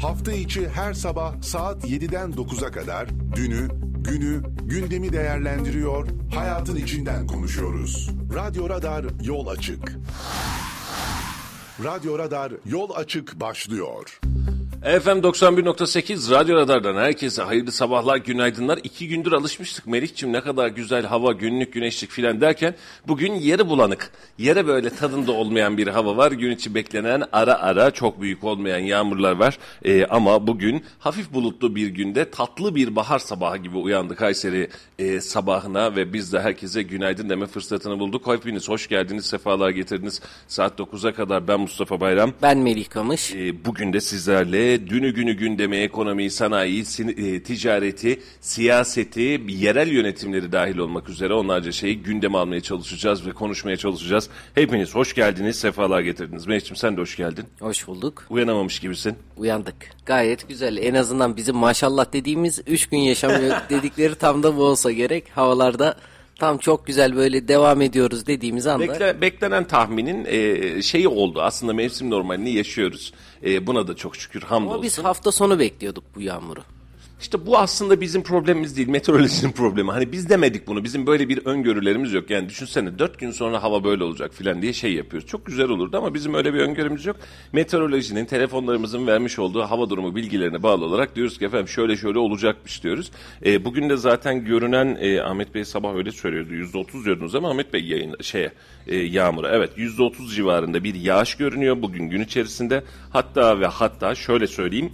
Hafta içi her sabah saat 7'den 9'a kadar dünü, günü, gündemi değerlendiriyor, hayatın içinden konuşuyoruz. Radyo Radar yol açık. Radyo Radar yol açık başlıyor. FM 91.8 Radyo Radar'dan herkese hayırlı sabahlar, günaydınlar. İki gündür alışmıştık Melih'cim ne kadar güzel hava, günlük güneşlik filan derken bugün yeri bulanık. Yere böyle tadında olmayan bir hava var. Gün içi beklenen ara ara çok büyük olmayan yağmurlar var. Ee, ama bugün hafif bulutlu bir günde tatlı bir bahar sabahı gibi uyandı Kayseri e, sabahına ve biz de herkese günaydın deme fırsatını bulduk. Hepiniz hoş geldiniz, sefalar getirdiniz. Saat 9'a kadar ben Mustafa Bayram. Ben Melih Kamış. Ee, bugün de sizlerle dünü günü gündemi, ekonomiyi, sanayi, sin- e, ticareti, siyaseti, yerel yönetimleri dahil olmak üzere onlarca şeyi gündeme almaya çalışacağız ve konuşmaya çalışacağız. Hepiniz hoş geldiniz, sefalar getirdiniz. Mehmetciğim sen de hoş geldin. Hoş bulduk. Uyanamamış gibisin. Uyandık. Gayet güzel. En azından bizim maşallah dediğimiz 3 gün yaşamıyor dedikleri tam da bu olsa gerek. Havalarda tam çok güzel böyle devam ediyoruz dediğimiz anda. Bekle- beklenen tahminin e, şeyi oldu. Aslında mevsim normalini yaşıyoruz. E, buna da çok şükür Ama hamdolsun. biz hafta sonu bekliyorduk bu yağmuru. İşte bu aslında bizim problemimiz değil, meteorolojinin problemi. Hani biz demedik bunu, bizim böyle bir öngörülerimiz yok. Yani düşünsene dört gün sonra hava böyle olacak filan diye şey yapıyoruz. Çok güzel olurdu ama bizim öyle bir öngörümüz yok. Meteorolojinin, telefonlarımızın vermiş olduğu hava durumu bilgilerine bağlı olarak diyoruz ki efendim şöyle şöyle olacakmış diyoruz. E, bugün de zaten görünen, e, Ahmet Bey sabah öyle söylüyordu, yüzde otuz diyordunuz ama Ahmet Bey yayın, şeye, e, yağmura. Evet yüzde otuz civarında bir yağış görünüyor bugün gün içerisinde. Hatta ve hatta şöyle söyleyeyim,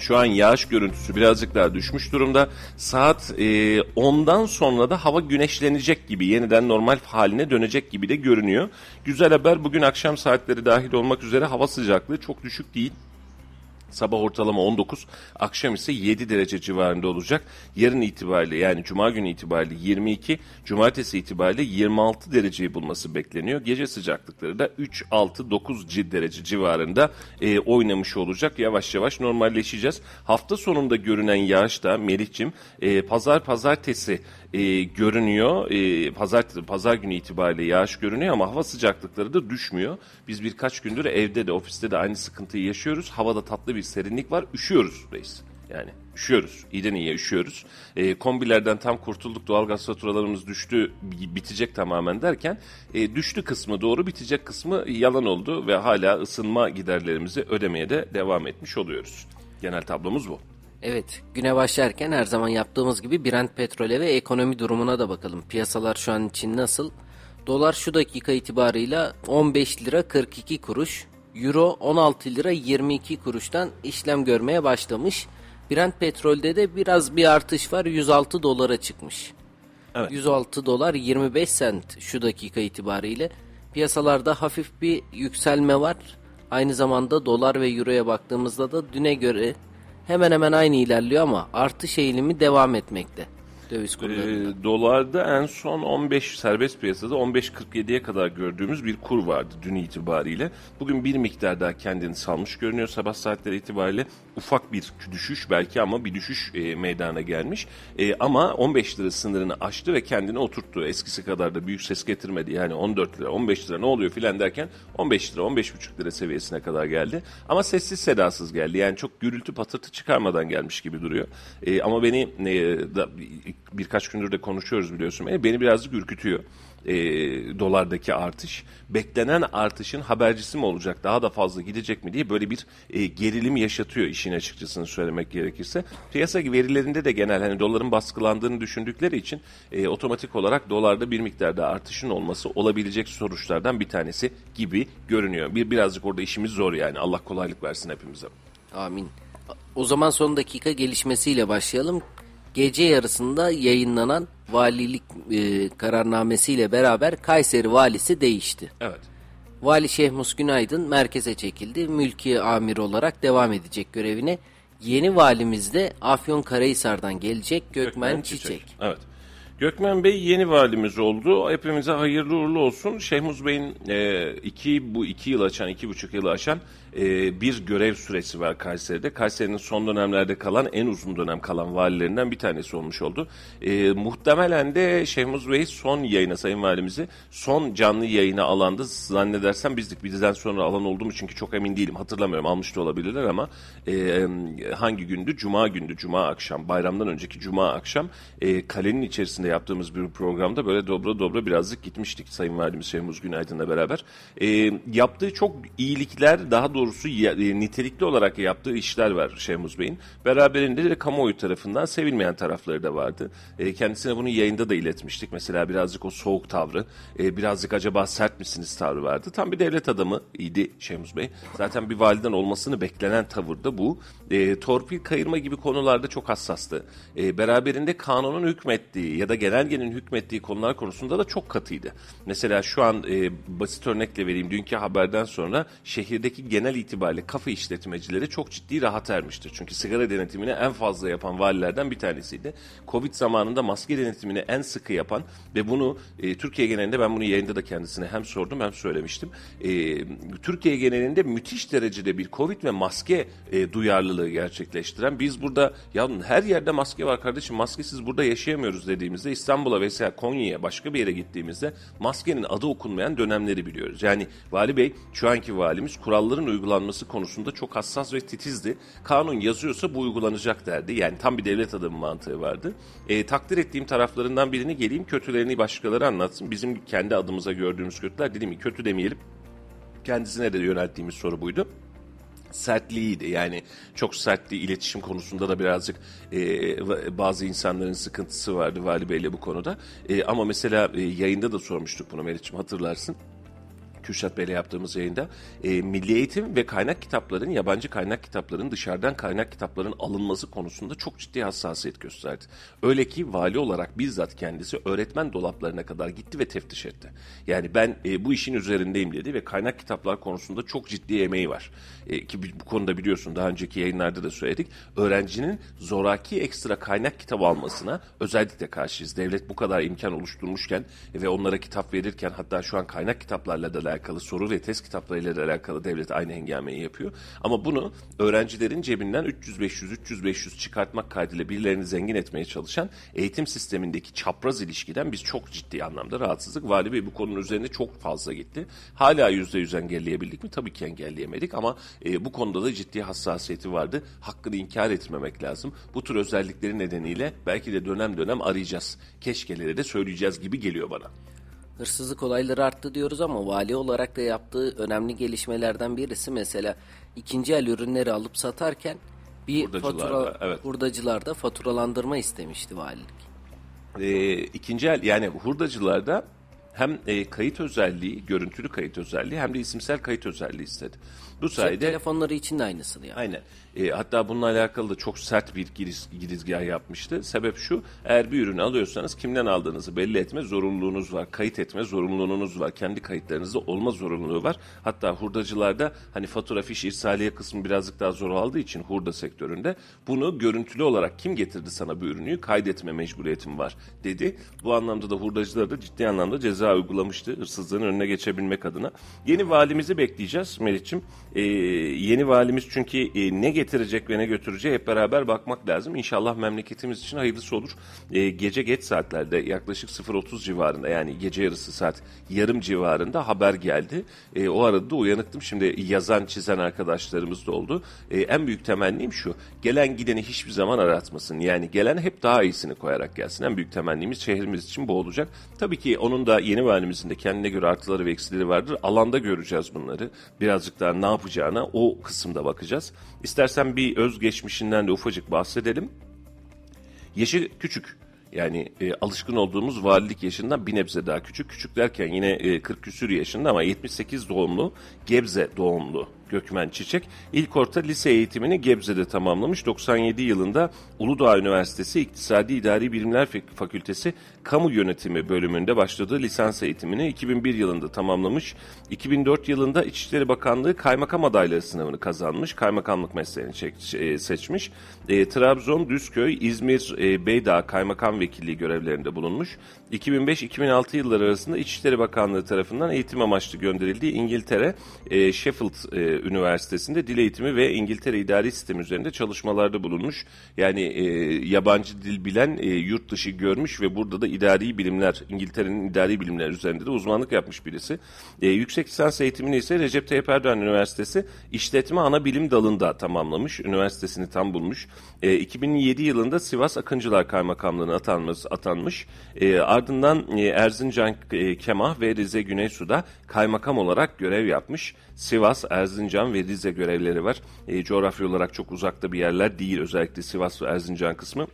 şu an yağış görüntüsü birazcık daha düşmüş durumda. Saat e, 10'dan sonra da hava güneşlenecek gibi, yeniden normal haline dönecek gibi de görünüyor. Güzel haber bugün akşam saatleri dahil olmak üzere hava sıcaklığı çok düşük değil. Sabah ortalama 19, akşam ise 7 derece civarında olacak. Yarın itibariyle yani cuma günü itibariyle 22, cumartesi itibariyle 26 dereceyi bulması bekleniyor. Gece sıcaklıkları da 3, 6, 9 ci- derece civarında e, oynamış olacak. Yavaş yavaş normalleşeceğiz. Hafta sonunda görünen yağış da Melih'cim e, pazar pazartesi e, görünüyor. E, pazar pazar günü itibariyle yağış görünüyor ama hava sıcaklıkları da düşmüyor. Biz birkaç gündür evde de ofiste de aynı sıkıntıyı yaşıyoruz. Havada tatlı bir serinlik var. Üşüyoruz reis. Yani üşüyoruz. İyiden iyiye üşüyoruz. E, kombilerden tam kurtulduk. Doğalgaz faturalarımız düştü. bi- Bitecek tamamen derken e, düştü kısmı doğru bitecek kısmı yalan oldu ve hala ısınma giderlerimizi ödemeye de devam etmiş oluyoruz. Genel tablomuz bu. Evet, güne başlarken her zaman yaptığımız gibi Brent petrole ve ekonomi durumuna da bakalım. Piyasalar şu an için nasıl? Dolar şu dakika itibarıyla 15 lira 42 kuruş, Euro 16 lira 22 kuruştan işlem görmeye başlamış. Brent petrolde de biraz bir artış var, 106 dolara çıkmış. Evet. 106 dolar 25 sent şu dakika itibariyle. Piyasalarda hafif bir yükselme var. Aynı zamanda dolar ve euroya baktığımızda da düne göre hemen hemen aynı ilerliyor ama artış eğilimi devam etmekte. Döviz kurlarında. Ee, dolarda en son 15 serbest piyasada 15.47'ye kadar gördüğümüz bir kur vardı dün itibariyle. Bugün bir miktar daha kendini salmış görünüyor sabah saatleri itibariyle. Ufak bir düşüş belki ama bir düşüş e, meydana gelmiş. E, ama 15 lira sınırını aştı ve kendini oturttu. Eskisi kadar da büyük ses getirmedi. Yani 14 lira 15 lira ne oluyor filan derken 15 lira 15,5 lira seviyesine kadar geldi. Ama sessiz sedasız geldi. Yani çok gürültü patırtı çıkarmadan gelmiş gibi duruyor. E, ama beni e, da, birkaç gündür de konuşuyoruz biliyorsun. E, beni birazcık ürkütüyor e, dolardaki artış. Beklenen artışın habercisi mi olacak? Daha da fazla gidecek mi diye böyle bir e, gerilim yaşatıyor işin açıkçasını söylemek gerekirse. Piyasa verilerinde de genel hani doların baskılandığını düşündükleri için e, otomatik olarak dolarda bir miktar daha artışın olması olabilecek sonuçlardan bir tanesi gibi görünüyor. Bir birazcık orada işimiz zor yani. Allah kolaylık versin hepimize. Amin. O zaman son dakika gelişmesiyle başlayalım. Gece yarısında yayınlanan valilik e, kararnamesiyle beraber Kayseri valisi değişti. Evet. Vali Şehmus Günaydın merkeze çekildi. Mülki amir olarak devam edecek görevine. Yeni valimiz de Afyonkarahisar'dan gelecek Gökmen, Çiçek. Evet. Gökmen Bey yeni valimiz oldu. Hepimize hayırlı uğurlu olsun. Şehmuz Bey'in e, iki, bu iki yıl açan, iki buçuk yılı aşan e, bir görev süresi var Kayseri'de. Kayseri'nin son dönemlerde kalan, en uzun dönem kalan valilerinden bir tanesi olmuş oldu. E, muhtemelen de Şehmuz Bey son yayına, Sayın Valimizi son canlı yayına alandı. Zannedersem bizdik. Bizden sonra alan oldu mu? Çünkü çok emin değilim. Hatırlamıyorum. Almış da olabilirler ama e, hangi gündü? Cuma gündü. Cuma akşam. Bayramdan önceki Cuma akşam e, kalenin içerisinde yaptığımız bir programda böyle dobra dobra birazcık gitmiştik Sayın Valimiz Şehmuz Günaydın'la beraber. E, yaptığı çok iyilikler daha doğrusu ya, e, nitelikli olarak yaptığı işler var Şehmuz Bey'in. Beraberinde de kamuoyu tarafından sevilmeyen tarafları da vardı. E, kendisine bunu yayında da iletmiştik. Mesela birazcık o soğuk tavrı, e, birazcık acaba sert misiniz tavrı vardı. Tam bir devlet adamı idi Şehmuz Bey. Zaten bir validen olmasını beklenen tavır da bu. Torpil kayırma gibi konularda çok hassastı. Beraberinde kanunun hükmettiği ya da genelgenin hükmettiği konular konusunda da çok katıydı. Mesela şu an basit örnekle vereyim. Dünkü haberden sonra şehirdeki genel itibariyle kafe işletmecileri çok ciddi rahat ermiştir. Çünkü sigara denetimini en fazla yapan valilerden bir tanesiydi. Covid zamanında maske denetimini en sıkı yapan ve bunu e, Türkiye genelinde ben bunu yayında da kendisine hem sordum hem söylemiştim. E, Türkiye genelinde müthiş derecede bir Covid ve maske e, duyarlılığı gerçekleştiren biz burada ya her yerde maske var kardeşim maskesiz burada yaşayamıyoruz dediğimizde İstanbul'a veya Konya'ya başka bir yere gittiğimizde maskenin adı okunmayan dönemleri biliyoruz. Yani Vali Bey şu anki valimiz kuralların uygulanması konusunda çok hassas ve titizdi. Kanun yazıyorsa bu uygulanacak derdi. Yani tam bir devlet adamı mantığı vardı. E, takdir ettiğim taraflarından birini geleyim kötülerini başkaları anlatsın. Bizim kendi adımıza gördüğümüz kötüler dediğim gibi kötü demeyelim. Kendisine de yönelttiğimiz soru buydu sertliğiydi. Yani çok sertli iletişim konusunda da birazcık e, bazı insanların sıkıntısı vardı Vali Bey'le bu konuda. E, ama mesela e, yayında da sormuştuk bunu Meriç'im hatırlarsın. Kürşat Bey'le yaptığımız yayında e, milli eğitim ve kaynak kitapların, yabancı kaynak kitapların dışarıdan kaynak kitapların alınması konusunda çok ciddi hassasiyet gösterdi. Öyle ki vali olarak bizzat kendisi öğretmen dolaplarına kadar gitti ve teftiş etti. Yani ben e, bu işin üzerindeyim dedi ve kaynak kitaplar konusunda çok ciddi emeği var. E, ki bu konuda biliyorsun daha önceki yayınlarda da söyledik. Öğrencinin zoraki ekstra kaynak kitabı almasına özellikle karşıyız. Devlet bu kadar imkan oluşturmuşken ve onlara kitap verirken hatta şu an kaynak kitaplarla da alakalı soru ve test kitaplarıyla alakalı devlet aynı hengameyi yapıyor. Ama bunu öğrencilerin cebinden 300-500 300-500 çıkartmak kaydıyla birilerini zengin etmeye çalışan eğitim sistemindeki çapraz ilişkiden biz çok ciddi anlamda rahatsızlık. Vali Bey bu konunun üzerine çok fazla gitti. Hala %100 engelleyebildik mi? Tabii ki engelleyemedik ama e, bu konuda da ciddi hassasiyeti vardı. Hakkını inkar etmemek lazım. Bu tür özellikleri nedeniyle belki de dönem dönem arayacağız. Keşkeleri de söyleyeceğiz gibi geliyor bana. Hırsızlık olayları arttı diyoruz ama vali olarak da yaptığı önemli gelişmelerden birisi mesela ikinci el ürünleri alıp satarken bir Hurdacılarda, fatura evet. hurdacılarda faturalandırma istemişti valilik. e, ikinci el yani hurdacılarda hem e, kayıt özelliği, görüntülü kayıt özelliği hem de isimsel kayıt özelliği istedi. Bu Cep sayede telefonları için de aynısını yani. Aynen. E, hatta bununla alakalı da çok sert bir giriz, girizgah yapmıştı. Sebep şu, eğer bir ürünü alıyorsanız kimden aldığınızı belli etme zorunluluğunuz var. Kayıt etme zorunluluğunuz var. Kendi kayıtlarınızda olma zorunluluğu var. Hatta hurdacılarda hani fatura fiş irsaliye kısmı birazcık daha zor aldığı için hurda sektöründe bunu görüntülü olarak kim getirdi sana bu ürünü kaydetme mecburiyetim var dedi. Bu anlamda da hurdacılar da ciddi anlamda ceza uygulamıştı hırsızlığın önüne geçebilmek adına. Yeni valimizi bekleyeceğiz Meriç'im. E, yeni valimiz çünkü e, ne getirecek ve ne götürecek hep beraber bakmak lazım. İnşallah memleketimiz için hayırlısı olur. E, gece geç saatlerde yaklaşık 0.30 civarında yani gece yarısı saat yarım civarında haber geldi. E, o arada da uyanıktım. Şimdi yazan çizen arkadaşlarımız da oldu. E, en büyük temennim şu. Gelen gideni hiçbir zaman aratmasın. Yani gelen hep daha iyisini koyarak gelsin. En büyük temennimiz şehrimiz için bu olacak. Tabii ki onun da yeni valimizin de kendine göre artıları ve eksileri vardır. Alanda göreceğiz bunları. Birazcık daha ne yapacağına o kısımda bakacağız. İstersen bir özgeçmişinden de ufacık bahsedelim. Yaşı küçük. Yani e, alışkın olduğumuz valilik yaşından bir nebze daha küçük. Küçük derken yine e, 40 küsür yaşında ama 78 doğumlu, Gebze doğumlu Gökmen Çiçek. İlk orta lise eğitimini Gebze'de tamamlamış. 97 yılında Uludağ Üniversitesi İktisadi İdari Bilimler Fakültesi Kamu Yönetimi bölümünde başladığı lisans eğitimini 2001 yılında tamamlamış. 2004 yılında İçişleri Bakanlığı kaymakam adayları sınavını kazanmış. Kaymakamlık mesleğini e, seçmiş. E, Trabzon, Düzköy, İzmir, e, Beydağ kaymakam vekilliği görevlerinde bulunmuş. 2005-2006 yılları arasında İçişleri Bakanlığı tarafından eğitim amaçlı gönderildiği İngiltere e, Sheffield e, Üniversitesi'nde dil eğitimi ve İngiltere idari sistemi üzerinde çalışmalarda bulunmuş. Yani e, yabancı dil bilen, e, yurt dışı görmüş ve burada da idari bilimler, İngiltere'nin idari bilimler üzerinde de uzmanlık yapmış birisi. E, yüksek lisans eğitimini ise Recep Tayyip Erdoğan Üniversitesi İşletme Ana Bilim Dalı'nda tamamlamış. Üniversitesini tam bulmuş. E, 2007 yılında Sivas Akıncılar Kaymakamlığı'na atanmış. atanmış. E, ardından e, Erzincan e, Kemah ve Rize Güneysu'da kaymakam olarak görev yapmış. Sivas, Erzincan ve Rize görevleri var. E, coğrafya olarak çok uzakta bir yerler değil özellikle Sivas ve Erzincan kısmı.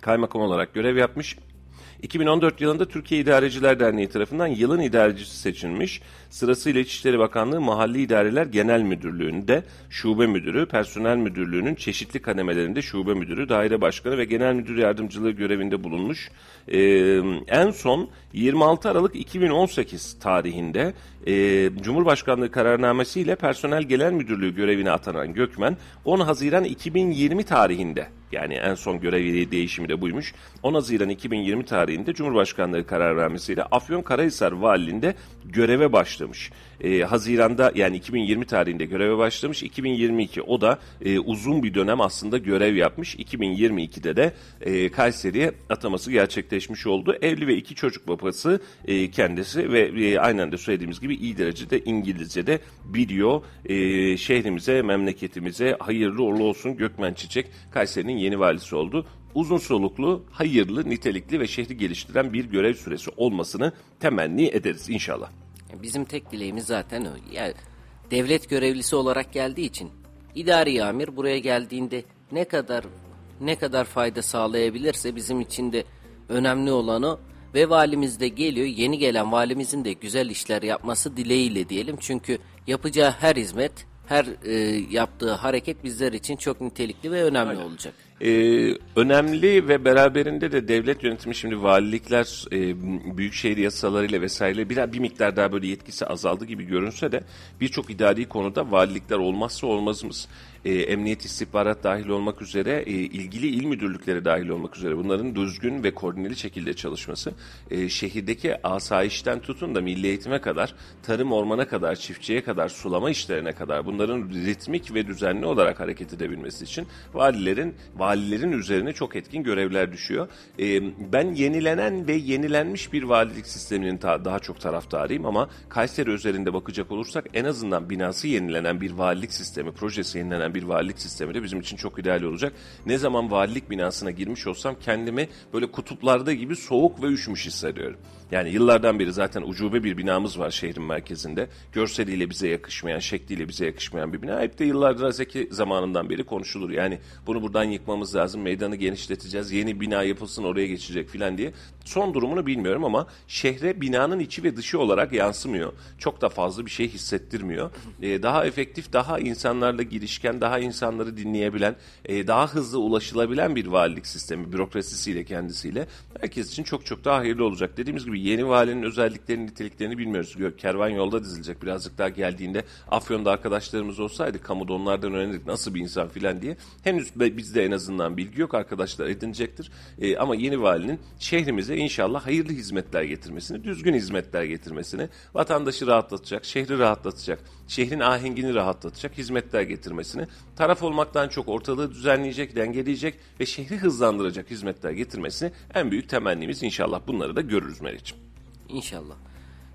Kaymakam olarak görev yapmış. 2014 yılında Türkiye İdareciler Derneği tarafından yılın idarecisi seçilmiş. Sırasıyla İçişleri Bakanlığı Mahalli İdareler Genel Müdürlüğü'nde şube müdürü, personel müdürlüğünün çeşitli kademelerinde şube müdürü, daire başkanı ve genel müdür yardımcılığı görevinde bulunmuş. Ee, en son 26 Aralık 2018 tarihinde e, Cumhurbaşkanlığı kararnamesiyle personel genel müdürlüğü görevine atanan Gökmen 10 Haziran 2020 tarihinde yani en son görev değişimi de buymuş. 10 Haziran 2020 tarihinde Cumhurbaşkanlığı kararnamesiyle Afyonkarahisar valiliğinde göreve başlamış. Ee, Haziran'da yani 2020 tarihinde göreve başlamış. 2022 o da e, uzun bir dönem aslında görev yapmış. 2022'de de e, Kayseri'ye ataması gerçekleşmiş oldu. Evli ve iki çocuk babası e, kendisi ve e, aynen de söylediğimiz gibi iyi derecede İngilizce'de biliyor. E, şehrimize, memleketimize hayırlı uğurlu olsun Gökmen Çiçek Kayseri'nin yeni valisi oldu. Uzun soluklu, hayırlı, nitelikli ve şehri geliştiren bir görev süresi olmasını temenni ederiz inşallah. Bizim tek dileğimiz zaten o. Yani devlet görevlisi olarak geldiği için idari amir buraya geldiğinde ne kadar ne kadar fayda sağlayabilirse bizim için de önemli olan o. Ve valimiz de geliyor. Yeni gelen valimizin de güzel işler yapması dileğiyle diyelim. Çünkü yapacağı her hizmet, her e, yaptığı hareket bizler için çok nitelikli ve önemli Aynen. olacak. Ee, önemli ve beraberinde de devlet yönetimi şimdi valilikler e, büyükşehir yasalarıyla vesaire bir, bir miktar daha böyle yetkisi azaldı gibi görünse de birçok idari konuda valilikler olmazsa olmazımız e, emniyet istihbarat dahil olmak üzere e, ilgili il müdürlükleri dahil olmak üzere bunların düzgün ve koordineli şekilde çalışması e, şehirdeki asayişten tutun da milli eğitime kadar tarım ormana kadar çiftçiye kadar sulama işlerine kadar bunların ritmik ve düzenli olarak hareket edebilmesi için valilerin valilerin üzerine çok etkin görevler düşüyor. E, ben yenilenen ve yenilenmiş bir valilik sisteminin ta, daha çok taraftarıyım ama Kayseri üzerinde bakacak olursak en azından binası yenilenen bir valilik sistemi projesi yenilenen bir valilik sistemi de bizim için çok ideal olacak. Ne zaman valilik binasına girmiş olsam kendimi böyle kutuplarda gibi soğuk ve üşümüş hissediyorum. Yani yıllardan beri zaten ucube bir binamız var şehrin merkezinde. Görseliyle bize yakışmayan, şekliyle bize yakışmayan bir bina. Hep de yıllardır Zeki zamanından beri konuşulur. Yani bunu buradan yıkmamız lazım, meydanı genişleteceğiz, yeni bina yapılsın oraya geçecek filan diye. Son durumunu bilmiyorum ama şehre binanın içi ve dışı olarak yansımıyor. Çok da fazla bir şey hissettirmiyor. Ee, daha efektif, daha insanlarla girişken, daha insanları dinleyebilen, e, daha hızlı ulaşılabilen bir valilik sistemi, bürokrasisiyle kendisiyle herkes için çok çok daha hayırlı olacak. Dediğimiz gibi yeni valinin özelliklerini, niteliklerini bilmiyoruz. Kervan yolda dizilecek. Birazcık daha geldiğinde Afyon'da arkadaşlarımız olsaydı kamuda onlardan öğrenirdik nasıl bir insan filan diye. Henüz bizde en azından bilgi yok arkadaşlar edinecektir. E, ama yeni valinin şehrimize inşallah hayırlı hizmetler getirmesini, düzgün hizmetler getirmesini, vatandaşı rahatlatacak, şehri rahatlatacak, şehrin ahengini rahatlatacak hizmetler getirmesini, taraf olmaktan çok ortalığı düzenleyecek, dengeleyecek ve şehri hızlandıracak hizmetler getirmesini en büyük temennimiz inşallah bunları da görürüz Meriç'im. İnşallah.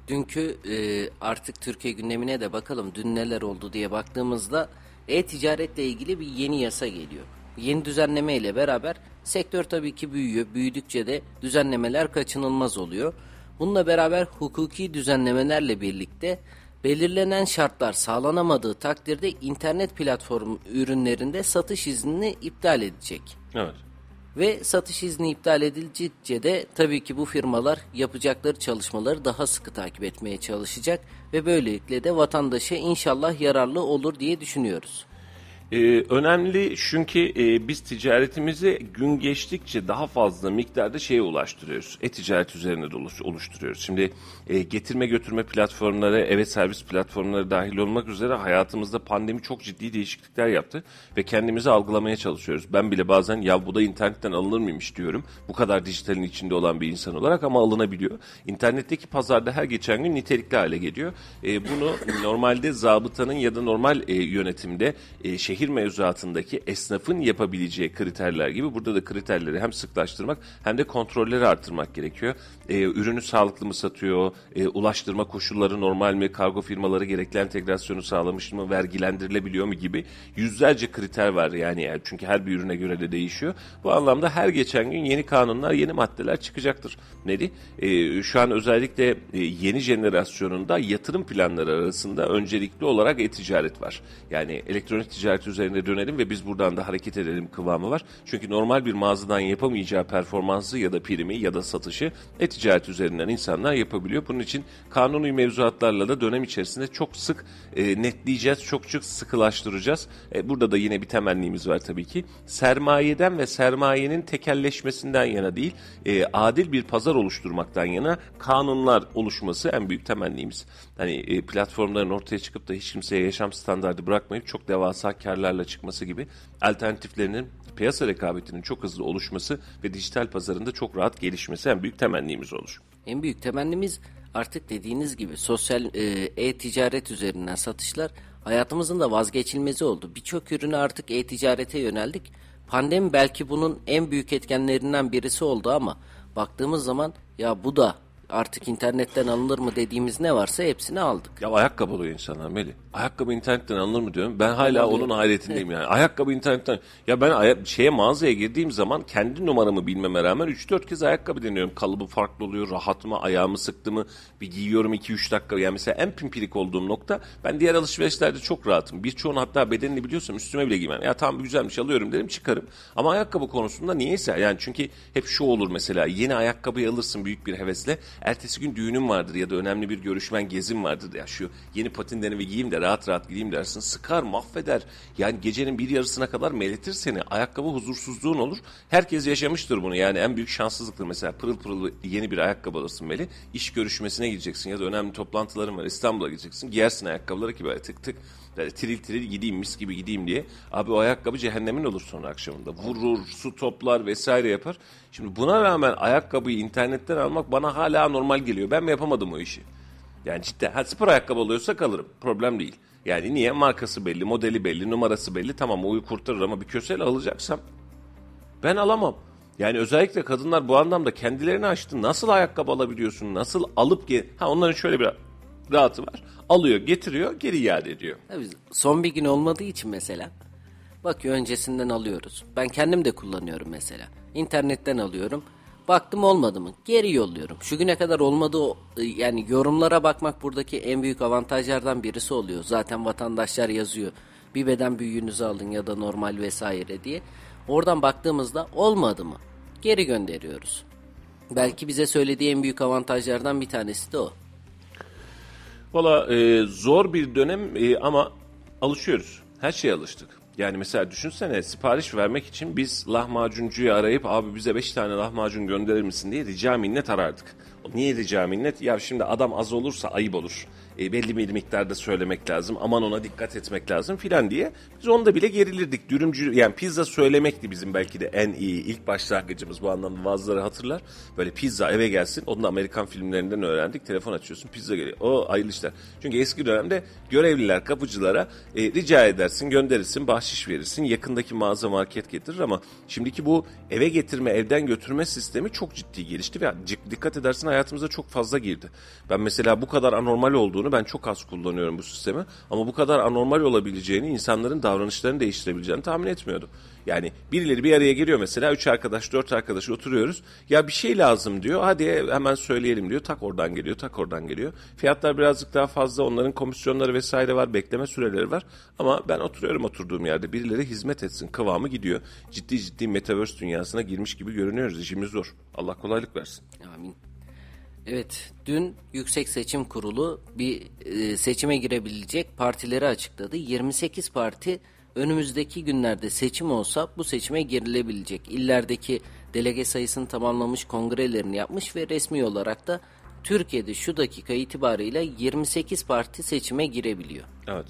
Dünkü e, artık Türkiye gündemine de bakalım dün neler oldu diye baktığımızda e-ticaretle ilgili bir yeni yasa geliyor. Yeni düzenleme ile beraber sektör tabii ki büyüyor. Büyüdükçe de düzenlemeler kaçınılmaz oluyor. Bununla beraber hukuki düzenlemelerle birlikte belirlenen şartlar sağlanamadığı takdirde internet platform ürünlerinde satış iznini iptal edecek. Evet. Ve satış izni iptal edilince de tabii ki bu firmalar yapacakları çalışmaları daha sıkı takip etmeye çalışacak ve böylelikle de vatandaşa inşallah yararlı olur diye düşünüyoruz. Ee, önemli çünkü e, biz ticaretimizi gün geçtikçe daha fazla miktarda şeye ulaştırıyoruz. E-ticaret üzerinde de oluş, oluşturuyoruz. Şimdi e, getirme götürme platformları, evet servis platformları dahil olmak üzere hayatımızda pandemi çok ciddi değişiklikler yaptı ve kendimizi algılamaya çalışıyoruz. Ben bile bazen ya bu da internetten alınır mıymış diyorum. Bu kadar dijitalin içinde olan bir insan olarak ama alınabiliyor. İnternetteki pazarda her geçen gün nitelikli hale geliyor. E, bunu normalde zabıtanın ya da normal e, yönetimde e, şehir şehir mevzuatındaki esnafın yapabileceği kriterler gibi burada da kriterleri hem sıklaştırmak hem de kontrolleri artırmak gerekiyor. E, ürünü sağlıklı mı satıyor, e, ulaştırma koşulları normal mi, kargo firmaları gerekli entegrasyonu sağlamış mı, vergilendirilebiliyor mu gibi yüzlerce kriter var yani, yani çünkü her bir ürüne göre de değişiyor. Bu anlamda her geçen gün yeni kanunlar, yeni maddeler çıkacaktır. Neydi? E, şu an özellikle e, yeni jenerasyonunda yatırım planları arasında öncelikli olarak e-ticaret var. Yani elektronik ticaret üzerine dönelim ve biz buradan da hareket edelim kıvamı var. Çünkü normal bir mağazadan yapamayacağı performansı ya da primi ya da satışı e-ticaret üzerinden insanlar yapabiliyor. Bunun için kanuni mevzuatlarla da dönem içerisinde çok sık e, netleyeceğiz, çok çok sıkılaştıracağız. E, burada da yine bir temennimiz var tabii ki. Sermayeden ve sermayenin tekelleşmesinden yana değil, e, adil bir pazar oluşturmaktan yana kanunlar oluşması en büyük temennimiz. Hani e, platformların ortaya çıkıp da hiç kimseye yaşam standardı bırakmayıp çok devasa karlarla çıkması gibi alternatiflerinin piyasa rekabetinin çok hızlı oluşması ve dijital pazarında çok rahat gelişmesi en büyük temennimiz olur. En büyük temennimiz artık dediğiniz gibi sosyal e, e-ticaret üzerinden satışlar hayatımızın da vazgeçilmezi oldu. Birçok ürünü artık e-ticarete yöneldik. Pandemi belki bunun en büyük etkenlerinden birisi oldu ama baktığımız zaman ya bu da artık internetten alınır mı dediğimiz ne varsa hepsini aldık. Ya ayakkabı alıyor insanlar Meli. Ayakkabı internetten alınır mı diyorum. Ben hala Alıyor. onun hayretindeyim yani. Ayakkabı internetten. Ya ben aya- şeye mağazaya girdiğim zaman kendi numaramı bilmeme rağmen 3-4 kez ayakkabı deniyorum. Kalıbı farklı oluyor. Rahat mı? Ayağımı sıktı mı? Bir giyiyorum 2-3 dakika. Yani mesela en pimpirik olduğum nokta ben diğer alışverişlerde çok rahatım. Birçoğunu hatta bedenini biliyorsam üstüme bile giymem. Ya tamam güzelmiş alıyorum derim çıkarım. Ama ayakkabı konusunda niyeyse yani çünkü hep şu olur mesela yeni ayakkabıyı alırsın büyük bir hevesle ertesi gün düğünüm vardır ya da önemli bir görüşmen gezim vardır ya şu yeni patinlerimi giyeyim de rahat rahat gideyim dersin. Sıkar, mahveder. Yani gecenin bir yarısına kadar meletir seni. Ayakkabı huzursuzluğun olur. Herkes yaşamıştır bunu. Yani en büyük şanssızlıktır. Mesela pırıl pırıl yeni bir ayakkabı alırsın Meli. İş görüşmesine gideceksin ya da önemli toplantıların var. İstanbul'a gideceksin. Giyersin ayakkabıları ki böyle tık tık böyle tiril tiril gideyim mis gibi gideyim diye. Abi o ayakkabı cehennemin olur sonra akşamında. Vurur, su toplar vesaire yapar. Şimdi buna rağmen ayakkabıyı internetten almak bana hala normal geliyor. Ben mi yapamadım o işi? Yani cidden ha, spor ayakkabı alıyorsa kalırım. Problem değil. Yani niye? Markası belli, modeli belli, numarası belli. Tamam oyu kurtarır ama bir kösel alacaksam ben alamam. Yani özellikle kadınlar bu anlamda kendilerini açtı. Nasıl ayakkabı alabiliyorsun? Nasıl alıp Ha onların şöyle bir rahatı var. Alıyor, getiriyor, geri iade ediyor. Tabii son bir gün olmadığı için mesela bakıyor öncesinden alıyoruz. Ben kendim de kullanıyorum mesela. İnternetten alıyorum. Baktım olmadı mı? Geri yolluyorum. Şu güne kadar olmadı yani yorumlara bakmak buradaki en büyük avantajlardan birisi oluyor. Zaten vatandaşlar yazıyor. Bir beden büyüğünüzü alın ya da normal vesaire diye. Oradan baktığımızda olmadı mı? Geri gönderiyoruz. Belki bize söylediği en büyük avantajlardan bir tanesi de o. Valla e, zor bir dönem e, ama alışıyoruz. Her şeye alıştık. Yani mesela düşünsene sipariş vermek için biz lahmacuncuyu arayıp abi bize 5 tane lahmacun gönderir misin diye rica minnet arardık. Niye rica minnet? Ya şimdi adam az olursa ayıp olur e, belli bir miktarda söylemek lazım. Aman ona dikkat etmek lazım filan diye. Biz onda bile gerilirdik. Dürümcü yani pizza söylemekti bizim belki de en iyi ilk başlangıcımız bu anlamda bazıları hatırlar. Böyle pizza eve gelsin. Onu da Amerikan filmlerinden öğrendik. Telefon açıyorsun pizza geliyor. O hayırlı işler. Çünkü eski dönemde görevliler kapıcılara e, rica edersin gönderirsin bahşiş verirsin. Yakındaki mağaza market getirir ama şimdiki bu eve getirme evden götürme sistemi çok ciddi gelişti ve dikkat edersin hayatımıza çok fazla girdi. Ben mesela bu kadar anormal olduğunu olduğunu ben çok az kullanıyorum bu sistemi. Ama bu kadar anormal olabileceğini, insanların davranışlarını değiştirebileceğini tahmin etmiyordum. Yani birileri bir araya geliyor mesela üç arkadaş dört arkadaş oturuyoruz. Ya bir şey lazım diyor hadi hemen söyleyelim diyor. Tak oradan geliyor tak oradan geliyor. Fiyatlar birazcık daha fazla onların komisyonları vesaire var bekleme süreleri var. Ama ben oturuyorum oturduğum yerde birileri hizmet etsin kıvamı gidiyor. Ciddi ciddi metaverse dünyasına girmiş gibi görünüyoruz işimiz zor. Allah kolaylık versin. Amin. Evet, dün Yüksek Seçim Kurulu bir e, seçime girebilecek partileri açıkladı. 28 parti önümüzdeki günlerde seçim olsa bu seçime girilebilecek. İllerdeki delege sayısını tamamlamış kongrelerini yapmış ve resmi olarak da Türkiye'de şu dakika itibariyle 28 parti seçime girebiliyor. Evet.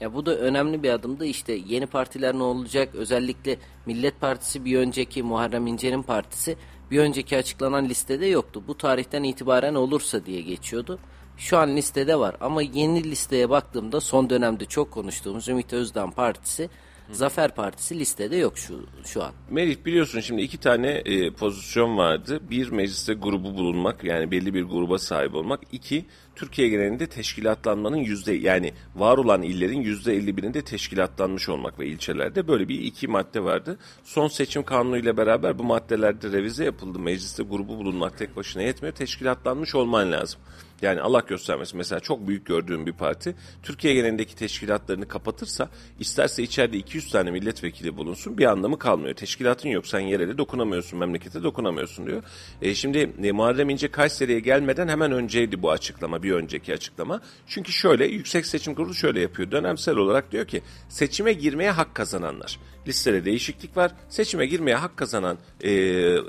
Ya bu da önemli bir adımdı. İşte yeni partiler ne olacak? Özellikle Millet Partisi bir önceki Muharrem İnce'nin partisi bir önceki açıklanan listede yoktu. Bu tarihten itibaren olursa diye geçiyordu. Şu an listede var ama yeni listeye baktığımda son dönemde çok konuştuğumuz Ümit Özdağ Partisi, Zafer Partisi listede yok şu şu an. Melih biliyorsun şimdi iki tane e, pozisyon vardı. Bir mecliste grubu bulunmak yani belli bir gruba sahip olmak. İki Türkiye genelinde teşkilatlanmanın yüzde yani var olan illerin yüzde elli birinde teşkilatlanmış olmak ve ilçelerde böyle bir iki madde vardı. Son seçim kanunu ile beraber bu maddelerde revize yapıldı. Mecliste grubu bulunmak tek başına yetmiyor. Teşkilatlanmış olman lazım. Yani Allah göstermesin mesela çok büyük gördüğüm bir parti Türkiye genelindeki teşkilatlarını kapatırsa isterse içeride 200 tane milletvekili bulunsun bir anlamı kalmıyor. Teşkilatın yok sen yere de dokunamıyorsun memlekete dokunamıyorsun diyor. E şimdi e, Muharrem İnce Kayseri'ye gelmeden hemen önceydi bu açıklama bir önceki açıklama. Çünkü şöyle Yüksek Seçim Kurulu şöyle yapıyor dönemsel olarak diyor ki seçime girmeye hak kazananlar listede değişiklik var. Seçime girmeye hak kazanan e,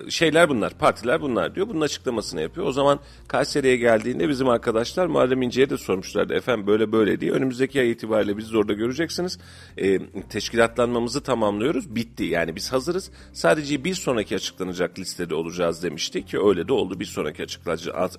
şeyler bunlar, partiler bunlar diyor. Bunun açıklamasını yapıyor. O zaman Kayseri'ye geldiğinde bizim arkadaşlar Muharrem İnce'ye de sormuşlardı. Efendim böyle böyle diye. Önümüzdeki ay itibariyle biz de orada göreceksiniz. E, teşkilatlanmamızı tamamlıyoruz. Bitti. Yani biz hazırız. Sadece bir sonraki açıklanacak listede olacağız demişti ki öyle de oldu. Bir sonraki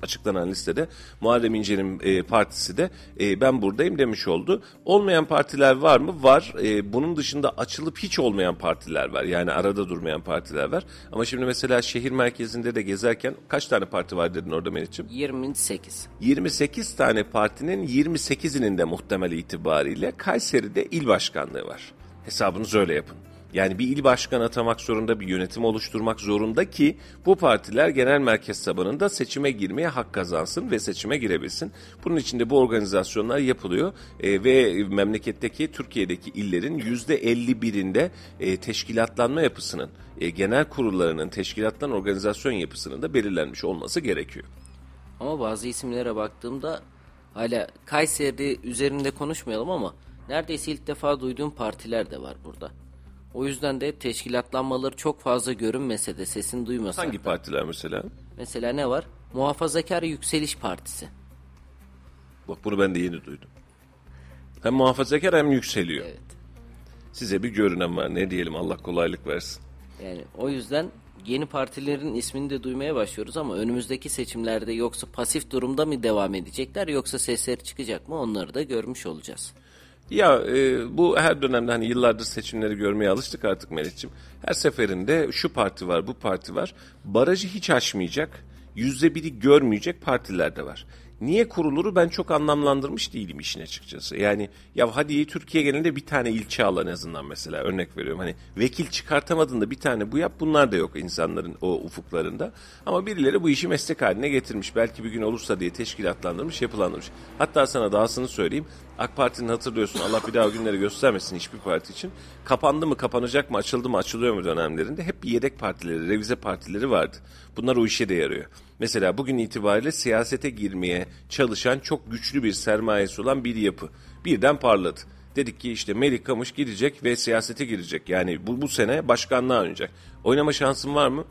açıklanan listede Muharrem İnce'nin e, partisi de e, ben buradayım demiş oldu. Olmayan partiler var mı? Var. E, bunun dışında açılıp hiç olmayan partiler var. Yani arada durmayan partiler var. Ama şimdi mesela şehir merkezinde de gezerken kaç tane parti var dedin orada Melih'ciğim? 28. 28 tane partinin 28'inin de muhtemel itibariyle Kayseri'de il başkanlığı var. Hesabınızı öyle yapın. Yani bir il başkanı atamak zorunda, bir yönetim oluşturmak zorunda ki bu partiler genel merkez tabanında seçime girmeye hak kazansın ve seçime girebilsin. Bunun için de bu organizasyonlar yapılıyor e, ve memleketteki, Türkiye'deki illerin %51'inde e, teşkilatlanma yapısının, e, genel kurullarının teşkilatlan organizasyon yapısının da belirlenmiş olması gerekiyor. Ama bazı isimlere baktığımda hala Kayseri üzerinde konuşmayalım ama neredeyse ilk defa duyduğum partiler de var burada. O yüzden de teşkilatlanmaları çok fazla görünmese de sesini duymasak Hangi da. partiler mesela? Mesela ne var? Muhafazakar Yükseliş Partisi. Bak bunu ben de yeni duydum. Hem muhafazakar hem yükseliyor. Evet. Size bir görünen var ne diyelim Allah kolaylık versin. Yani o yüzden yeni partilerin ismini de duymaya başlıyoruz ama önümüzdeki seçimlerde yoksa pasif durumda mı devam edecekler yoksa sesleri çıkacak mı onları da görmüş olacağız. Ya e, bu her dönemde hani yıllardır seçimleri görmeye alıştık artık Melih'ciğim. Her seferinde şu parti var bu parti var. Barajı hiç aşmayacak, yüzde biri görmeyecek partiler de var. Niye kuruluru ben çok anlamlandırmış değilim işin açıkçası. Yani ya hadi Türkiye genelinde bir tane ilçe al en azından mesela örnek veriyorum. Hani vekil çıkartamadın da bir tane bu yap bunlar da yok insanların o ufuklarında. Ama birileri bu işi meslek haline getirmiş. Belki bir gün olursa diye teşkilatlandırmış yapılandırmış. Hatta sana dahasını söyleyeyim. AK Parti'nin hatırlıyorsun Allah bir daha günleri göstermesin hiçbir parti için. Kapandı mı kapanacak mı açıldı mı açılıyor mu dönemlerinde hep bir yedek partileri revize partileri vardı. Bunlar o işe de yarıyor. Mesela bugün itibariyle siyasete girmeye çalışan çok güçlü bir sermayesi olan bir yapı. Birden parladı. Dedik ki işte Melik Kamış gidecek ve siyasete girecek. Yani bu, bu sene başkanlığa oynayacak. Oynama şansın var mı?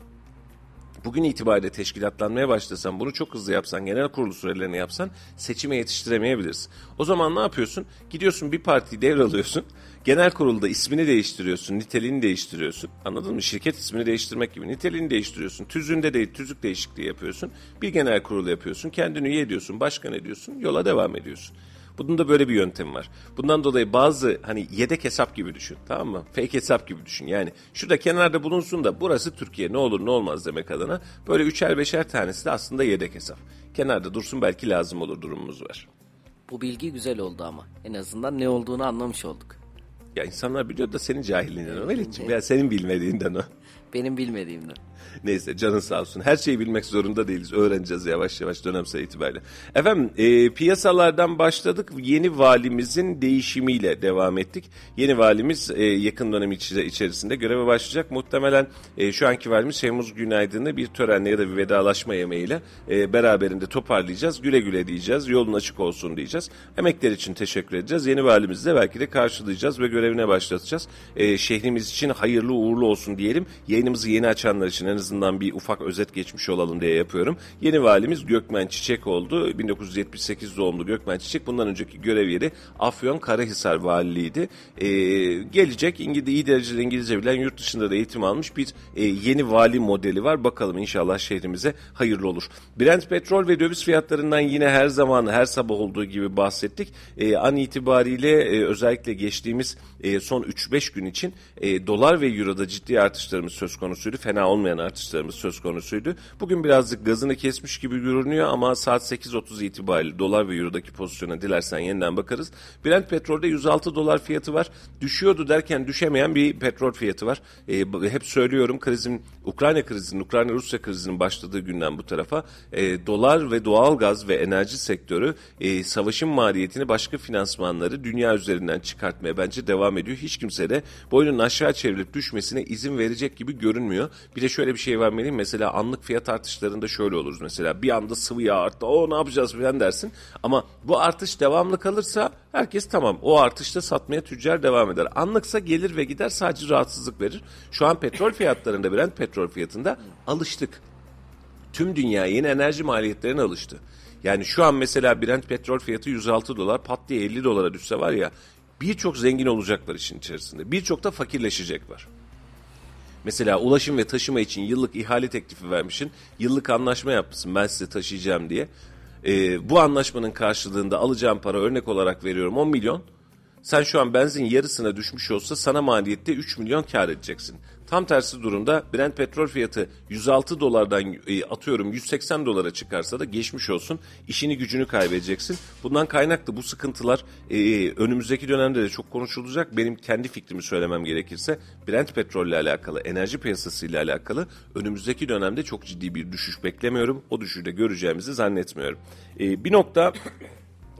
Bugün itibariyle teşkilatlanmaya başlasan, bunu çok hızlı yapsan, genel kurulu sürelerini yapsan seçime yetiştiremeyebilirsin. O zaman ne yapıyorsun? Gidiyorsun bir partiyi devralıyorsun. Genel kurulda ismini değiştiriyorsun, niteliğini değiştiriyorsun. Anladın mı? Şirket ismini değiştirmek gibi niteliğini değiştiriyorsun. Tüzüğünde değil, tüzük değişikliği yapıyorsun. Bir genel kurulu yapıyorsun, kendini üye ediyorsun, başkan ediyorsun, yola devam ediyorsun. Bunun da böyle bir yöntemi var. Bundan dolayı bazı hani yedek hesap gibi düşün. Tamam mı? Fake hesap gibi düşün. Yani şurada kenarda bulunsun da burası Türkiye ne olur ne olmaz demek adına. Böyle üçer beşer tanesi de aslında yedek hesap. Kenarda dursun belki lazım olur durumumuz var. Bu bilgi güzel oldu ama. En azından ne olduğunu anlamış olduk. Ya insanlar biliyor da senin cahilliğinden o Melih'ciğim. Ya senin bilmediğinden o. Benim bilmediğimden. Neyse canın sağ olsun. Her şeyi bilmek zorunda değiliz. Öğreneceğiz yavaş yavaş dönemsel itibariyle. Efendim e, piyasalardan başladık. Yeni valimizin değişimiyle devam ettik. Yeni valimiz e, yakın dönem içerisinde göreve başlayacak. Muhtemelen e, şu anki valimiz Şemuz Günaydın'ı bir törenle ya da bir vedalaşma yemeğiyle e, beraberinde toparlayacağız. Güle güle diyeceğiz. Yolun açık olsun diyeceğiz. Emekler için teşekkür edeceğiz. Yeni valimizi de belki de karşılayacağız ve görevine başlatacağız. E, şehrimiz için hayırlı uğurlu olsun diyelim. Yayınımızı yeni açanlar için en azından bir ufak özet geçmiş olalım diye yapıyorum. Yeni valimiz Gökmen Çiçek oldu. 1978 doğumlu Gökmen Çiçek. Bundan önceki görev yeri Afyon Karahisar valiliğiydi. Ee, gelecek İngilizce, iyi derecede İngilizce bilen yurt dışında da eğitim almış bir e, yeni vali modeli var. Bakalım inşallah şehrimize hayırlı olur. Brent petrol ve döviz fiyatlarından yine her zaman her sabah olduğu gibi bahsettik. E, an itibariyle e, özellikle geçtiğimiz e, son 3-5 gün için e, dolar ve euroda ciddi artışlarımız söz konusuydu. Fena olmayan artışlarımız söz konusuydu. Bugün birazcık gazını kesmiş gibi görünüyor ama saat 8.30 itibariyle dolar ve eurodaki pozisyona dilersen yeniden bakarız. Brent petrolde 106 dolar fiyatı var. Düşüyordu derken düşemeyen bir petrol fiyatı var. E, hep söylüyorum krizin Ukrayna krizinin, Ukrayna-Rusya krizinin başladığı günden bu tarafa e, dolar ve doğal gaz ve enerji sektörü e, savaşın maliyetini başka finansmanları dünya üzerinden çıkartmaya bence devam ediyor. Hiç kimse de boynun aşağı çevrilip düşmesine izin verecek gibi görünmüyor. Bir de şöyle bir şey vermeliyim. Mesela anlık fiyat artışlarında şöyle oluruz. Mesela bir anda sıvı yağ arttı. O ne yapacağız falan dersin. Ama bu artış devamlı kalırsa herkes tamam. O artışta satmaya tüccar devam eder. Anlıksa gelir ve gider sadece rahatsızlık verir. Şu an petrol fiyatlarında Brent petrol fiyatında alıştık. Tüm dünya yeni enerji maliyetlerine alıştı. Yani şu an mesela Brent petrol fiyatı 106 dolar pat diye 50 dolara düşse var ya birçok zengin olacaklar işin içerisinde. Birçok da fakirleşecek var. Mesela ulaşım ve taşıma için yıllık ihale teklifi vermişsin. Yıllık anlaşma yapmışsın ben size taşıyacağım diye. Ee, bu anlaşmanın karşılığında alacağım para örnek olarak veriyorum 10 milyon. Sen şu an benzin yarısına düşmüş olsa sana maliyette 3 milyon kar edeceksin. Tam tersi durumda Brent petrol fiyatı 106 dolardan e, atıyorum 180 dolara çıkarsa da geçmiş olsun. işini gücünü kaybedeceksin. Bundan kaynaklı bu sıkıntılar e, önümüzdeki dönemde de çok konuşulacak. Benim kendi fikrimi söylemem gerekirse Brent petrolle alakalı, enerji piyasasıyla alakalı önümüzdeki dönemde çok ciddi bir düşüş beklemiyorum. O düşüşü de göreceğimizi zannetmiyorum. E, bir nokta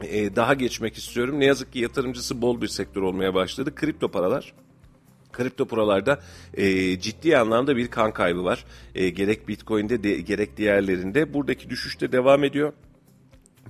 e, daha geçmek istiyorum. Ne yazık ki yatırımcısı bol bir sektör olmaya başladı. Kripto paralar Kripto paralarda e, ciddi anlamda bir kan kaybı var. E, gerek Bitcoin'de de, gerek diğerlerinde. Buradaki düşüşte devam ediyor.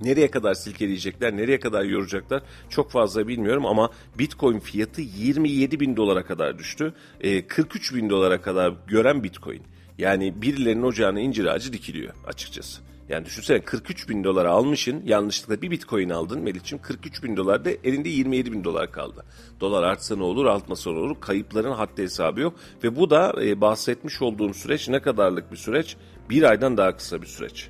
Nereye kadar silkeleyecekler, nereye kadar yoracaklar çok fazla bilmiyorum ama Bitcoin fiyatı 27 bin dolara kadar düştü. E, 43 bin dolara kadar gören Bitcoin. Yani birilerinin ocağına incir ağacı dikiliyor açıkçası. Yani düşünsene 43 bin dolara almışın yanlışlıkla bir bitcoin aldın Melih'ciğim 43 bin dolar da elinde 27 bin dolar kaldı. Dolar artsa ne olur artmasa ne olur kayıpların haddi hesabı yok. Ve bu da e, bahsetmiş olduğum süreç ne kadarlık bir süreç? Bir aydan daha kısa bir süreç.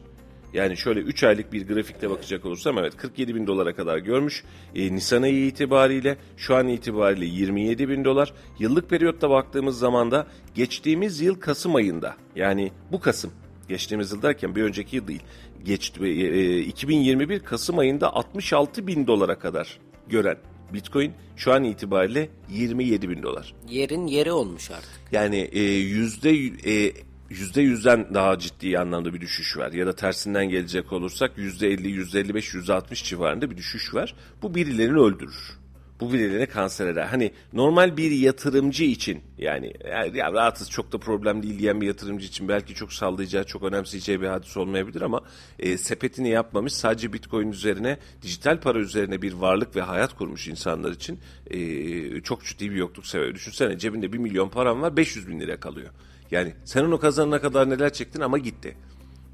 Yani şöyle 3 aylık bir grafikte bakacak olursam evet 47 bin dolara kadar görmüş. E, Nisan ayı itibariyle şu an itibariyle 27 bin dolar. Yıllık periyotta baktığımız zaman da geçtiğimiz yıl Kasım ayında yani bu Kasım geçtiğimiz yıl derken bir önceki yıl değil. Geçti, e, 2021 Kasım ayında 66 bin dolara kadar gören Bitcoin şu an itibariyle 27 bin dolar. Yerin yeri olmuş artık. Yani e, yüzde e, yüzde yüzden daha ciddi anlamda bir düşüş var. Ya da tersinden gelecek olursak yüzde 50, yüzde 55, yüzde 60 civarında bir düşüş var. Bu birilerini öldürür bu birilerine kanser eder. Hani normal bir yatırımcı için yani ya rahatız çok da problem değil diyen bir yatırımcı için belki çok sallayacağı, çok önemseyeceği bir hadis olmayabilir ama e, sepetini yapmamış sadece bitcoin üzerine, dijital para üzerine bir varlık ve hayat kurmuş insanlar için e, çok ciddi bir yokluk sebebi. Düşünsene cebinde bir milyon param var 500 bin lira kalıyor. Yani sen onu kazanana kadar neler çektin ama gitti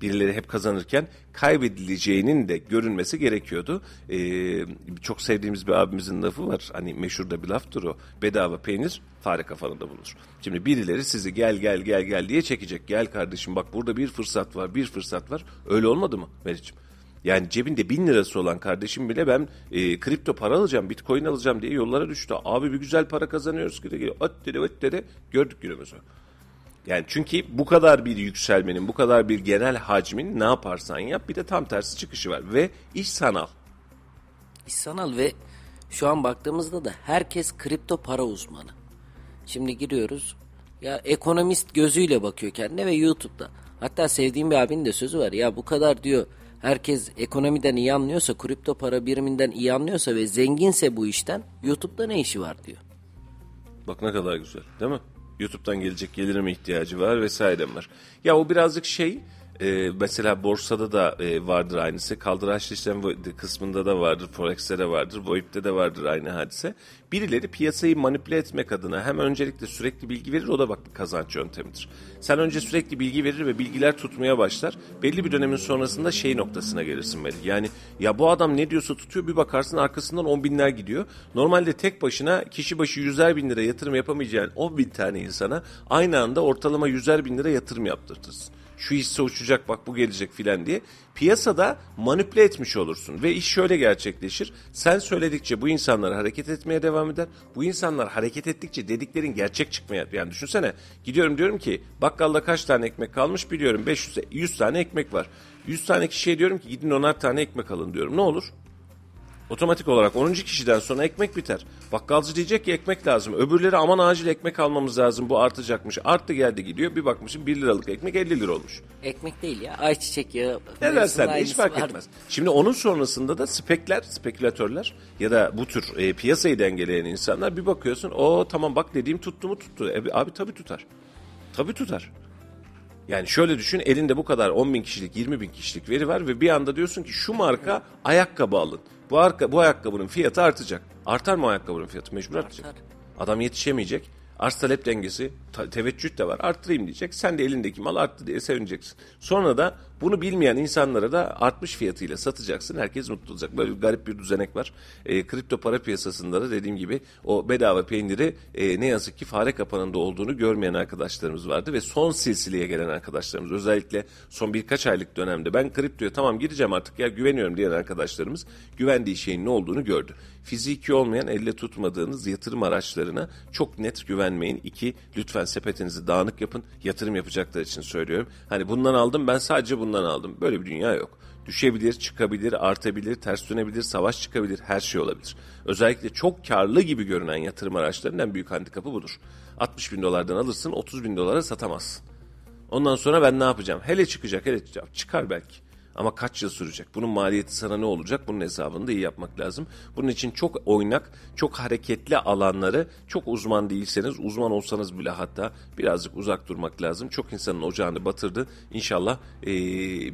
birileri hep kazanırken kaybedileceğinin de görünmesi gerekiyordu. Ee, çok sevdiğimiz bir abimizin lafı var. Hani meşhur da bir laftır o. Bedava peynir fare kafanında bulur. Şimdi birileri sizi gel gel gel gel diye çekecek. Gel kardeşim bak burada bir fırsat var bir fırsat var. Öyle olmadı mı Meriç'im? Yani cebinde bin lirası olan kardeşim bile ben e, kripto para alacağım, bitcoin alacağım diye yollara düştü. Abi bir güzel para kazanıyoruz. Öt dedi öt dedi. Gördük günümüzü. Yani çünkü bu kadar bir yükselmenin, bu kadar bir genel hacmin ne yaparsan yap bir de tam tersi çıkışı var. Ve iş sanal. sanal ve şu an baktığımızda da herkes kripto para uzmanı. Şimdi giriyoruz. Ya ekonomist gözüyle bakıyor kendine ve YouTube'da. Hatta sevdiğim bir abinin de sözü var. Ya bu kadar diyor herkes ekonomiden iyi anlıyorsa, kripto para biriminden iyi anlıyorsa ve zenginse bu işten YouTube'da ne işi var diyor. Bak ne kadar güzel değil mi? YouTube'dan gelecek gelirime ihtiyacı var vesaire var. Ya o birazcık şey e, mesela borsada da e, vardır aynısı. Kaldıraçlı işlem kısmında da vardır. Forex'te de vardır. VoIP'te de vardır aynı hadise. Birileri piyasayı manipüle etmek adına hem öncelikle sürekli bilgi verir o da bak bir kazanç yöntemidir. Sen önce sürekli bilgi verir ve bilgiler tutmaya başlar. Belli bir dönemin sonrasında şey noktasına gelirsin Melih. Yani ya bu adam ne diyorsa tutuyor bir bakarsın arkasından on binler gidiyor. Normalde tek başına kişi başı yüzer bin lira yatırım yapamayacağın 10 bin tane insana aynı anda ortalama yüzer bin lira yatırım yaptırtırsın şu hisse uçacak bak bu gelecek filan diye piyasada manipüle etmiş olursun ve iş şöyle gerçekleşir. Sen söyledikçe bu insanlar hareket etmeye devam eder. Bu insanlar hareket ettikçe dediklerin gerçek çıkmaya yani düşünsene gidiyorum diyorum ki bakkalda kaç tane ekmek kalmış biliyorum 500 100 tane ekmek var. 100 tane kişiye diyorum ki gidin onar tane ekmek alın diyorum. Ne olur? Otomatik olarak 10. kişiden sonra ekmek biter. Bakkalcı diyecek ki ekmek lazım. Öbürleri aman acil ekmek almamız lazım bu artacakmış. Arttı geldi gidiyor bir bakmışım 1 liralık ekmek 50 lira olmuş. Ekmek değil ya ayçiçek yağı. Ne dersen de hiç fark var. etmez. Şimdi onun sonrasında da spekler, spekülatörler ya da bu tür e, piyasayı dengeleyen insanlar bir bakıyorsun o tamam bak dediğim tuttu mu tuttu. E, abi tabii tutar. Tabii tutar. Yani şöyle düşün elinde bu kadar 10 bin kişilik 20 bin kişilik veri var ve bir anda diyorsun ki şu marka ayakkabı alın. Bu, arka, bu ayakkabının fiyatı artacak. Artar mı ayakkabının fiyatı? Mecbur artacak. Adam yetişemeyecek. Arz talep dengesi, teveccüh de var. Arttırayım diyecek. Sen de elindeki mal arttı diye sevineceksin. Sonra da bunu bilmeyen insanlara da artmış fiyatıyla satacaksın. Herkes mutlu olacak. Böyle bir garip bir düzenek var. E, kripto para piyasasında da dediğim gibi o bedava peyniri e, ne yazık ki fare kapanında olduğunu görmeyen arkadaşlarımız vardı. Ve son silsileye gelen arkadaşlarımız özellikle son birkaç aylık dönemde ben kriptoya tamam gireceğim artık ya güveniyorum diyen arkadaşlarımız güvendiği şeyin ne olduğunu gördü. Fiziki olmayan elle tutmadığınız yatırım araçlarına çok net güvenmeyin. İki, lütfen sepetinizi dağınık yapın. Yatırım yapacaklar için söylüyorum. Hani bundan aldım ben sadece bundan aldım. Böyle bir dünya yok. Düşebilir, çıkabilir, artabilir, ters dönebilir, savaş çıkabilir, her şey olabilir. Özellikle çok karlı gibi görünen yatırım araçlarının en büyük handikapı budur. 60 bin dolardan alırsın, 30 bin dolara satamazsın. Ondan sonra ben ne yapacağım? Hele çıkacak, hele çıkacak. Çıkar belki. Ama kaç yıl sürecek? Bunun maliyeti sana ne olacak? Bunun hesabını da iyi yapmak lazım. Bunun için çok oynak, çok hareketli alanları çok uzman değilseniz, uzman olsanız bile hatta birazcık uzak durmak lazım. Çok insanın ocağını batırdı. İnşallah ee,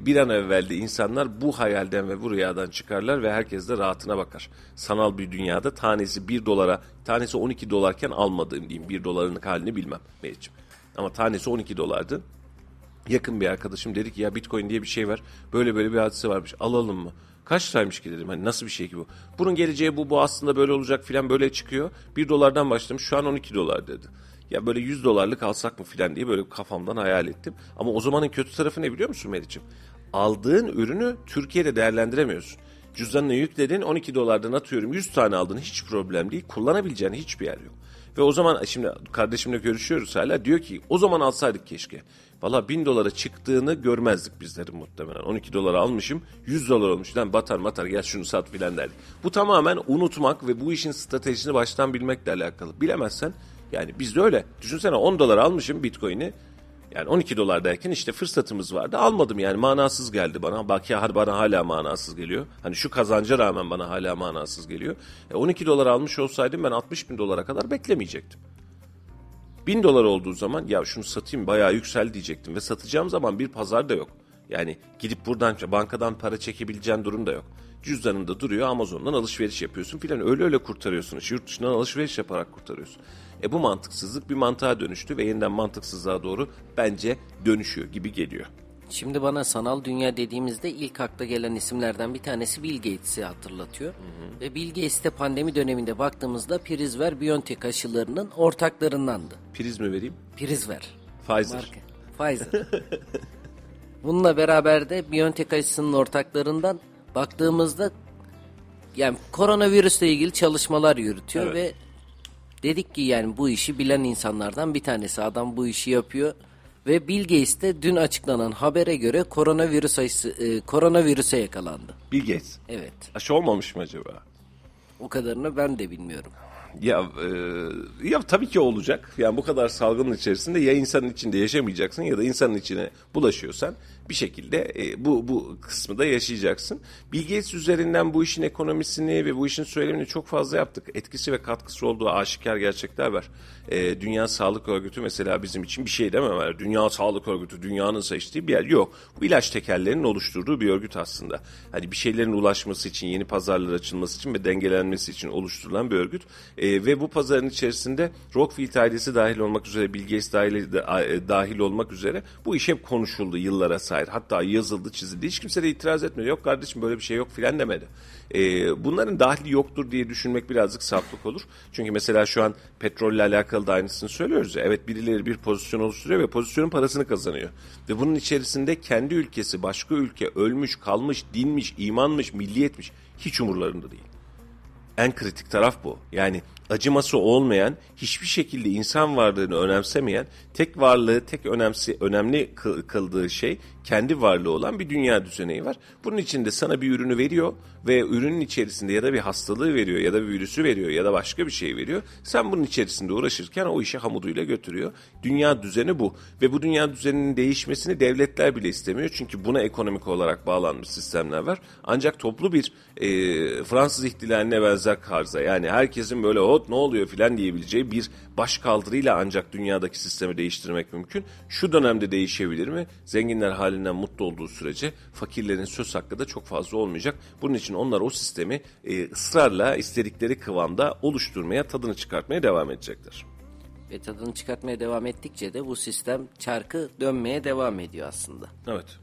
bir an evvel de insanlar bu hayalden ve bu rüyadan çıkarlar ve herkes de rahatına bakar. Sanal bir dünyada tanesi 1 dolara, tanesi 12 dolarken almadığım diyeyim. 1 doların halini bilmem Meriç'im. Ama tanesi 12 dolardı yakın bir arkadaşım dedi ki ya bitcoin diye bir şey var. Böyle böyle bir hadise varmış alalım mı? Kaç liraymış ki dedim hani nasıl bir şey ki bu? Bunun geleceği bu bu aslında böyle olacak filan böyle çıkıyor. Bir dolardan başlamış şu an 12 dolar dedi. Ya böyle 100 dolarlık alsak mı filan diye böyle kafamdan hayal ettim. Ama o zamanın kötü tarafı ne biliyor musun Meriç'im? Aldığın ürünü Türkiye'de değerlendiremiyorsun. Cüzdanına yükledin 12 dolardan atıyorum 100 tane aldın hiç problem değil. Kullanabileceğin hiçbir yer yok. Ve o zaman şimdi kardeşimle görüşüyoruz hala diyor ki o zaman alsaydık keşke. Valla bin dolara çıktığını görmezdik bizlerin muhtemelen. 12 dolara almışım 100 dolar olmuş. Lan batar matar gel şunu sat filan derdik. Bu tamamen unutmak ve bu işin stratejisini baştan bilmekle alakalı. Bilemezsen yani biz de öyle. Düşünsene 10 dolar almışım bitcoin'i. Yani 12 dolar derken işte fırsatımız vardı. Almadım yani manasız geldi bana. Bak ya bana hala manasız geliyor. Hani şu kazanca rağmen bana hala manasız geliyor. E 12 dolar almış olsaydım ben 60 bin dolara kadar beklemeyecektim. 1000 dolar olduğu zaman ya şunu satayım bayağı yüksel diyecektim. Ve satacağım zaman bir pazar da yok. Yani gidip buradan bankadan para çekebileceğin durum da yok. Cüzdanında duruyor Amazon'dan alışveriş yapıyorsun filan öyle öyle kurtarıyorsun. Yurt dışından alışveriş yaparak kurtarıyorsun. E bu mantıksızlık bir mantığa dönüştü ve yeniden mantıksızlığa doğru bence dönüşüyor gibi geliyor. Şimdi bana sanal dünya dediğimizde ilk akla gelen isimlerden bir tanesi Bill Gates'i hatırlatıyor. Hı hı. Ve Bill Gates de pandemi döneminde baktığımızda Prizver Biontech aşılarının ortaklarındandı. Priz mi vereyim? Prizver. Pfizer. Marka. Pfizer. Bununla beraber de Biontech aşısının ortaklarından baktığımızda yani koronavirüsle ilgili çalışmalar yürütüyor evet. ve dedik ki yani bu işi bilen insanlardan bir tanesi adam bu işi yapıyor ve Bill Gates de dün açıklanan habere göre koronavirüs aşısı, e, koronavirüse yakalandı. Bill Gates? Evet. Aşı olmamış mı acaba? O kadarını ben de bilmiyorum. Ya e, ya tabii ki olacak. Yani bu kadar salgının içerisinde ya insanın içinde yaşamayacaksın ya da insanın içine bulaşıyorsan bir şekilde e, bu bu kısmı da yaşayacaksın. Bill üzerinden bu işin ekonomisini ve bu işin söylemini çok fazla yaptık. Etkisi ve katkısı olduğu aşikar gerçekler var. E, Dünya Sağlık Örgütü mesela bizim için bir şey demem. Dünya Sağlık Örgütü dünyanın seçtiği bir yer yok. Bu ilaç tekerlerinin oluşturduğu bir örgüt aslında. Hani bir şeylerin ulaşması için, yeni pazarlar açılması için ve dengelenmesi için oluşturulan bir örgüt. E, ve bu pazarın içerisinde Rockfield ailesi dahil olmak üzere, Bill dahil, e, dahil olmak üzere bu iş hep konuşuldu yıllara sahip. Hatta yazıldı, çizildi. Hiç kimse de itiraz etmedi. Yok kardeşim böyle bir şey yok filan demedi. E, bunların dahili yoktur diye düşünmek birazcık saflık olur. Çünkü mesela şu an petrolle alakalı da aynısını söylüyoruz ya. Evet birileri bir pozisyon oluşturuyor ve pozisyonun parasını kazanıyor. Ve bunun içerisinde kendi ülkesi, başka ülke ölmüş, kalmış, dinmiş, imanmış, milliyetmiş hiç umurlarında değil. En kritik taraf bu. Yani acıması olmayan, hiçbir şekilde insan varlığını önemsemeyen, tek varlığı, tek önemsi, önemli kıldığı şey kendi varlığı olan bir dünya düzeneği var. Bunun içinde sana bir ürünü veriyor ve ürünün içerisinde ya da bir hastalığı veriyor ya da bir virüsü veriyor ya da başka bir şey veriyor. Sen bunun içerisinde uğraşırken o işi hamuduyla götürüyor. Dünya düzeni bu ve bu dünya düzeninin değişmesini devletler bile istemiyor. Çünkü buna ekonomik olarak bağlanmış sistemler var. Ancak toplu bir e, Fransız ihtilaline benzer karza yani herkesin böyle o ne oluyor filan diyebileceği bir baş kaldırıyla ancak dünyadaki sistemi değiştirmek mümkün. Şu dönemde değişebilir mi? Zenginler halinden mutlu olduğu sürece fakirlerin söz hakkı da çok fazla olmayacak. Bunun için onlar o sistemi e, ısrarla istedikleri kıvamda oluşturmaya, tadını çıkartmaya devam edecekler. Ve tadını çıkartmaya devam ettikçe de bu sistem çarkı dönmeye devam ediyor aslında. Evet.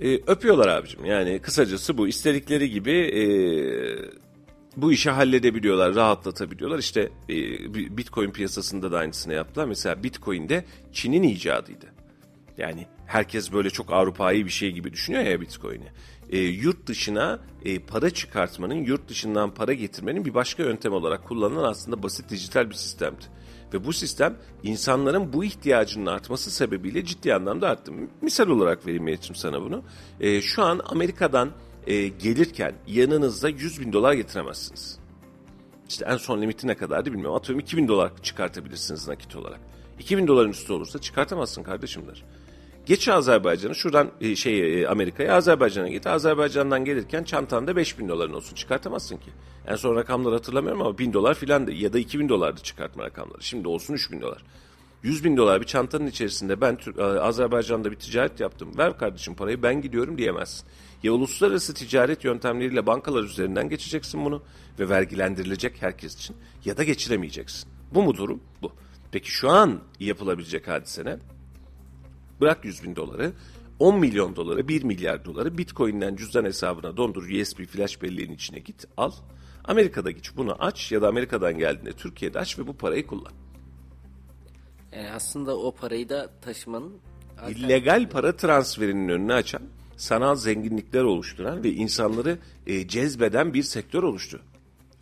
Ee, öpüyorlar abicim. Yani kısacası bu. istedikleri gibi e, bu işi halledebiliyorlar, rahatlatabiliyorlar. İşte e, Bitcoin piyasasında da aynısını yaptılar. Mesela Bitcoin de Çin'in icadıydı. Yani herkes böyle çok Avrupa'yı bir şey gibi düşünüyor ya Bitcoin'i. E, yurt dışına e, para çıkartmanın, yurt dışından para getirmenin bir başka yöntem olarak kullanılan aslında basit dijital bir sistemdi. Ve bu sistem insanların bu ihtiyacının artması sebebiyle ciddi anlamda arttı. Misal olarak vereyim Meriç'im sana bunu. E, şu an Amerika'dan e, gelirken yanınızda 100 bin dolar getiremezsiniz. İşte en son limiti ne kadardı bilmiyorum. Atıyorum 2000 dolar çıkartabilirsiniz nakit olarak. 2000 doların üstü olursa çıkartamazsın kardeşimler. Geç Azerbaycan'ı şuradan e, şey e, Amerika'ya Azerbaycan'a git. Azerbaycan'dan gelirken çantanda 5000 doların olsun çıkartamazsın ki. En son rakamları hatırlamıyorum ama 1000 dolar filan ya da 2000 dolardı çıkartma rakamları. Şimdi olsun 3000 dolar. 100 bin dolar bir çantanın içerisinde ben e, Azerbaycan'da bir ticaret yaptım. Ver kardeşim parayı ben gidiyorum diyemezsin. Ya uluslararası ticaret yöntemleriyle bankalar üzerinden geçeceksin bunu ve vergilendirilecek herkes için ya da geçiremeyeceksin. Bu mu durum? Bu. Peki şu an yapılabilecek hadise ne? Bırak 100 bin doları 10 milyon doları 1 milyar doları Bitcoin'den cüzdan hesabına dondur USB flash belleğinin içine git al. Amerika'da git bunu aç ya da Amerika'dan geldiğinde Türkiye'de aç ve bu parayı kullan. Yani aslında o parayı da taşımanın illegal para transferinin önünü açan, sanal zenginlikler oluşturan ve insanları e, cezbeden bir sektör oluştu.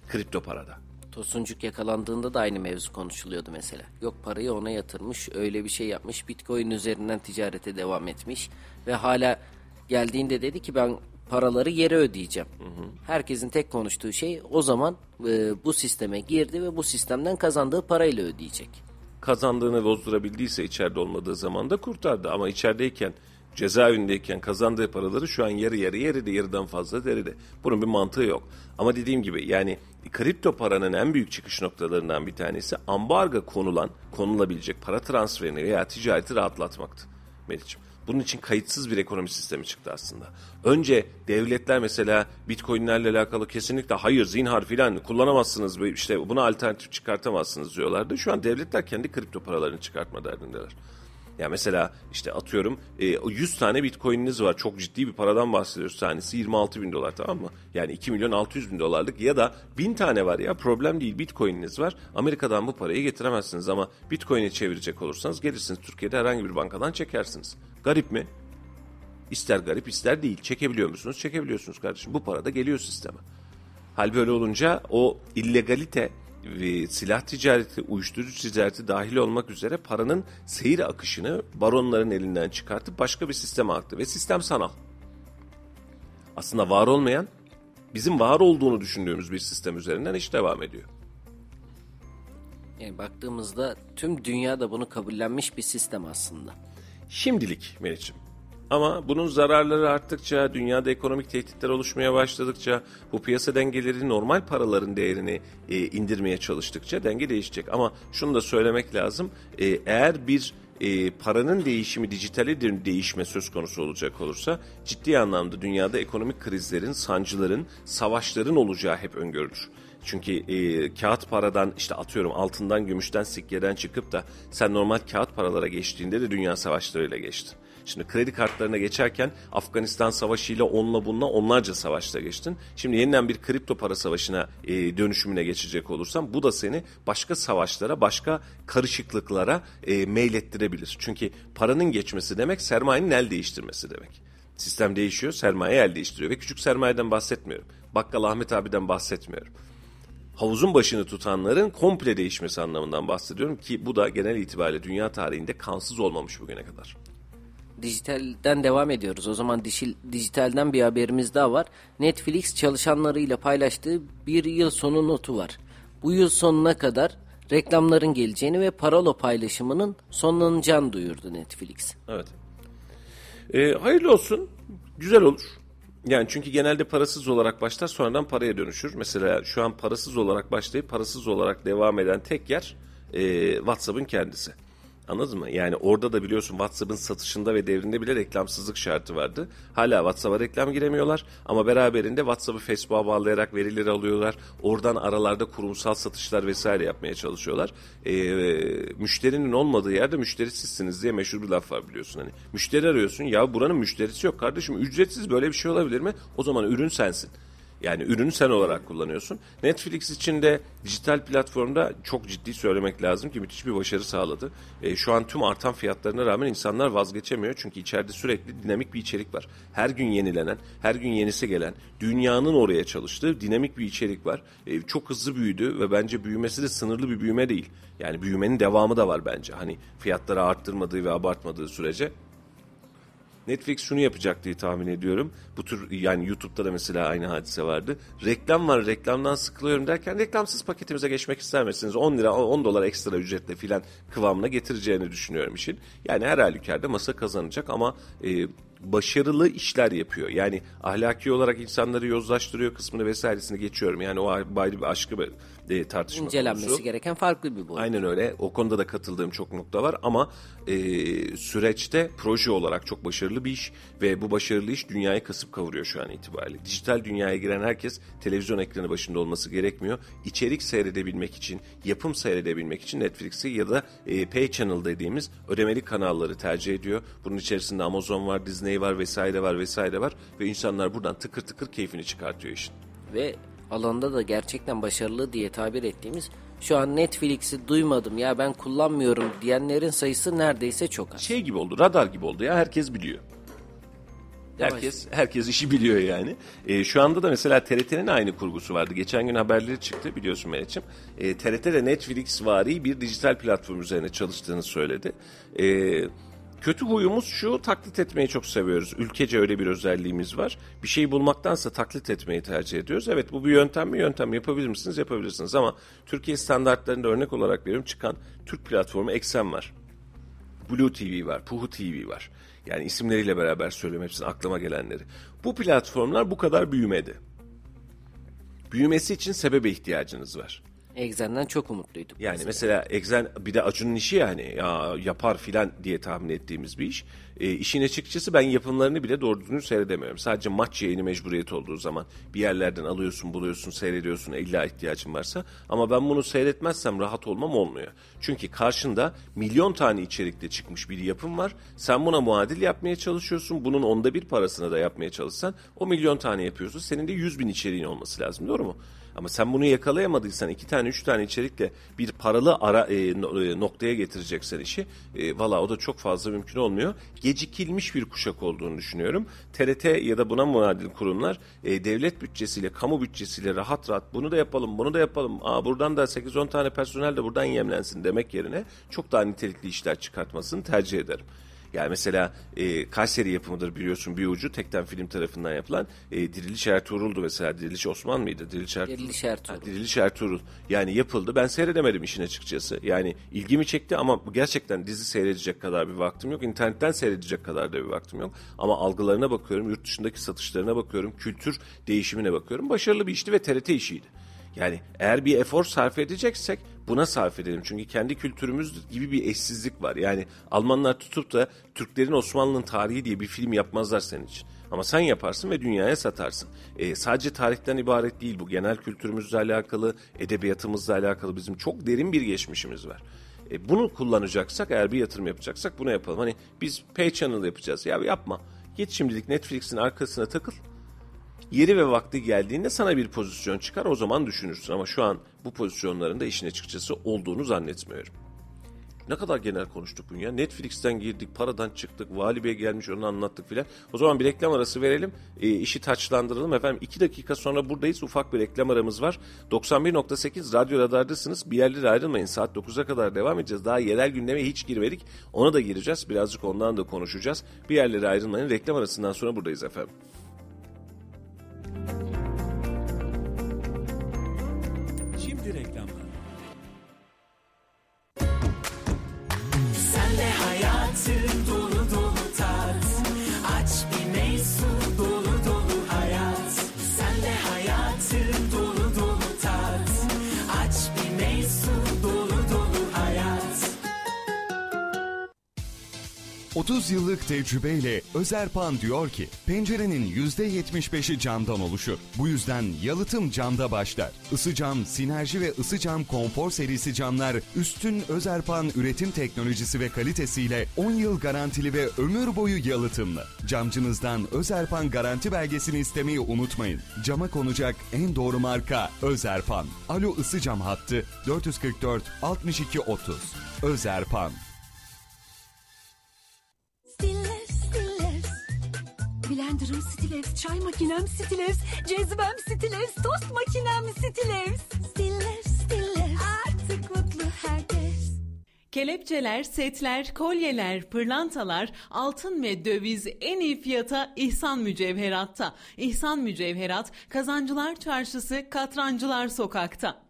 Kripto parada. Tosuncuk yakalandığında da aynı mevzu konuşuluyordu mesela. Yok parayı ona yatırmış, öyle bir şey yapmış, Bitcoin üzerinden ticarete devam etmiş ve hala geldiğinde dedi ki ben paraları yere ödeyeceğim. Hı hı. Herkesin tek konuştuğu şey o zaman e, bu sisteme girdi ve bu sistemden kazandığı parayla ödeyecek kazandığını bozdurabildiyse içeride olmadığı zaman da kurtardı. Ama içerideyken cezaevindeyken kazandığı paraları şu an yarı yarı yeride yarıdan fazla deride. Bunun bir mantığı yok. Ama dediğim gibi yani kripto paranın en büyük çıkış noktalarından bir tanesi ambargo konulan, konulabilecek para transferini veya ticareti rahatlatmaktı Meriç'im. Bunun için kayıtsız bir ekonomi sistemi çıktı aslında. Önce devletler mesela bitcoinlerle alakalı kesinlikle hayır zinhar filan kullanamazsınız işte buna alternatif çıkartamazsınız diyorlardı. Şu an devletler kendi kripto paralarını çıkartma derdindeler. Ya mesela işte atıyorum 100 e, tane bitcoin'iniz var. Çok ciddi bir paradan bahsediyoruz. Tanesi 26 bin dolar tamam mı? Yani 2 milyon 600 bin dolarlık ya da 1000 tane var ya problem değil bitcoin'iniz var. Amerika'dan bu parayı getiremezsiniz ama bitcoin'i çevirecek olursanız gelirsiniz Türkiye'de herhangi bir bankadan çekersiniz. Garip mi? İster garip ister değil. Çekebiliyor musunuz? Çekebiliyorsunuz kardeşim. Bu para da geliyor sisteme. Hal böyle olunca o illegalite ve silah ticareti, uyuşturucu ticareti dahil olmak üzere paranın seyir akışını baronların elinden çıkartıp başka bir sisteme aktı. Ve sistem sanal. Aslında var olmayan bizim var olduğunu düşündüğümüz bir sistem üzerinden iş devam ediyor. Yani baktığımızda tüm dünya da bunu kabullenmiş bir sistem aslında. Şimdilik Meriç'im. Ama bunun zararları arttıkça, dünyada ekonomik tehditler oluşmaya başladıkça, bu piyasa dengeleri normal paraların değerini e, indirmeye çalıştıkça denge değişecek. Ama şunu da söylemek lazım, e, eğer bir e, paranın değişimi, dijitale değişme söz konusu olacak olursa ciddi anlamda dünyada ekonomik krizlerin, sancıların, savaşların olacağı hep öngörülür. Çünkü e, kağıt paradan işte atıyorum altından, gümüşten, sikkeden çıkıp da sen normal kağıt paralara geçtiğinde de dünya savaşlarıyla geçti. Şimdi kredi kartlarına geçerken Afganistan savaşıyla onunla bununla onlarca savaşta geçtin. Şimdi yeniden bir kripto para savaşına e, dönüşümüne geçecek olursam bu da seni başka savaşlara, başka karışıklıklara e, meylettirebilir. Çünkü paranın geçmesi demek sermayenin el değiştirmesi demek. Sistem değişiyor, sermaye el değiştiriyor ve küçük sermayeden bahsetmiyorum. Bakkal Ahmet abiden bahsetmiyorum havuzun başını tutanların komple değişmesi anlamından bahsediyorum ki bu da genel itibariyle dünya tarihinde kansız olmamış bugüne kadar dijitalden devam ediyoruz. O zaman dişil, dijitalden bir haberimiz daha var. Netflix çalışanlarıyla paylaştığı bir yıl sonu notu var. Bu yıl sonuna kadar reklamların geleceğini ve paralo paylaşımının sonlanacağını duyurdu Netflix. Evet. Ee, hayırlı olsun. Güzel olur. Yani çünkü genelde parasız olarak başlar sonradan paraya dönüşür. Mesela şu an parasız olarak başlayıp parasız olarak devam eden tek yer e, WhatsApp'ın kendisi. Anladın mı? Yani orada da biliyorsun WhatsApp'ın satışında ve devrinde bile reklamsızlık şartı vardı. Hala WhatsApp'a reklam giremiyorlar ama beraberinde WhatsApp'ı Facebook'a bağlayarak verileri alıyorlar. Oradan aralarda kurumsal satışlar vesaire yapmaya çalışıyorlar. Ee, müşterinin olmadığı yerde müşterisizsiniz diye meşhur bir laf var biliyorsun. Hani müşteri arıyorsun ya buranın müşterisi yok kardeşim ücretsiz böyle bir şey olabilir mi? O zaman ürün sensin. Yani ürünü sen olarak kullanıyorsun. Netflix için de dijital platformda çok ciddi söylemek lazım ki müthiş bir başarı sağladı. E, şu an tüm artan fiyatlarına rağmen insanlar vazgeçemiyor. Çünkü içeride sürekli dinamik bir içerik var. Her gün yenilenen, her gün yenisi gelen, dünyanın oraya çalıştığı dinamik bir içerik var. E, çok hızlı büyüdü ve bence büyümesi de sınırlı bir büyüme değil. Yani büyümenin devamı da var bence. Hani fiyatları arttırmadığı ve abartmadığı sürece Netflix şunu yapacak diye tahmin ediyorum. Bu tür yani YouTube'da da mesela aynı hadise vardı. Reklam var reklamdan sıkılıyorum derken reklamsız paketimize geçmek ister misiniz? 10 lira 10 dolar ekstra ücretle filan kıvamına getireceğini düşünüyorum işin. Yani her halükarda masa kazanacak ama e, başarılı işler yapıyor. Yani ahlaki olarak insanları yozlaştırıyor kısmını vesairesini geçiyorum. Yani o ayrı bir aşkı e, tartışma İncelenmesi konusu. gereken farklı bir boyut. Aynen öyle. O konuda da katıldığım çok nokta var ama e, süreçte proje olarak çok başarılı bir iş ve bu başarılı iş dünyayı kasıp kavuruyor şu an itibariyle. Dijital dünyaya giren herkes televizyon ekranı başında olması gerekmiyor. İçerik seyredebilmek için, yapım seyredebilmek için Netflix'i ya da e, Pay Channel dediğimiz ödemeli kanalları tercih ediyor. Bunun içerisinde Amazon var, Disney var vesaire var vesaire var ve insanlar buradan tıkır tıkır keyfini çıkartıyor işin. Ve alanda da gerçekten başarılı diye tabir ettiğimiz şu an Netflix'i duymadım ya ben kullanmıyorum diyenlerin sayısı neredeyse çok az. Şey gibi oldu, radar gibi oldu ya herkes biliyor. Herkes herkes işi biliyor yani. E, şu anda da mesela TRT'nin aynı kurgusu vardı. Geçen gün haberleri çıktı biliyorsun Melek'ciğim. E, TRT de Netflix vari bir dijital platform üzerine çalıştığını söyledi. E, Kötü huyumuz şu taklit etmeyi çok seviyoruz. Ülkece öyle bir özelliğimiz var. Bir şey bulmaktansa taklit etmeyi tercih ediyoruz. Evet bu bir yöntem mi? Yöntem yapabilir misiniz? Yapabilirsiniz ama Türkiye standartlarında örnek olarak veriyorum çıkan Türk platformu Eksen var. Blue TV var, Puhu TV var. Yani isimleriyle beraber söylüyorum hepsinin aklıma gelenleri. Bu platformlar bu kadar büyümedi. Büyümesi için sebebe ihtiyacınız var. Exen'den çok umutluyduk. Yani mesela, mesela Exen bir de Acun'un işi yani ya yapar filan diye tahmin ettiğimiz bir iş. E, işin açıkçası ben yapımlarını bile doğru düzgün seyredemiyorum. Sadece maç yayını mecburiyet olduğu zaman bir yerlerden alıyorsun, buluyorsun, seyrediyorsun illa ihtiyacın varsa. Ama ben bunu seyretmezsem rahat olmam olmuyor. Çünkü karşında milyon tane içerikte çıkmış bir yapım var. Sen buna muadil yapmaya çalışıyorsun. Bunun onda bir parasını da yapmaya çalışsan o milyon tane yapıyorsun. Senin de yüz bin içeriğin olması lazım doğru mu? Ama sen bunu yakalayamadıysan iki tane üç tane içerikle bir paralı ara e, e, noktaya getireceksen işi e, valla o da çok fazla mümkün olmuyor. Gecikilmiş bir kuşak olduğunu düşünüyorum. TRT ya da buna muadil kurumlar e, devlet bütçesiyle kamu bütçesiyle rahat rahat bunu da yapalım bunu da yapalım. Aa, buradan da 8-10 tane personel de buradan yemlensin demek yerine çok daha nitelikli işler çıkartmasını tercih ederim. Yani mesela e, Kayseri yapımıdır biliyorsun bir ucu tekten film tarafından yapılan e, Diriliş Ertuğrul'du mesela. Diriliş Osman mıydı? Diriliş Ertuğrul. Diriliş Ertuğrul. Ha, Diriliş Ertuğrul. Yani yapıldı. Ben seyredemedim işin açıkçası. Yani ilgimi çekti ama gerçekten dizi seyredecek kadar bir vaktim yok. İnternetten seyredecek kadar da bir vaktim yok. Ama algılarına bakıyorum, yurt dışındaki satışlarına bakıyorum, kültür değişimine bakıyorum. Başarılı bir işti ve TRT işiydi. Yani eğer bir efor sarf edeceksek buna sarf edelim. Çünkü kendi kültürümüz gibi bir eşsizlik var. Yani Almanlar tutup da Türklerin Osmanlı'nın tarihi diye bir film yapmazlar senin için. Ama sen yaparsın ve dünyaya satarsın. E, sadece tarihten ibaret değil bu. Genel kültürümüzle alakalı, edebiyatımızla alakalı bizim çok derin bir geçmişimiz var. E, bunu kullanacaksak eğer bir yatırım yapacaksak bunu yapalım. Hani biz pay channel yapacağız. Ya yapma. Git şimdilik Netflix'in arkasına takıl. Yeri ve vakti geldiğinde sana bir pozisyon çıkar o zaman düşünürsün. Ama şu an bu pozisyonlarında işin açıkçası olduğunu zannetmiyorum. Ne kadar genel konuştuk bunu ya. Netflix'ten girdik, paradan çıktık, Vali Bey gelmiş onu anlattık filan. O zaman bir reklam arası verelim, e, işi taçlandıralım. Efendim iki dakika sonra buradayız. Ufak bir reklam aramız var. 91.8 Radyo Radar'dasınız. Bir yerlere ayrılmayın. Saat 9'a kadar devam edeceğiz. Daha yerel gündeme hiç girmedik. Ona da gireceğiz. Birazcık ondan da konuşacağız. Bir yerlere ayrılmayın. Reklam arasından sonra buradayız efendim. Şimdi reklamlar. Sen de hayatı 30 yıllık tecrübeyle Özerpan diyor ki pencerenin %75'i camdan oluşur. Bu yüzden yalıtım camda başlar. Isı cam, sinerji ve ısı cam konfor serisi camlar üstün Özerpan üretim teknolojisi ve kalitesiyle 10 yıl garantili ve ömür boyu yalıtımlı. Camcınızdan Özerpan garanti belgesini istemeyi unutmayın. Cama konacak en doğru marka Özerpan. Alo ısı cam hattı 444 62 30. Özerpan. Blender'ım Stillers, çay makinem Stillers, cezvem Stillers, tost makinem Stillers. Stillers, Stillers. Artık mutlu herkes. Kelepçeler, setler, kolyeler, pırlantalar, altın ve döviz en iyi fiyata İhsan Mücevherat'ta. İhsan Mücevherat, Kazancılar Çarşısı, Katrancılar Sokak'ta.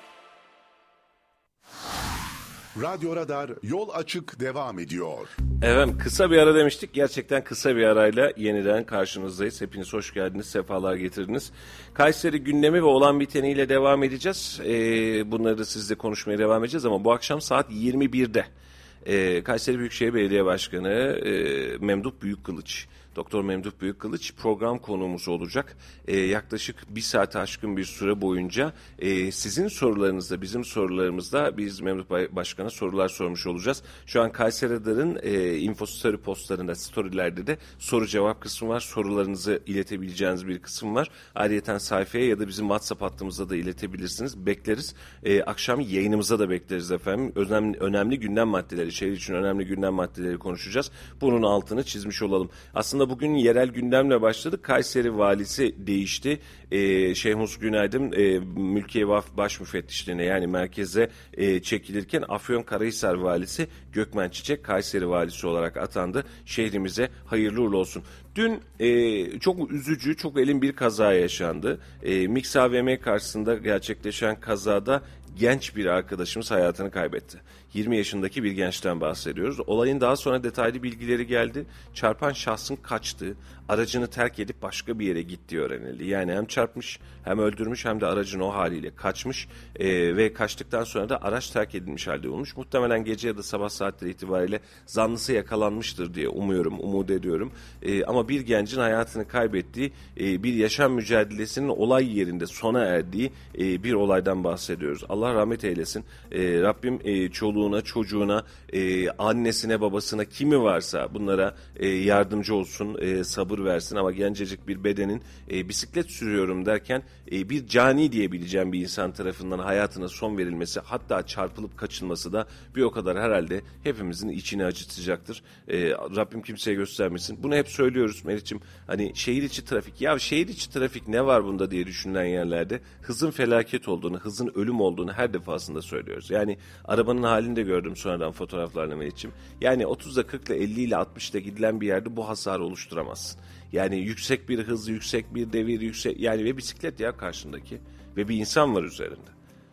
Radyo Radar yol açık devam ediyor. Efendim kısa bir ara demiştik. Gerçekten kısa bir arayla yeniden karşınızdayız. Hepiniz hoş geldiniz, sefalar getirdiniz. Kayseri gündemi ve olan biteniyle devam edeceğiz. Ee, bunları sizle konuşmaya devam edeceğiz ama bu akşam saat 21'de ee, Kayseri Büyükşehir Belediye Başkanı e, Memduh Büyükkılıç Doktor Memduh Büyükkılıç program konuğumuz olacak. Ee, yaklaşık bir saate aşkın bir süre boyunca e, sizin sorularınızda, bizim sorularımızda biz Memduh Başkan'a sorular sormuş olacağız. Şu an Kayseri Radar'ın e, info story postlarında, storylerde de soru cevap kısmı var. Sorularınızı iletebileceğiniz bir kısım var. Ayrıca sayfaya ya da bizim WhatsApp hattımıza da iletebilirsiniz. Bekleriz. E, akşam yayınımıza da bekleriz efendim. Önemli, önemli gündem maddeleri, şehir için önemli gündem maddeleri konuşacağız. Bunun altını çizmiş olalım. Aslında bugün yerel gündemle başladık. Kayseri valisi değişti. Ee, Şeyh Mus Günaydın e, Mülkiye Vaf Baş Müfettişliğine yani merkeze e, çekilirken Afyonkarahisar valisi Gökmen Çiçek Kayseri valisi olarak atandı. Şehrimize hayırlı uğurlu olsun. Dün e, çok üzücü, çok elin bir kaza yaşandı. E, Mix AVM karşısında gerçekleşen kazada genç bir arkadaşımız hayatını kaybetti. 20 yaşındaki bir gençten bahsediyoruz. Olayın daha sonra detaylı bilgileri geldi. Çarpan şahsın kaçtığı, aracını terk edip başka bir yere gittiği öğrenildi. Yani hem çarpmış, hem öldürmüş hem de aracın o haliyle kaçmış Ee, ve kaçtıktan sonra da araç terk edilmiş halde olmuş. Muhtemelen gece ya da sabah saatleri itibariyle zanlısı yakalanmıştır diye umuyorum, umut ediyorum. Ee, ama bir gencin hayatını kaybettiği, e, bir yaşam mücadelesinin olay yerinde sona erdiği e, bir olaydan bahsediyoruz. Allah rahmet eylesin. E, Rabbim e, çoluğuna, çocuğuna, e, annesine, babasına kimi varsa bunlara e, yardımcı olsun, e, sabır versin. Ama gencecik bir bedenin e, bisiklet sürüyorum derken e, bir cani diyebileceğim bir insan tarafından hayatına son verilmesi hatta çarpılıp kaçınması da bir o kadar herhalde hepimizin içini acıtacaktır. E, Rabbim kimseye göstermesin. Bunu hep söylüyoruz Meriç'im. Hani şehir içi trafik. Ya şehir içi trafik ne var bunda diye düşünülen yerlerde hızın felaket olduğunu, hızın ölüm olduğunu her defasında söylüyoruz. Yani arabanın halini de gördüm sonradan fotoğraflarla Meriç'im. Yani 30'da 40'la 50 ile 60'da gidilen bir yerde bu hasarı oluşturamazsın. Yani yüksek bir hız, yüksek bir devir, yüksek yani ve bisiklet ya karşındaki ve bir insan var üzerinde.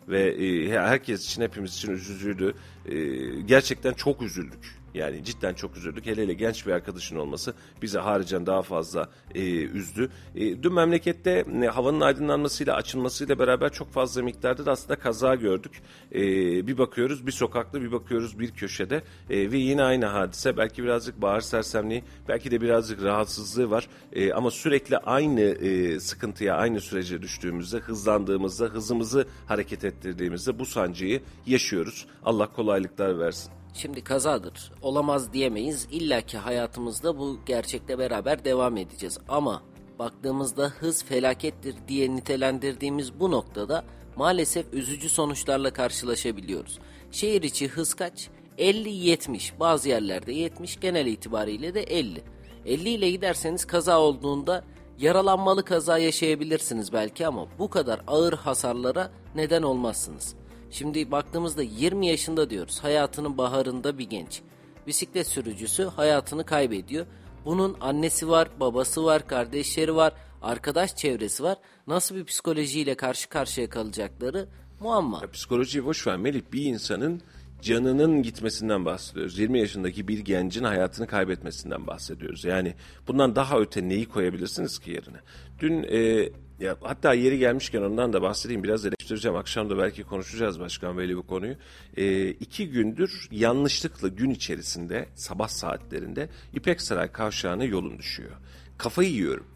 Ve e, herkes için hepimiz için üzücüydü. E, gerçekten çok üzüldük. Yani cidden çok üzüldük. Hele hele genç bir arkadaşın olması bizi haricen daha fazla e, üzdü. E, dün memlekette e, havanın aydınlanmasıyla açılmasıyla beraber çok fazla miktarda da aslında kaza gördük. E, bir bakıyoruz bir sokakta bir bakıyoruz bir köşede e, ve yine aynı hadise. Belki birazcık bağır sersemliği belki de birazcık rahatsızlığı var. E, ama sürekli aynı e, sıkıntıya aynı sürece düştüğümüzde hızlandığımızda hızımızı hareket ettirdiğimizde bu sancıyı yaşıyoruz. Allah kolaylıklar versin. Şimdi kazadır. Olamaz diyemeyiz. İlla ki hayatımızda bu gerçekle beraber devam edeceğiz. Ama baktığımızda hız felakettir diye nitelendirdiğimiz bu noktada maalesef üzücü sonuçlarla karşılaşabiliyoruz. Şehir içi hız kaç? 50-70. Bazı yerlerde 70 genel itibariyle de 50. 50 ile giderseniz kaza olduğunda yaralanmalı kaza yaşayabilirsiniz belki ama bu kadar ağır hasarlara neden olmazsınız. Şimdi baktığımızda 20 yaşında diyoruz. Hayatının baharında bir genç. Bisiklet sürücüsü hayatını kaybediyor. Bunun annesi var, babası var, kardeşleri var, arkadaş çevresi var. Nasıl bir psikolojiyle karşı karşıya kalacakları muamma. Ya psikolojiyi boş ver Melih. Bir insanın canının gitmesinden bahsediyoruz. 20 yaşındaki bir gencin hayatını kaybetmesinden bahsediyoruz. Yani bundan daha öte neyi koyabilirsiniz ki yerine? Dün e, ya hatta yeri gelmişken ondan da bahsedeyim biraz eleştireceğim. Akşam da belki konuşacağız Başkan Veli bu konuyu. E, iki gündür yanlışlıkla gün içerisinde sabah saatlerinde İpek Saray kavşağına yolun düşüyor. Kafayı yiyorum.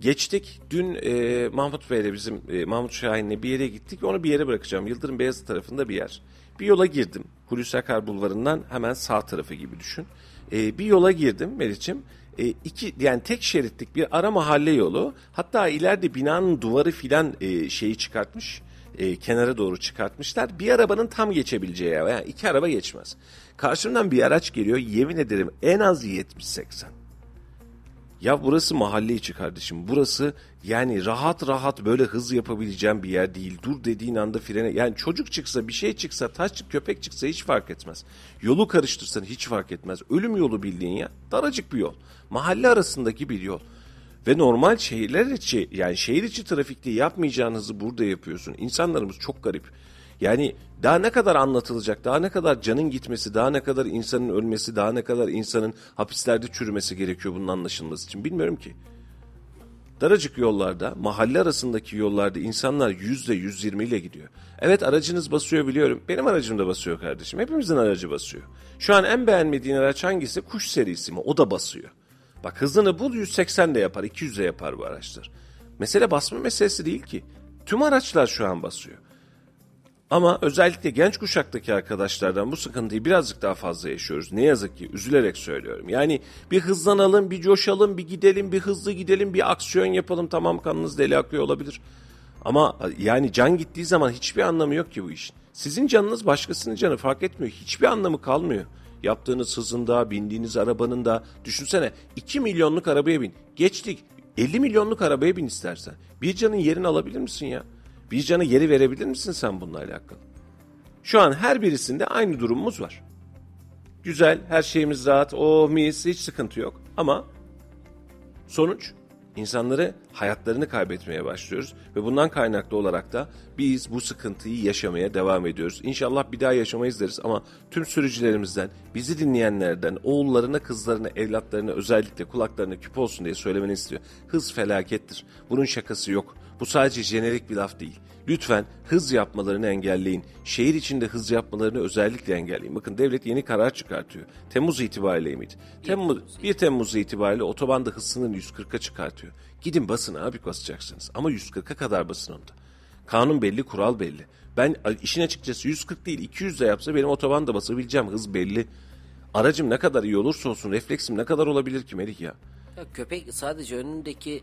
Geçtik. Dün e, Mahmut Bey'le bizim e, Mahmut Şahin'le bir yere gittik. Onu bir yere bırakacağım. Yıldırım Beyazıt tarafında bir yer. Bir yola girdim. Hulusi Akar Bulvarı'ndan hemen sağ tarafı gibi düşün. E, bir yola girdim Meriç'im. E, iki yani tek şeritlik bir ara mahalle yolu. Hatta ileride binanın duvarı filan e, şeyi çıkartmış. E, kenara doğru çıkartmışlar. Bir arabanın tam geçebileceği. Yani iki araba geçmez. Karşımdan bir araç geliyor. Yemin ederim en az 70-80. Ya burası mahalle içi kardeşim. Burası yani rahat rahat böyle hız yapabileceğim bir yer değil. Dur dediğin anda frene. Yani çocuk çıksa bir şey çıksa taş çık köpek çıksa hiç fark etmez. Yolu karıştırsan hiç fark etmez. Ölüm yolu bildiğin ya. Daracık bir yol. Mahalle arasındaki bir yol. Ve normal şehirler içi yani şehir içi trafikte yapmayacağın hızı burada yapıyorsun. İnsanlarımız çok garip. Yani daha ne kadar anlatılacak, daha ne kadar canın gitmesi, daha ne kadar insanın ölmesi, daha ne kadar insanın hapislerde çürümesi gerekiyor bunun anlaşılması için bilmiyorum ki. Daracık yollarda, mahalle arasındaki yollarda insanlar yüzde yüz ile gidiyor. Evet aracınız basıyor biliyorum. Benim aracım da basıyor kardeşim. Hepimizin aracı basıyor. Şu an en beğenmediğin araç hangisi? Kuş serisi mi? O da basıyor. Bak hızını bul 180 de yapar, 200 de yapar bu araçlar. Mesele basma meselesi değil ki. Tüm araçlar şu an basıyor. Ama özellikle genç kuşaktaki arkadaşlardan bu sıkıntıyı birazcık daha fazla yaşıyoruz. Ne yazık ki üzülerek söylüyorum. Yani bir hızlanalım, bir coşalım, bir gidelim, bir hızlı gidelim, bir aksiyon yapalım. Tamam kanınız deli akıyor olabilir. Ama yani can gittiği zaman hiçbir anlamı yok ki bu işin. Sizin canınız başkasının canı fark etmiyor. Hiçbir anlamı kalmıyor. Yaptığınız hızında, bindiğiniz arabanın da düşünsene 2 milyonluk arabaya bin. Geçtik 50 milyonluk arabaya bin istersen. Bir canın yerini alabilir misin ya? Bir canı yeri verebilir misin sen bununla alakalı? Şu an her birisinde aynı durumumuz var. Güzel, her şeyimiz rahat, o mis, hiç sıkıntı yok. Ama sonuç insanları hayatlarını kaybetmeye başlıyoruz ve bundan kaynaklı olarak da biz bu sıkıntıyı yaşamaya devam ediyoruz. İnşallah bir daha yaşamayız deriz ama tüm sürücülerimizden, bizi dinleyenlerden, oğullarına, kızlarına, evlatlarına özellikle kulaklarına küp olsun diye söylemeni istiyor. Hız felakettir. Bunun şakası yok. Bu sadece jenerik bir laf değil. Lütfen hız yapmalarını engelleyin. Şehir içinde hız yapmalarını özellikle engelleyin. Bakın devlet yeni karar çıkartıyor. Temmuz itibariyle miydi? Temmuz, 1 Temmuz itibariyle otobanda hız sınırını 140'a çıkartıyor. Gidin basın abi basacaksınız. Ama 140'a kadar basın onda. Kanun belli, kural belli. Ben işin açıkçası 140 değil 200 de yapsa benim otobanda basabileceğim hız belli. Aracım ne kadar iyi olursa olsun refleksim ne kadar olabilir ki Melih ya? Ya köpek sadece önündeki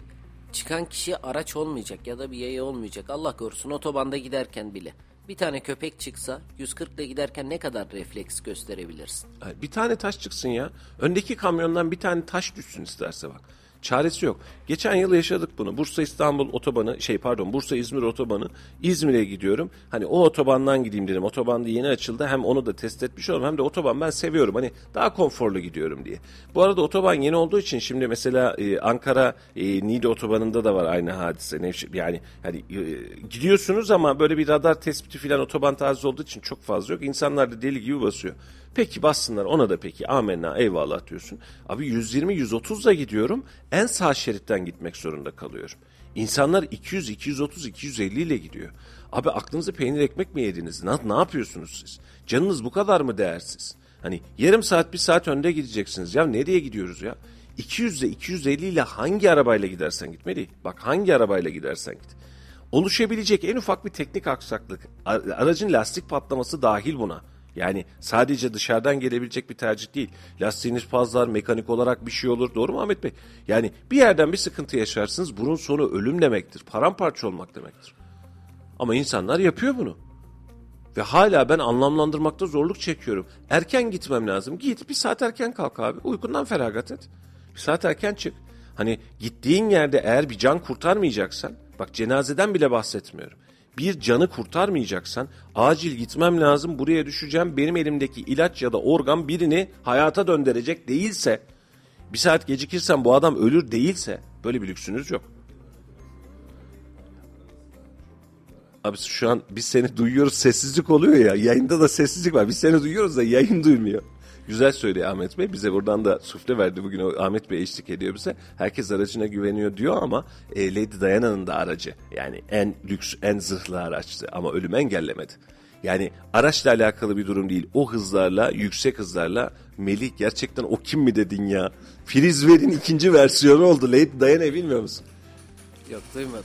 çıkan kişi araç olmayacak ya da bir yaya olmayacak. Allah korusun otobanda giderken bile. Bir tane köpek çıksa 140 ile giderken ne kadar refleks gösterebilirsin? Bir tane taş çıksın ya. Öndeki kamyondan bir tane taş düşsün isterse bak. Çaresi yok. Geçen yıl yaşadık bunu. Bursa İstanbul otobanı şey pardon Bursa İzmir otobanı. İzmir'e gidiyorum. Hani o otobandan gideyim dedim. Otoban da yeni açıldı. Hem onu da test etmiş oldum. Hem de otoban ben seviyorum. Hani daha konforlu gidiyorum diye. Bu arada otoban yeni olduğu için şimdi mesela e, Ankara e, Niğde otobanında da var aynı hadise. Nevşehir- Yani hani e, gidiyorsunuz ama böyle bir radar tespiti falan otoban tarzı olduğu için çok fazla yok. İnsanlar da deli gibi basıyor. Peki bassınlar ona da peki amenna eyvallah diyorsun. Abi 120-130'la gidiyorum en sağ şeritten gitmek zorunda kalıyorum. İnsanlar 200, 230, 250 ile gidiyor. Abi aklınızı peynir ekmek mi yediniz? Ne, ne yapıyorsunuz siz? Canınız bu kadar mı değersiz? Hani yarım saat bir saat önde gideceksiniz. Ya nereye gidiyoruz ya? 200 ile 250 ile hangi arabayla gidersen gitmeli. Bak hangi arabayla gidersen git. Oluşabilecek en ufak bir teknik aksaklık, aracın lastik patlaması dahil buna. Yani sadece dışarıdan gelebilecek bir tercih değil. Lastiğiniz pazlar, mekanik olarak bir şey olur. Doğru mu Ahmet Bey? Yani bir yerden bir sıkıntı yaşarsınız. Bunun sonu ölüm demektir. Paramparça olmak demektir. Ama insanlar yapıyor bunu. Ve hala ben anlamlandırmakta zorluk çekiyorum. Erken gitmem lazım. Git bir saat erken kalk abi. Uykundan feragat et. Bir saat erken çık. Hani gittiğin yerde eğer bir can kurtarmayacaksan, bak cenazeden bile bahsetmiyorum. Bir canı kurtarmayacaksan acil gitmem lazım buraya düşeceğim benim elimdeki ilaç ya da organ birini hayata döndürecek değilse bir saat gecikirsem bu adam ölür değilse böyle bir lüksünüz yok. Abi şu an biz seni duyuyoruz sessizlik oluyor ya yayında da sessizlik var biz seni duyuyoruz da yayın duymuyor. Güzel söylüyor Ahmet Bey bize buradan da sufle verdi bugün o Ahmet Bey eşlik ediyor bize. Herkes aracına güveniyor diyor ama e, Lady Diana'nın da aracı yani en lüks en zırhlı araçtı ama ölümü engellemedi. Yani araçla alakalı bir durum değil. O hızlarla, yüksek hızlarla Melih gerçekten o kim mi dedin ya? Frizver'in ikinci versiyonu oldu. Lady Diana bilmiyor musun? Yok duymadım.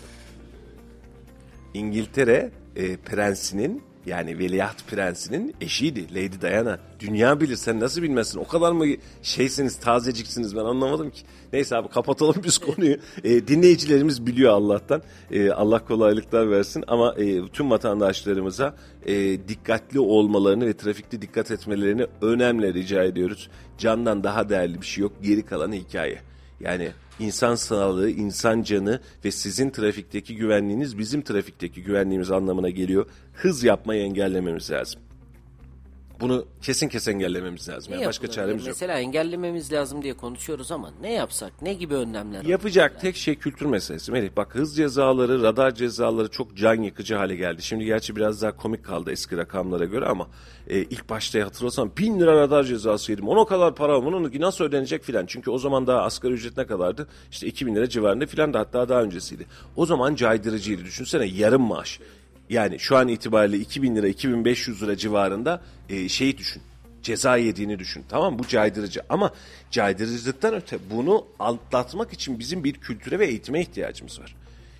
İngiltere e, prensinin yani veliaht prensinin eşiydi Lady Diana. Dünya bilir sen nasıl bilmezsin o kadar mı şeysiniz tazeciksiniz ben anlamadım ki. Neyse abi kapatalım biz konuyu. E, dinleyicilerimiz biliyor Allah'tan. E, Allah kolaylıklar versin ama e, tüm vatandaşlarımıza e, dikkatli olmalarını ve trafikte dikkat etmelerini önemli rica ediyoruz. Candan daha değerli bir şey yok geri kalan hikaye. Yani insan sağlığı, insan canı ve sizin trafikteki güvenliğiniz bizim trafikteki güvenliğimiz anlamına geliyor. Hız yapmayı engellememiz lazım. Bunu kesin kesin engellememiz lazım. Ne Yani başka çaremiz yok. Mesela engellememiz lazım diye konuşuyoruz ama ne yapsak? Ne gibi önlemler Yapacak tek şey kültür meselesi. Melih bak hız cezaları, radar cezaları çok can yakıcı hale geldi. Şimdi gerçi biraz daha komik kaldı eski rakamlara göre ama e, ilk başta hatırlasam bin lira radar cezası yedim. Ona kadar para onun nasıl ödenecek filan. Çünkü o zaman daha asgari ücret ne kadardı? İşte 2000 lira civarında filan da hatta daha öncesiydi. O zaman caydırıcıydı. Düşünsene yarım maaş. Yani şu an itibariyle 2000 lira 2500 lira civarında e, şeyi düşün ceza yediğini düşün. Tamam bu caydırıcı ama caydırıcılıktan öte bunu atlatmak için bizim bir kültüre ve eğitime ihtiyacımız var.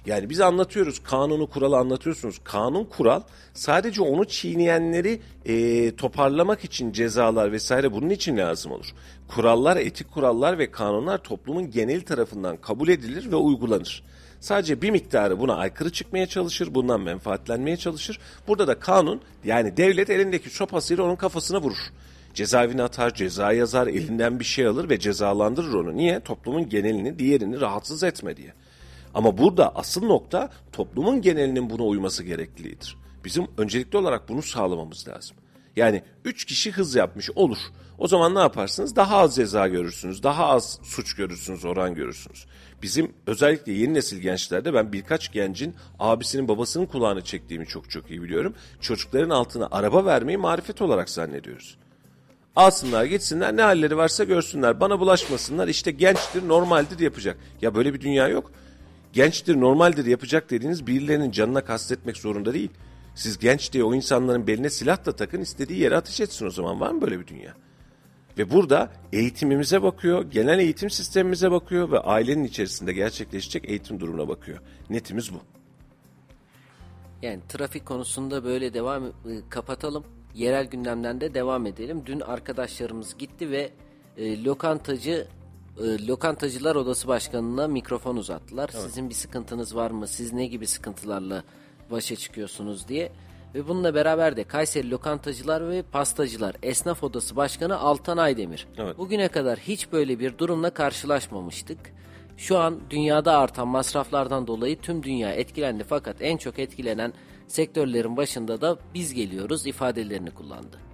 Yani biz anlatıyoruz kanunu kuralı anlatıyorsunuz. Kanun kural sadece onu çiğneyenleri e, toparlamak için cezalar vesaire bunun için lazım olur. Kurallar, etik kurallar ve kanunlar toplumun genel tarafından kabul edilir ve uygulanır. Sadece bir miktarı buna aykırı çıkmaya çalışır, bundan menfaatlenmeye çalışır. Burada da kanun yani devlet elindeki sopasıyla onun kafasına vurur. Cezaevine atar, ceza yazar, elinden bir şey alır ve cezalandırır onu. Niye? Toplumun genelini, diğerini rahatsız etme diye. Ama burada asıl nokta toplumun genelinin buna uyması gerekliliğidir. Bizim öncelikli olarak bunu sağlamamız lazım. Yani 3 kişi hız yapmış olur. O zaman ne yaparsınız? Daha az ceza görürsünüz, daha az suç görürsünüz, oran görürsünüz. Bizim özellikle yeni nesil gençlerde ben birkaç gencin abisinin babasının kulağını çektiğimi çok çok iyi biliyorum. Çocukların altına araba vermeyi marifet olarak zannediyoruz. Alsınlar gitsinler ne halleri varsa görsünler. Bana bulaşmasınlar işte gençtir normaldir yapacak. Ya böyle bir dünya yok. Gençtir normaldir yapacak dediğiniz birilerinin canına kastetmek zorunda değil. Siz genç diye o insanların beline silah da takın istediği yere ateş etsin o zaman var mı böyle bir dünya? Ve burada eğitimimize bakıyor, genel eğitim sistemimize bakıyor ve ailenin içerisinde gerçekleşecek eğitim durumuna bakıyor. Netimiz bu. Yani trafik konusunda böyle devam e, kapatalım. Yerel gündemden de devam edelim. Dün arkadaşlarımız gitti ve e, lokantacı e, lokantacılar odası başkanına mikrofon uzattılar. Sizin bir sıkıntınız var mı? Siz ne gibi sıkıntılarla başa çıkıyorsunuz diye. Ve bununla beraber de Kayseri Lokantacılar ve Pastacılar Esnaf Odası Başkanı Altan Aydemir. Evet. Bugüne kadar hiç böyle bir durumla karşılaşmamıştık. Şu an dünyada artan masraflardan dolayı tüm dünya etkilendi fakat en çok etkilenen sektörlerin başında da biz geliyoruz ifadelerini kullandı.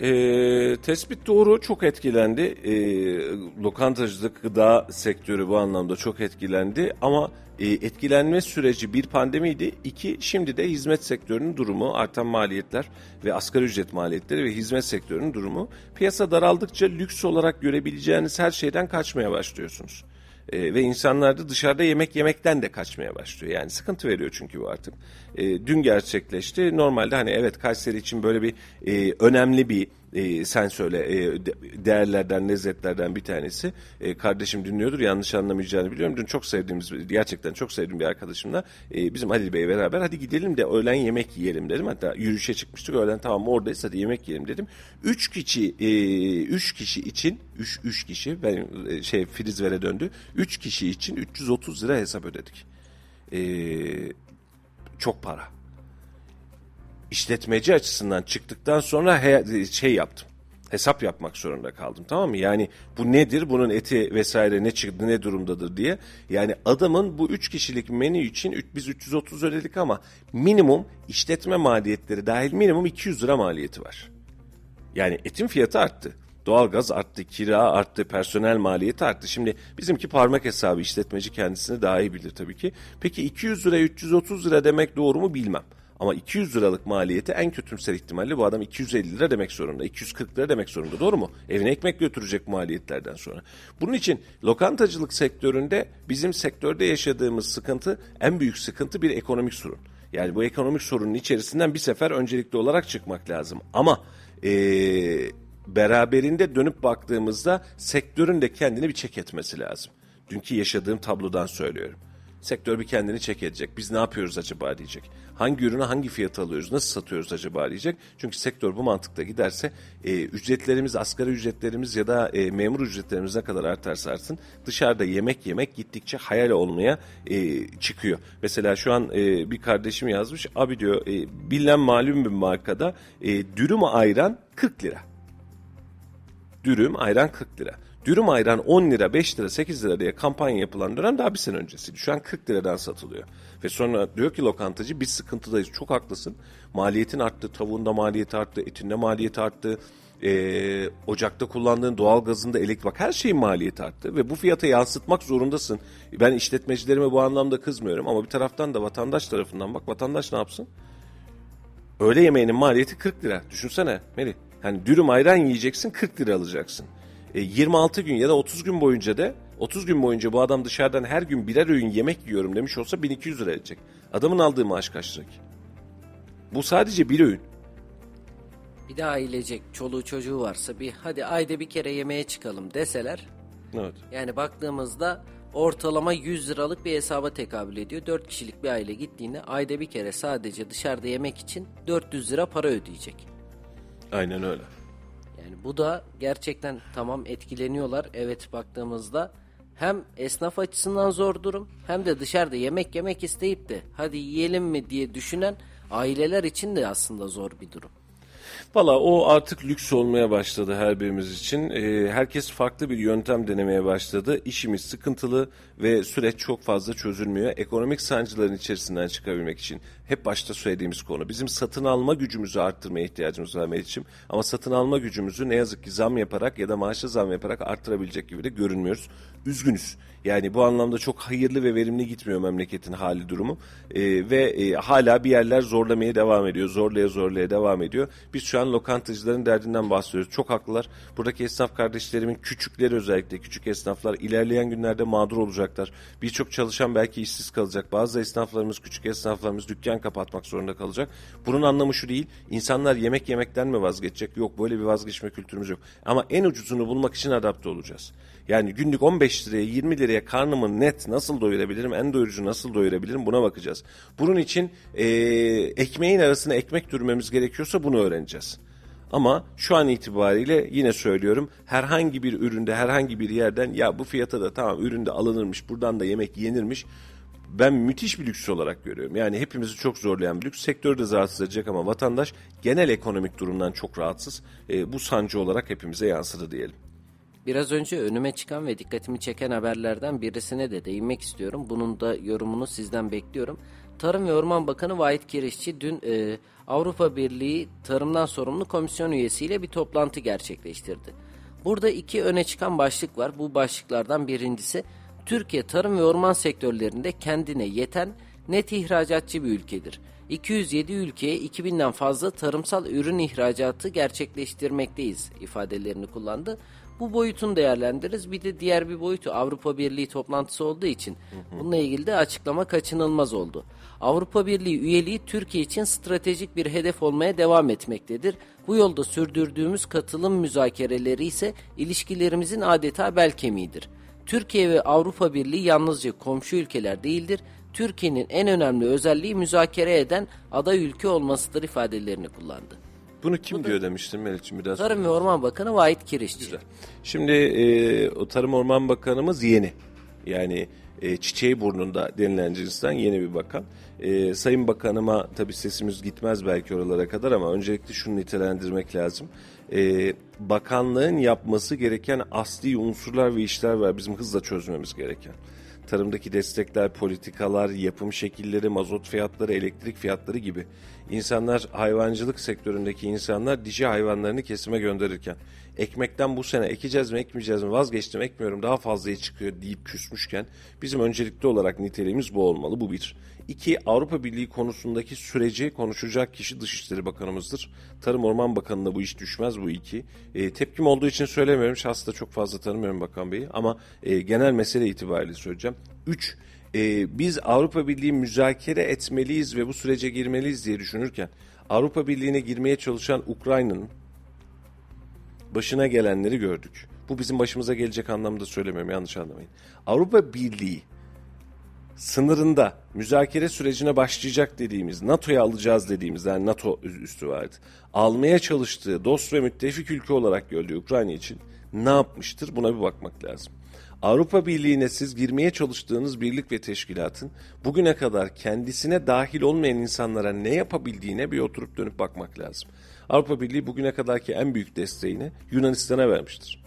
Ee, tespit doğru çok etkilendi. Ee, lokantacılık, gıda sektörü bu anlamda çok etkilendi. Ama e, etkilenme süreci bir pandemiydi. İki, şimdi de hizmet sektörünün durumu, artan maliyetler ve asgari ücret maliyetleri ve hizmet sektörünün durumu. Piyasa daraldıkça lüks olarak görebileceğiniz her şeyden kaçmaya başlıyorsunuz. Ee, ve insanlar da dışarıda yemek yemekten de kaçmaya başlıyor. Yani sıkıntı veriyor çünkü bu artık. Ee, dün gerçekleşti. Normalde hani evet Kayseri için böyle bir e, önemli bir e, sen söyle e, de- değerlerden, lezzetlerden bir tanesi. E, kardeşim dinliyordur yanlış anlamayacağını biliyorum. Dün çok sevdiğimiz, gerçekten çok sevdiğim bir arkadaşımla e, bizim Halil Bey beraber hadi gidelim de öğlen yemek yiyelim dedim. Hatta yürüyüşe çıkmıştık öğlen tamam oradayız hadi yemek yiyelim dedim. Üç kişi, e, üç kişi için, üç, üç kişi ben e, şey Filizver'e döndü. Üç kişi için 330 lira hesap ödedik. E, çok para işletmeci açısından çıktıktan sonra he- şey yaptım. Hesap yapmak zorunda kaldım tamam mı? Yani bu nedir? Bunun eti vesaire ne çıktı ne durumdadır diye. Yani adamın bu 3 kişilik menü için biz 330 ödedik ama minimum işletme maliyetleri dahil minimum 200 lira maliyeti var. Yani etin fiyatı arttı. Doğalgaz arttı, kira arttı, personel maliyeti arttı. Şimdi bizimki parmak hesabı işletmeci kendisini daha iyi bilir tabii ki. Peki 200 lira 330 lira demek doğru mu bilmem. Ama 200 liralık maliyeti en kötümser ihtimalle bu adam 250 lira demek zorunda. 240 lira demek zorunda. Doğru mu? Evine ekmek götürecek maliyetlerden sonra. Bunun için lokantacılık sektöründe bizim sektörde yaşadığımız sıkıntı en büyük sıkıntı bir ekonomik sorun. Yani bu ekonomik sorunun içerisinden bir sefer öncelikli olarak çıkmak lazım. Ama eee beraberinde dönüp baktığımızda sektörün de kendini bir çek etmesi lazım. Dünkü yaşadığım tablodan söylüyorum. Sektör bir kendini çek edecek. Biz ne yapıyoruz acaba diyecek. Hangi ürünü hangi fiyata alıyoruz, nasıl satıyoruz acaba diyecek. Çünkü sektör bu mantıkta giderse e, ücretlerimiz, asgari ücretlerimiz ya da e, memur ücretlerimiz ne kadar artarsa artsın dışarıda yemek yemek gittikçe hayal olmaya e, çıkıyor. Mesela şu an e, bir kardeşim yazmış. Abi diyor e, bilinen malum bir markada e, dürüm ayran 40 lira. Dürüm ayran 40 lira. Dürüm ayran 10 lira, 5 lira, 8 lira diye kampanya yapılan dönem daha bir sene öncesiydi. Şu an 40 liradan satılıyor. Ve sonra diyor ki lokantacı biz sıkıntıdayız. Çok haklısın. Maliyetin arttı, tavuğunda maliyeti arttı, etinde maliyeti arttı. Ee, ocakta kullandığın doğal gazında elektrik bak her şeyin maliyeti arttı ve bu fiyata yansıtmak zorundasın. Ben işletmecilerime bu anlamda kızmıyorum ama bir taraftan da vatandaş tarafından bak vatandaş ne yapsın? Öğle yemeğinin maliyeti 40 lira. Düşünsene Meri. Hani dürüm ayran yiyeceksin 40 lira alacaksın. E, 26 gün ya da 30 gün boyunca da 30 gün boyunca bu adam dışarıdan her gün birer öğün yemek yiyorum demiş olsa 1200 lira edecek. Adamın aldığı maaş kaç lira ki? Bu sadece bir öğün. Bir de ailecek çoluğu çocuğu varsa bir hadi ayda bir kere yemeğe çıkalım deseler Evet. yani baktığımızda ortalama 100 liralık bir hesaba tekabül ediyor. 4 kişilik bir aile gittiğinde ayda bir kere sadece dışarıda yemek için 400 lira para ödeyecek. Aynen öyle. Yani bu da gerçekten tamam etkileniyorlar. Evet baktığımızda hem esnaf açısından zor durum hem de dışarıda yemek yemek isteyip de hadi yiyelim mi diye düşünen aileler için de aslında zor bir durum. Valla o artık lüks olmaya başladı her birimiz için. Ee, herkes farklı bir yöntem denemeye başladı. İşimiz sıkıntılı ve süreç çok fazla çözülmüyor. Ekonomik sancıların içerisinden çıkabilmek için hep başta söylediğimiz konu. Bizim satın alma gücümüzü arttırmaya ihtiyacımız var Meriç'im. Ama satın alma gücümüzü ne yazık ki zam yaparak ya da maaşlı zam yaparak arttırabilecek gibi de görünmüyoruz. Üzgünüz. Yani bu anlamda çok hayırlı ve verimli gitmiyor memleketin hali durumu. Ee, ve e, hala bir yerler zorlamaya devam ediyor. Zorlaya zorlaya devam ediyor. Biz şu an lokantacıların derdinden bahsediyoruz. Çok haklılar. Buradaki esnaf kardeşlerimin küçükleri özellikle küçük esnaflar ilerleyen günlerde mağdur olacaklar. Birçok çalışan belki işsiz kalacak. Bazı esnaflarımız, küçük esnaflarımız dükkan dükkan kapatmak zorunda kalacak. Bunun anlamı şu değil. İnsanlar yemek yemekten mi vazgeçecek? Yok böyle bir vazgeçme kültürümüz yok. Ama en ucuzunu bulmak için adapte olacağız. Yani günlük 15 liraya 20 liraya karnımı net nasıl doyurabilirim? En doyurucu nasıl doyurabilirim? Buna bakacağız. Bunun için e, ekmeğin arasına ekmek dürmemiz gerekiyorsa bunu öğreneceğiz. Ama şu an itibariyle yine söylüyorum herhangi bir üründe herhangi bir yerden ya bu fiyata da tamam üründe alınırmış buradan da yemek yenirmiş ben müthiş bir lüks olarak görüyorum. Yani hepimizi çok zorlayan bir lüks. Sektörü de rahatsız edecek ama vatandaş genel ekonomik durumdan çok rahatsız. E, bu sancı olarak hepimize yansıdı diyelim. Biraz önce önüme çıkan ve dikkatimi çeken haberlerden birisine de değinmek istiyorum. Bunun da yorumunu sizden bekliyorum. Tarım ve Orman Bakanı Vahit Kirişçi dün e, Avrupa Birliği Tarımdan Sorumlu Komisyon üyesiyle bir toplantı gerçekleştirdi. Burada iki öne çıkan başlık var. Bu başlıklardan birincisi Türkiye tarım ve orman sektörlerinde kendine yeten net ihracatçı bir ülkedir. 207 ülkeye 2000'den fazla tarımsal ürün ihracatı gerçekleştirmekteyiz ifadelerini kullandı. Bu boyutunu değerlendiririz. Bir de diğer bir boyutu Avrupa Birliği toplantısı olduğu için bununla ilgili de açıklama kaçınılmaz oldu. Avrupa Birliği üyeliği Türkiye için stratejik bir hedef olmaya devam etmektedir. Bu yolda sürdürdüğümüz katılım müzakereleri ise ilişkilerimizin adeta bel kemiğidir. Türkiye ve Avrupa Birliği yalnızca komşu ülkeler değildir. Türkiye'nin en önemli özelliği müzakere eden aday ülke olmasıdır ifadelerini kullandı. Bunu kim diyor demiştim Melih'ciğim biraz. Tarım ve Orman Bakanı Vahit Kirişçi. Güzel. Şimdi e, o Tarım Orman Bakanımız yeni. Yani e, çiçeği burnunda denilen cinsten yeni bir bakan. E, Sayın Bakanıma tabii sesimiz gitmez belki oralara kadar ama öncelikle şunu nitelendirmek lazım. E, bakanlığın yapması gereken asli unsurlar ve işler var bizim hızla çözmemiz gereken. Tarımdaki destekler, politikalar, yapım şekilleri, mazot fiyatları, elektrik fiyatları gibi. İnsanlar hayvancılık sektöründeki insanlar dişi hayvanlarını kesime gönderirken ekmekten bu sene ekeceğiz mi ekmeyeceğiz mi vazgeçtim ekmiyorum daha fazlaya çıkıyor deyip küsmüşken bizim öncelikli olarak niteliğimiz bu olmalı bu bir. İki Avrupa Birliği konusundaki süreci konuşacak kişi Dışişleri Bakanımızdır. Tarım Orman Bakanı'na bu iş düşmez bu iki. E, tepkim olduğu için söylemiyorum şahsı da çok fazla tanımıyorum Bakan Bey'i ama e, genel mesele itibariyle söyleyeceğim. Üç e, biz Avrupa Birliği müzakere etmeliyiz ve bu sürece girmeliyiz diye düşünürken Avrupa Birliği'ne girmeye çalışan Ukrayna'nın başına gelenleri gördük. Bu bizim başımıza gelecek anlamda söylemiyorum yanlış anlamayın. Avrupa Birliği sınırında müzakere sürecine başlayacak dediğimiz, NATO'ya alacağız dediğimiz, yani NATO üstü vardı. Almaya çalıştığı dost ve müttefik ülke olarak gördüğü Ukrayna için ne yapmıştır buna bir bakmak lazım. Avrupa Birliği'ne siz girmeye çalıştığınız birlik ve teşkilatın bugüne kadar kendisine dahil olmayan insanlara ne yapabildiğine bir oturup dönüp bakmak lazım. Avrupa Birliği bugüne kadarki en büyük desteğini Yunanistan'a vermiştir.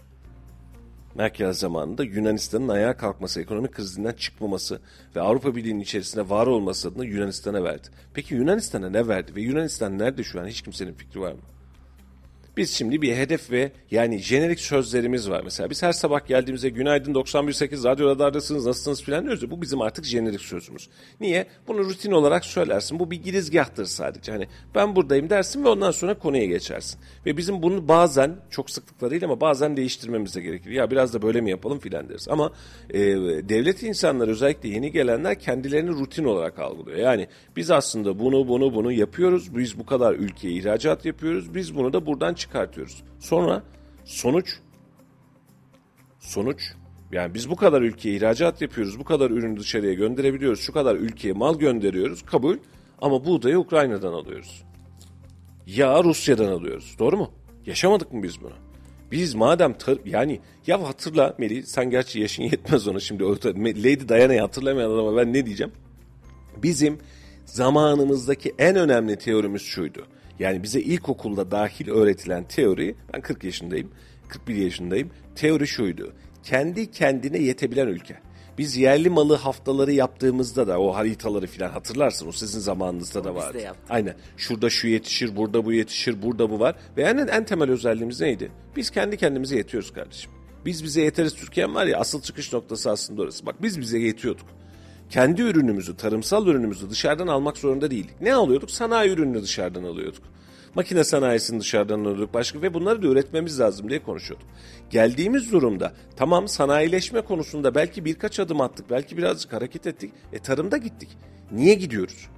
Merkel zamanında Yunanistan'ın ayağa kalkması, ekonomik krizinden çıkmaması ve Avrupa Birliği'nin içerisinde var olması adına Yunanistan'a verdi. Peki Yunanistan'a ne verdi ve Yunanistan nerede şu an hiç kimsenin fikri var mı? Biz şimdi bir hedef ve yani jenerik sözlerimiz var. Mesela biz her sabah geldiğimizde günaydın 91.8 radyo radardasınız nasılsınız filan diyoruz ya bu bizim artık jenerik sözümüz. Niye? Bunu rutin olarak söylersin. Bu bir girizgahtır sadece. Hani ben buradayım dersin ve ondan sonra konuya geçersin. Ve bizim bunu bazen çok sıklıkla değil ama bazen değiştirmemiz de gerekir. Ya biraz da böyle mi yapalım filan deriz. Ama e, devlet insanları özellikle yeni gelenler kendilerini rutin olarak algılıyor. Yani biz aslında bunu bunu bunu yapıyoruz. Biz bu kadar ülkeye ihracat yapıyoruz. Biz bunu da buradan çıkartıyoruz. Sonra sonuç sonuç yani biz bu kadar ülkeye ihracat yapıyoruz, bu kadar ürünü dışarıya gönderebiliyoruz, şu kadar ülkeye mal gönderiyoruz, kabul. Ama buğdayı Ukrayna'dan alıyoruz. Ya Rusya'dan alıyoruz. Doğru mu? Yaşamadık mı biz bunu? Biz madem tar- yani ya hatırla Melih sen gerçi yaşın yetmez ona şimdi Lady Diana'yı hatırlamayan adama ben ne diyeceğim? Bizim zamanımızdaki en önemli teorimiz şuydu. Yani bize ilkokulda dahil öğretilen teori, ben 40 yaşındayım, 41 yaşındayım. Teori şuydu. Kendi kendine yetebilen ülke. Biz yerli malı haftaları yaptığımızda da o haritaları filan hatırlarsın. O sizin zamanınızda da vardı. Aynen. Şurada şu yetişir, burada bu yetişir, burada bu var. Ve en, en temel özelliğimiz neydi? Biz kendi kendimize yetiyoruz kardeşim. Biz bize yeteriz Türkiye'm var ya asıl çıkış noktası aslında orası. Bak biz bize yetiyorduk kendi ürünümüzü, tarımsal ürünümüzü dışarıdan almak zorunda değildik. Ne alıyorduk? Sanayi ürününü dışarıdan alıyorduk. Makine sanayisini dışarıdan alıyorduk başka ve bunları da üretmemiz lazım diye konuşuyorduk. Geldiğimiz durumda tamam sanayileşme konusunda belki birkaç adım attık, belki birazcık hareket ettik. E tarımda gittik. Niye gidiyoruz?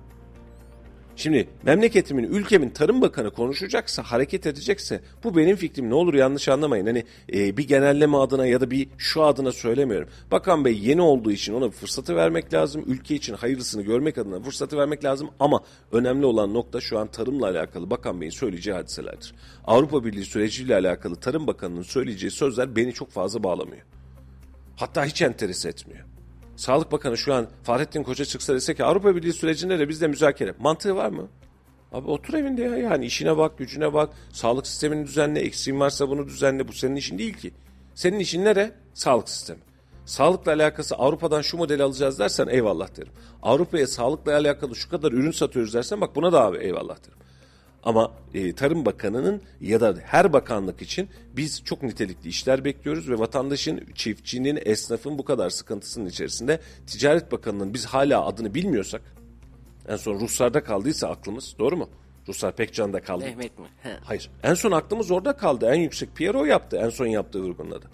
Şimdi memleketimin, ülkemin Tarım Bakanı konuşacaksa, hareket edecekse bu benim fikrim. Ne olur yanlış anlamayın. Hani e, bir genelleme adına ya da bir şu adına söylemiyorum. Bakan Bey yeni olduğu için ona fırsatı vermek lazım. Ülke için hayırlısını görmek adına fırsatı vermek lazım. Ama önemli olan nokta şu an tarımla alakalı Bakan Bey'in söyleyeceği hadiselerdir. Avrupa Birliği süreciyle alakalı Tarım Bakanı'nın söyleyeceği sözler beni çok fazla bağlamıyor. Hatta hiç enteres etmiyor. Sağlık Bakanı şu an Fahrettin Koca çıksa dese ki Avrupa Birliği sürecinde de bizde müzakere. Mantığı var mı? Abi otur evinde ya yani işine bak gücüne bak sağlık sistemini düzenle eksiğin varsa bunu düzenle bu senin işin değil ki. Senin işin nere? Sağlık sistemi. Sağlıkla alakası Avrupa'dan şu modeli alacağız dersen eyvallah derim. Avrupa'ya sağlıkla alakalı şu kadar ürün satıyoruz dersen bak buna da abi eyvallah derim. Ama e, Tarım Bakanı'nın ya da her bakanlık için biz çok nitelikli işler bekliyoruz ve vatandaşın, çiftçinin, esnafın bu kadar sıkıntısının içerisinde Ticaret Bakanı'nın biz hala adını bilmiyorsak en son Ruslar'da kaldıysa aklımız doğru mu? Ruslar pek canda kaldı. Mehmet mi? He. Hayır. En son aklımız orada kaldı. En yüksek Pierre yaptı. En son yaptığı grubun adı.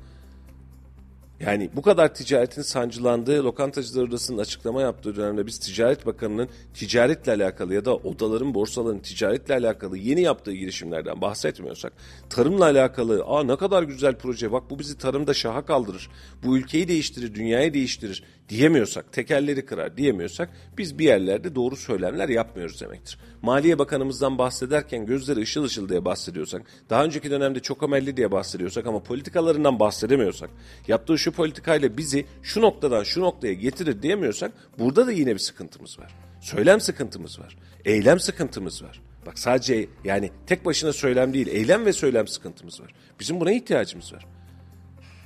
Yani bu kadar ticaretin sancılandığı lokantacılar odasının açıklama yaptığı dönemde biz Ticaret Bakanı'nın ticaretle alakalı ya da odaların, borsaların ticaretle alakalı yeni yaptığı girişimlerden bahsetmiyorsak, tarımla alakalı aa ne kadar güzel proje bak bu bizi tarımda şaha kaldırır, bu ülkeyi değiştirir, dünyayı değiştirir diyemiyorsak, tekerleri kırar diyemiyorsak biz bir yerlerde doğru söylemler yapmıyoruz demektir. Maliye Bakanımızdan bahsederken gözleri ışıl ışıl diye bahsediyorsak, daha önceki dönemde çok amelli diye bahsediyorsak ama politikalarından bahsedemiyorsak, yaptığı şu politikayla bizi şu noktadan şu noktaya getirir diyemiyorsak burada da yine bir sıkıntımız var. Söylem sıkıntımız var. Eylem sıkıntımız var. Bak sadece yani tek başına söylem değil, eylem ve söylem sıkıntımız var. Bizim buna ihtiyacımız var.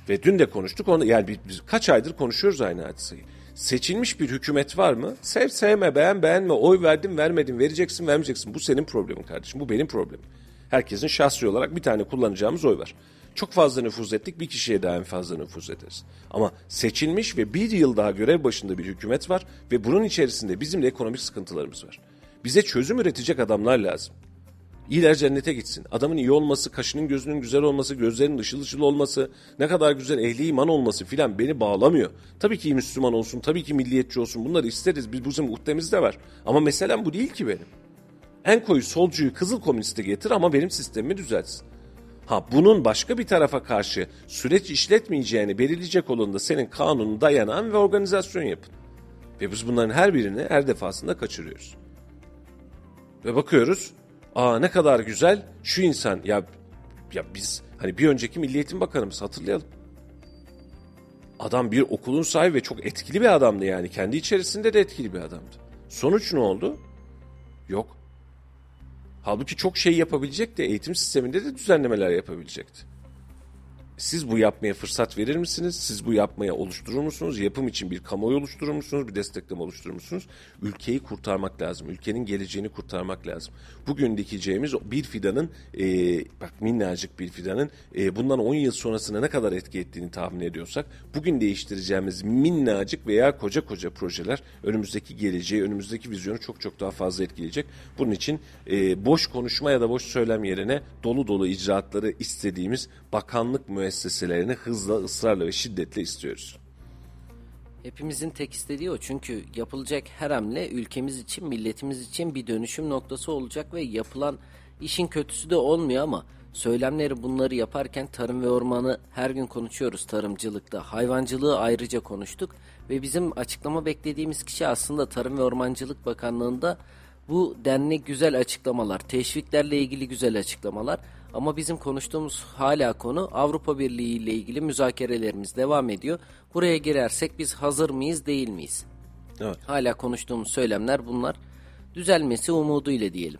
Ve dün de konuştuk. Onu, yani biz, kaç aydır konuşuyoruz aynı hadiseyi. Seçilmiş bir hükümet var mı? Sev sevme, beğen beğenme, oy verdim vermedim, vereceksin vermeyeceksin. Bu senin problemin kardeşim, bu benim problemim. Herkesin şahsi olarak bir tane kullanacağımız oy var. Çok fazla nüfuz ettik, bir kişiye daha en fazla nüfuz ederiz. Ama seçilmiş ve bir yıl daha görev başında bir hükümet var ve bunun içerisinde bizim de ekonomik sıkıntılarımız var. Bize çözüm üretecek adamlar lazım. İyiler cennete gitsin. Adamın iyi olması, kaşının gözünün güzel olması, gözlerinin ışıl ışıl olması, ne kadar güzel ehli iman olması filan beni bağlamıyor. Tabii ki Müslüman olsun, tabii ki milliyetçi olsun bunları isteriz. Biz bizim muhtemizde var. Ama meselem bu değil ki benim. En koyu solcuyu kızıl komüniste getir ama benim sistemimi düzeltsin. Ha bunun başka bir tarafa karşı süreç işletmeyeceğini belirleyecek olan da senin kanunun dayanan ve organizasyon yapın. Ve biz bunların her birini her defasında kaçırıyoruz. Ve bakıyoruz aa ne kadar güzel şu insan ya ya biz hani bir önceki Milliyetin Bakanımız hatırlayalım. Adam bir okulun sahibi ve çok etkili bir adamdı yani. Kendi içerisinde de etkili bir adamdı. Sonuç ne oldu? Yok. Halbuki çok şey yapabilecek de eğitim sisteminde de düzenlemeler yapabilecekti. Siz bu yapmaya fırsat verir misiniz? Siz bu yapmaya oluşturur musunuz? Yapım için bir kamuoyu oluşturur musunuz? Bir destekleme oluşturur musunuz? Ülkeyi kurtarmak lazım. Ülkenin geleceğini kurtarmak lazım. Bugün dikeceğimiz bir fidanın, e, bak minnacık bir fidanın e, bundan 10 yıl sonrasına ne kadar etki ettiğini tahmin ediyorsak, bugün değiştireceğimiz minnacık veya koca koca projeler önümüzdeki geleceği, önümüzdeki vizyonu çok çok daha fazla etkileyecek. Bunun için e, boş konuşma ya da boş söylem yerine dolu dolu icraatları istediğimiz bakanlık müesseselerini hızla, ısrarla ve şiddetle istiyoruz. Hepimizin tek istediği o çünkü yapılacak her hamle ülkemiz için, milletimiz için bir dönüşüm noktası olacak ve yapılan işin kötüsü de olmuyor ama söylemleri bunları yaparken tarım ve ormanı her gün konuşuyoruz tarımcılıkta. Hayvancılığı ayrıca konuştuk ve bizim açıklama beklediğimiz kişi aslında Tarım ve Ormancılık Bakanlığı'nda bu denli güzel açıklamalar, teşviklerle ilgili güzel açıklamalar ama bizim konuştuğumuz hala konu Avrupa Birliği ile ilgili müzakerelerimiz devam ediyor. Buraya girersek biz hazır mıyız değil miyiz? Evet. Hala konuştuğumuz söylemler bunlar. Düzelmesi umuduyla diyelim.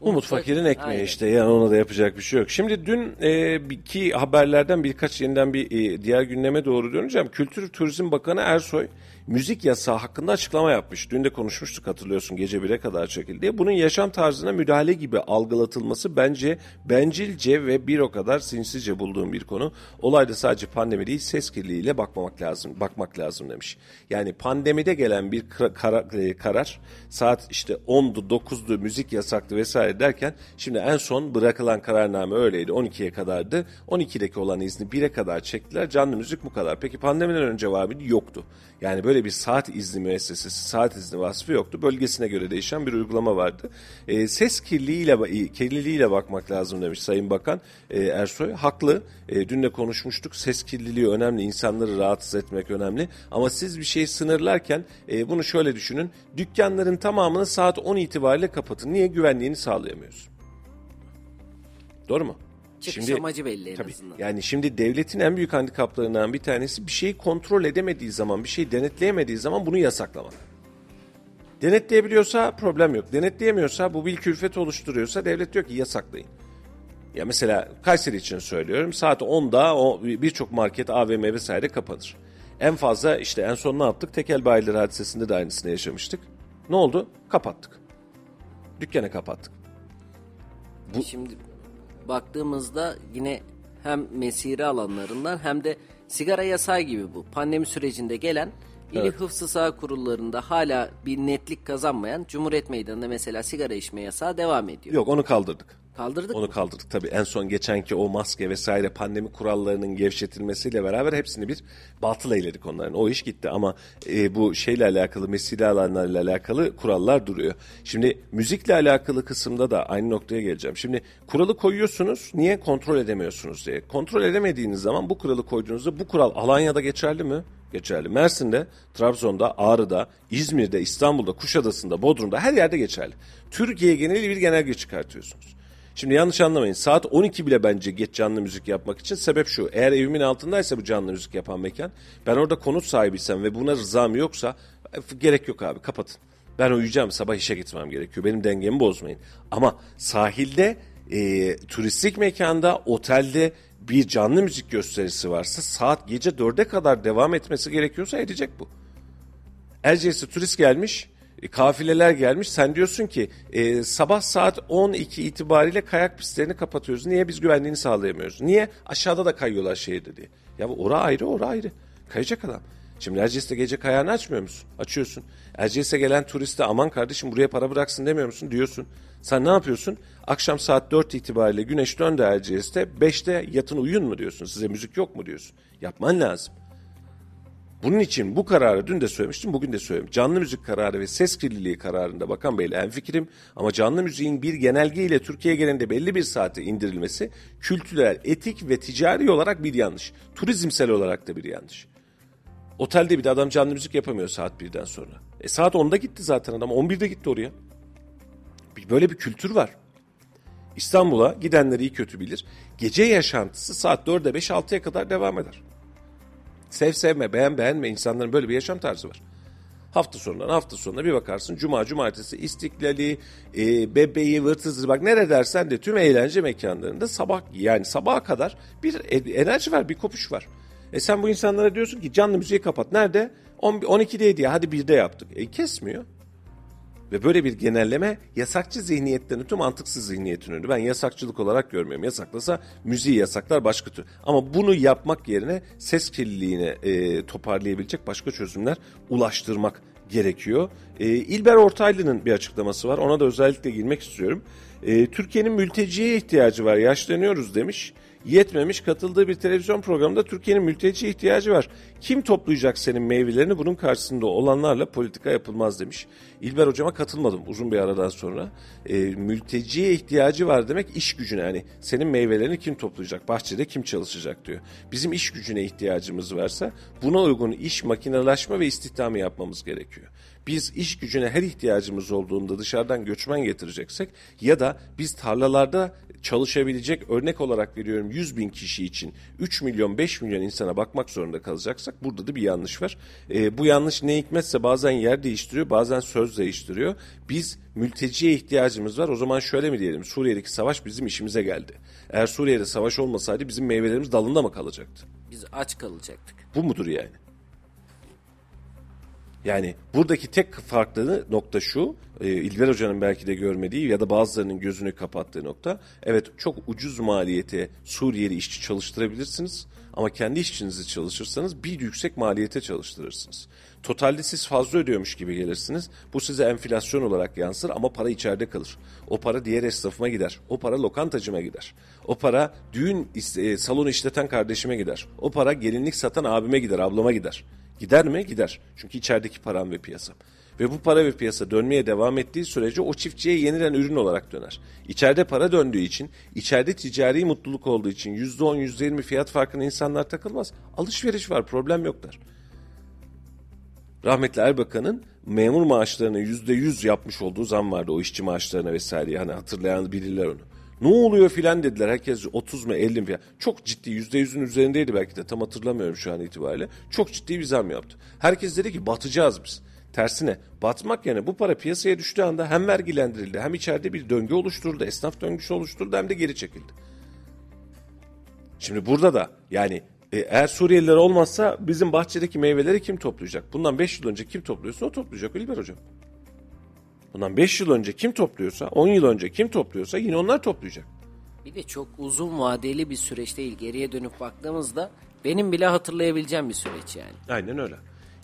Umut fakirin ekmeği Aynen. işte yani ona da yapacak bir şey yok. Şimdi dün e, iki haberlerden birkaç yeniden bir e, diğer gündeme doğru döneceğim. Kültür Turizm Bakanı Ersoy müzik yasağı hakkında açıklama yapmış. Dün de konuşmuştuk hatırlıyorsun gece 1'e kadar çekildi. Bunun yaşam tarzına müdahale gibi algılatılması bence bencilce ve bir o kadar sinsice bulduğum bir konu. Olayda sadece pandemi değil ses kirliliğiyle bakmamak lazım, bakmak lazım demiş. Yani pandemide gelen bir kara- kara- e, karar saat işte 10'du 9'du müzik yasaktı vesaire derken şimdi en son bırakılan kararname öyleydi 12'ye kadardı. 12'deki olan izni 1'e kadar çektiler canlı müzik bu kadar. Peki pandemiden önce var mıydı? Yoktu. Yani böyle böyle bir saat izni müessesesi, saat izni vasfı yoktu. Bölgesine göre değişen bir uygulama vardı. E, ses kirliliğiyle kirliliğiyle bakmak lazım demiş Sayın Bakan e, Ersoy. Haklı. E, dün de konuşmuştuk. Ses kirliliği önemli. insanları rahatsız etmek önemli. Ama siz bir şeyi sınırlarken e, bunu şöyle düşünün. Dükkanların tamamını saat 10 itibariyle kapatın. Niye? Güvenliğini sağlayamıyoruz. Doğru mu? Çıkış amacı belli en tabii, azından. Yani şimdi devletin en büyük handikaplarından bir tanesi bir şeyi kontrol edemediği zaman, bir şeyi denetleyemediği zaman bunu yasaklamak. Denetleyebiliyorsa problem yok. Denetleyemiyorsa bu bir külfet oluşturuyorsa devlet diyor ki yasaklayın. Ya mesela Kayseri için söylüyorum saat 10'da o birçok market, AVM vesaire kapanır. En fazla işte en son ne yaptık? Tekel bayiler hadisesinde de aynısını yaşamıştık. Ne oldu? Kapattık. Dükkanı kapattık. Bu... Şimdi baktığımızda yine hem mesire alanlarından hem de sigara yasağı gibi bu. Pandemi sürecinde gelen İli evet. Hıfzı Sağ kurullarında hala bir netlik kazanmayan Cumhuriyet Meydanı'nda mesela sigara içme yasağı devam ediyor. Yok onu kaldırdık. Kaldırdık Onu mı? kaldırdık tabii. En son geçenki o maske vesaire pandemi kurallarının gevşetilmesiyle beraber hepsini bir batıl eyledik onların. O iş gitti ama e, bu şeyle alakalı, mesire alanlarıyla alakalı kurallar duruyor. Şimdi müzikle alakalı kısımda da aynı noktaya geleceğim. Şimdi kuralı koyuyorsunuz, niye kontrol edemiyorsunuz diye. Kontrol edemediğiniz zaman bu kuralı koyduğunuzda bu kural Alanya'da geçerli mi? geçerli. Mersin'de, Trabzon'da, Ağrı'da, İzmir'de, İstanbul'da, Kuşadası'nda, Bodrum'da her yerde geçerli. Türkiye geneli bir genelge çıkartıyorsunuz. Şimdi yanlış anlamayın. Saat 12 bile bence geç canlı müzik yapmak için. Sebep şu. Eğer evimin altındaysa bu canlı müzik yapan mekan. Ben orada konut sahibiysem ve buna rızam yoksa gerek yok abi kapatın. Ben uyuyacağım sabah işe gitmem gerekiyor. Benim dengemi bozmayın. Ama sahilde e, turistik mekanda, otelde bir canlı müzik gösterisi varsa saat gece dörde kadar devam etmesi gerekiyorsa edecek bu. Erciyes'e turist gelmiş e, kafileler gelmiş. Sen diyorsun ki e, sabah saat 12 itibariyle kayak pistlerini kapatıyoruz. Niye biz güvenliğini sağlayamıyoruz? Niye? Aşağıda da kayıyorlar şehirde diye. Ya ora ayrı ora ayrı. Kayacak adam. Şimdi Erciyes'te gece kayağını açmıyor musun? Açıyorsun. Erciyes'e gelen turiste aman kardeşim buraya para bıraksın demiyor musun? Diyorsun. Sen ne yapıyorsun? Akşam saat 4 itibariyle güneş döndü Erciyes'te. 5'te yatın uyun mu diyorsun? Size müzik yok mu diyorsun? Yapman lazım. Bunun için bu kararı dün de söylemiştim, bugün de söyleyeyim. Canlı müzik kararı ve ses kirliliği kararında Bakan Bey'le en fikrim ama canlı müziğin bir genelge ile Türkiye genelinde belli bir saate indirilmesi kültürel, etik ve ticari olarak bir yanlış. Turizmsel olarak da bir yanlış. Otelde bir de adam canlı müzik yapamıyor saat birden sonra. E saat 10'da gitti zaten adam, 11'de gitti oraya. Böyle bir kültür var. İstanbul'a gidenleri iyi kötü bilir. Gece yaşantısı saat 4'e 5 6'ya kadar devam eder. Sev sevme, beğen beğenme insanların böyle bir yaşam tarzı var. Hafta sonundan hafta sonuna bir bakarsın cuma cumartesi istiklali, e, bebeği, vırtızı bak nere dersen de tüm eğlence mekanlarında sabah yani sabaha kadar bir e, enerji var, bir kopuş var. E sen bu insanlara diyorsun ki canlı müziği kapat. Nerede? 12'deydi ya hadi 1'de yaptık. E kesmiyor. Ve böyle bir genelleme yasakçı zihniyetten ötü mantıksız zihniyetin önü. Ben yasakçılık olarak görmüyorum. Yasaklasa müziği yasaklar başka tür. Ama bunu yapmak yerine ses kirliliğini e, toparlayabilecek başka çözümler ulaştırmak gerekiyor. E, İlber Ortaylı'nın bir açıklaması var. Ona da özellikle girmek istiyorum. E, Türkiye'nin mülteciye ihtiyacı var. Yaşlanıyoruz demiş yetmemiş katıldığı bir televizyon programında Türkiye'nin mülteci ihtiyacı var. Kim toplayacak senin meyvelerini bunun karşısında olanlarla politika yapılmaz demiş. İlber hocama katılmadım uzun bir aradan sonra. E, mülteciye ihtiyacı var demek iş gücüne yani senin meyvelerini kim toplayacak bahçede kim çalışacak diyor. Bizim iş gücüne ihtiyacımız varsa buna uygun iş makinelaşma ve istihdamı yapmamız gerekiyor biz iş gücüne her ihtiyacımız olduğunda dışarıdan göçmen getireceksek ya da biz tarlalarda çalışabilecek örnek olarak veriyorum 100 bin kişi için 3 milyon 5 milyon insana bakmak zorunda kalacaksak burada da bir yanlış var. E, bu yanlış ne hikmetse bazen yer değiştiriyor bazen söz değiştiriyor. Biz mülteciye ihtiyacımız var o zaman şöyle mi diyelim Suriye'deki savaş bizim işimize geldi. Eğer Suriye'de savaş olmasaydı bizim meyvelerimiz dalında mı kalacaktı? Biz aç kalacaktık. Bu mudur yani? Yani buradaki tek farklı nokta şu, e, İlber Hoca'nın belki de görmediği ya da bazılarının gözünü kapattığı nokta. Evet çok ucuz maliyete Suriyeli işçi çalıştırabilirsiniz ama kendi işçinizi çalışırsanız bir yüksek maliyete çalıştırırsınız. Totalde siz fazla ödüyormuş gibi gelirsiniz. Bu size enflasyon olarak yansır ama para içeride kalır. O para diğer esnafıma gider. O para lokantacıma gider. O para düğün e, salonu işleten kardeşime gider. O para gelinlik satan abime gider, ablama gider. Gider mi? Gider. Çünkü içerideki param ve piyasam. Ve bu para ve piyasa dönmeye devam ettiği sürece o çiftçiye yenilen ürün olarak döner. İçeride para döndüğü için, içeride ticari mutluluk olduğu için %10, %20 fiyat farkına insanlar takılmaz. Alışveriş var, problem yoklar. Rahmetli Erbakan'ın memur maaşlarına yüzde yüz yapmış olduğu zam vardı o işçi maaşlarına vesaire. Hani hatırlayan bilirler onu. Ne oluyor filan dediler. Herkes 30 mu 50 mi filan. Çok ciddi yüzde yüzün üzerindeydi belki de tam hatırlamıyorum şu an itibariyle. Çok ciddi bir zam yaptı. Herkes dedi ki batacağız biz. Tersine batmak yani bu para piyasaya düştüğü anda hem vergilendirildi hem içeride bir döngü oluşturuldu. Esnaf döngüsü oluşturuldu hem de geri çekildi. Şimdi burada da yani e, eğer Suriyeliler olmazsa bizim bahçedeki meyveleri kim toplayacak? Bundan 5 yıl önce kim topluyorsa o toplayacak İlber Hocam. Bundan 5 yıl önce kim topluyorsa, 10 yıl önce kim topluyorsa yine onlar toplayacak. Bir de çok uzun vadeli bir süreç değil. Geriye dönüp baktığımızda benim bile hatırlayabileceğim bir süreç yani. Aynen öyle.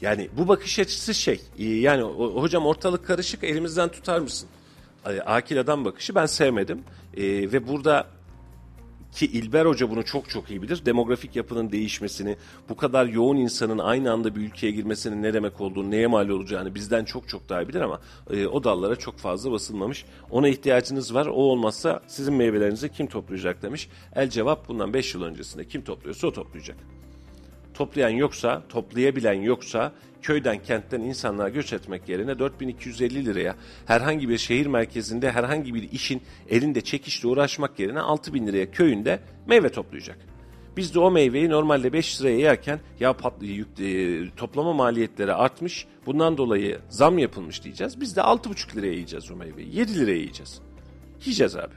Yani bu bakış açısı şey, e, yani hocam ortalık karışık elimizden tutar mısın? E, Akil adam bakışı ben sevmedim. E, ve burada ki İlber Hoca bunu çok çok iyi bilir. Demografik yapının değişmesini, bu kadar yoğun insanın aynı anda bir ülkeye girmesinin ne demek olduğunu, neye mal olacağını bizden çok çok daha bilir ama e, o dallara çok fazla basılmamış. Ona ihtiyacınız var. O olmazsa sizin meyvelerinizi kim toplayacak demiş. El cevap bundan 5 yıl öncesinde kim topluyorsa o toplayacak. Toplayan yoksa, toplayabilen yoksa köyden kentten insanlar göç etmek yerine 4250 liraya herhangi bir şehir merkezinde herhangi bir işin elinde çekişle uğraşmak yerine 6000 liraya köyünde meyve toplayacak. Biz de o meyveyi normalde 5 liraya yerken ya pat, yük, e, toplama maliyetleri artmış bundan dolayı zam yapılmış diyeceğiz. Biz de 6,5 liraya yiyeceğiz o meyveyi. 7 liraya yiyeceğiz. Yiyeceğiz abi.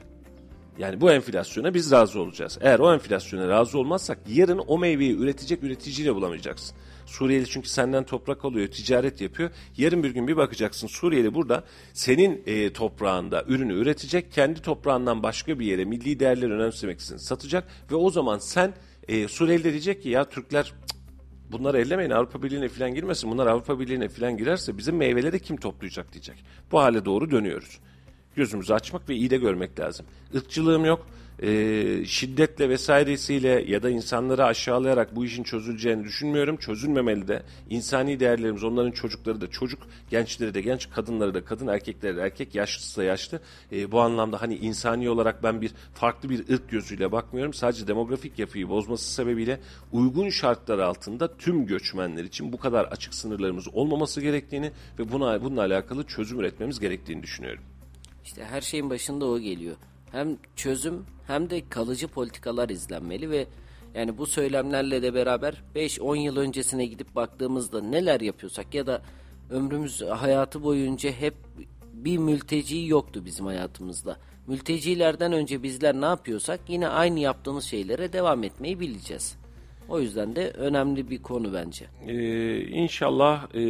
Yani bu enflasyona biz razı olacağız. Eğer o enflasyona razı olmazsak yarın o meyveyi üretecek üreticiyle bulamayacaksın. Suriyeli çünkü senden toprak alıyor, ticaret yapıyor. Yarın bir gün bir bakacaksın Suriyeli burada senin e, toprağında ürünü üretecek, kendi toprağından başka bir yere milli değerleri önemsemek için satacak ve o zaman sen e, Suriyeli de diyecek ki ya Türkler bunları ellemeyin Avrupa Birliği'ne falan girmesin. Bunlar Avrupa Birliği'ne falan girerse bizim meyveleri kim toplayacak diyecek. Bu hale doğru dönüyoruz gözümüzü açmak ve iyi de görmek lazım. Irkçılığım yok. Ee, şiddetle vesairesiyle ya da insanları aşağılayarak bu işin çözüleceğini düşünmüyorum. Çözülmemeli de. İnsani değerlerimiz, onların çocukları da çocuk, gençleri de genç, kadınları da kadın, erkekleri de erkek, yaşlısı da yaşlı. Ee, bu anlamda hani insani olarak ben bir farklı bir ırk gözüyle bakmıyorum. Sadece demografik yapıyı bozması sebebiyle uygun şartlar altında tüm göçmenler için bu kadar açık sınırlarımız olmaması gerektiğini ve buna bununla alakalı çözüm üretmemiz gerektiğini düşünüyorum. İşte her şeyin başında o geliyor. Hem çözüm hem de kalıcı politikalar izlenmeli ve yani bu söylemlerle de beraber 5-10 yıl öncesine gidip baktığımızda neler yapıyorsak ya da ömrümüz hayatı boyunca hep bir mülteci yoktu bizim hayatımızda. Mültecilerden önce bizler ne yapıyorsak yine aynı yaptığımız şeylere devam etmeyi bileceğiz. O yüzden de önemli bir konu bence. Ee, inşallah e,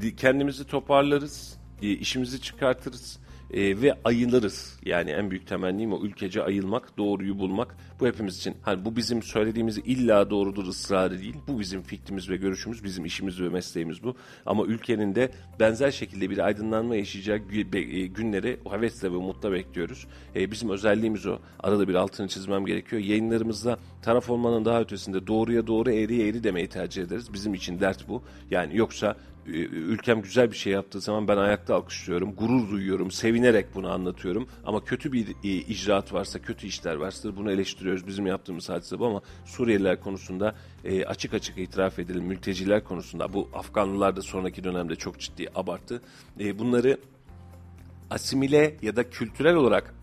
di- kendimizi toparlarız, e, işimizi çıkartırız e, ve ayılırız. Yani en büyük temennim o ülkece ayılmak, doğruyu bulmak. Bu hepimiz için. Hani bu bizim söylediğimiz illa doğrudur ısrarı değil. Bu bizim fikrimiz ve görüşümüz, bizim işimiz ve mesleğimiz bu. Ama ülkenin de benzer şekilde bir aydınlanma yaşayacağı e, günleri hevesle ve umutla bekliyoruz. E, bizim özelliğimiz o. Arada bir altını çizmem gerekiyor. Yayınlarımızda taraf olmanın daha ötesinde doğruya doğru, eğriye eğri demeyi tercih ederiz. Bizim için dert bu. Yani yoksa ülkem güzel bir şey yaptığı zaman ben ayakta alkışlıyorum, gurur duyuyorum, sevinerek bunu anlatıyorum. Ama kötü bir e, icraat varsa, kötü işler varsa bunu eleştiriyoruz. Bizim yaptığımız hadise bu ama Suriyeliler konusunda e, açık açık itiraf edelim. Mülteciler konusunda bu Afganlılar da sonraki dönemde çok ciddi abarttı. E, bunları asimile ya da kültürel olarak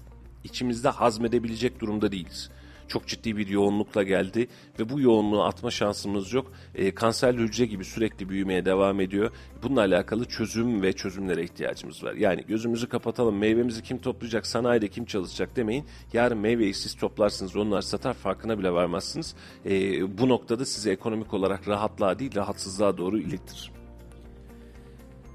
içimizde hazmedebilecek durumda değiliz. Çok ciddi bir yoğunlukla geldi ve bu yoğunluğu atma şansımız yok. E, kanserli hücre gibi sürekli büyümeye devam ediyor. Bununla alakalı çözüm ve çözümlere ihtiyacımız var. Yani gözümüzü kapatalım, meyvemizi kim toplayacak, sanayide kim çalışacak demeyin. Yarın meyveyi siz toplarsınız, onlar satar farkına bile varmazsınız. E, bu noktada sizi ekonomik olarak rahatlığa değil, rahatsızlığa doğru iletir.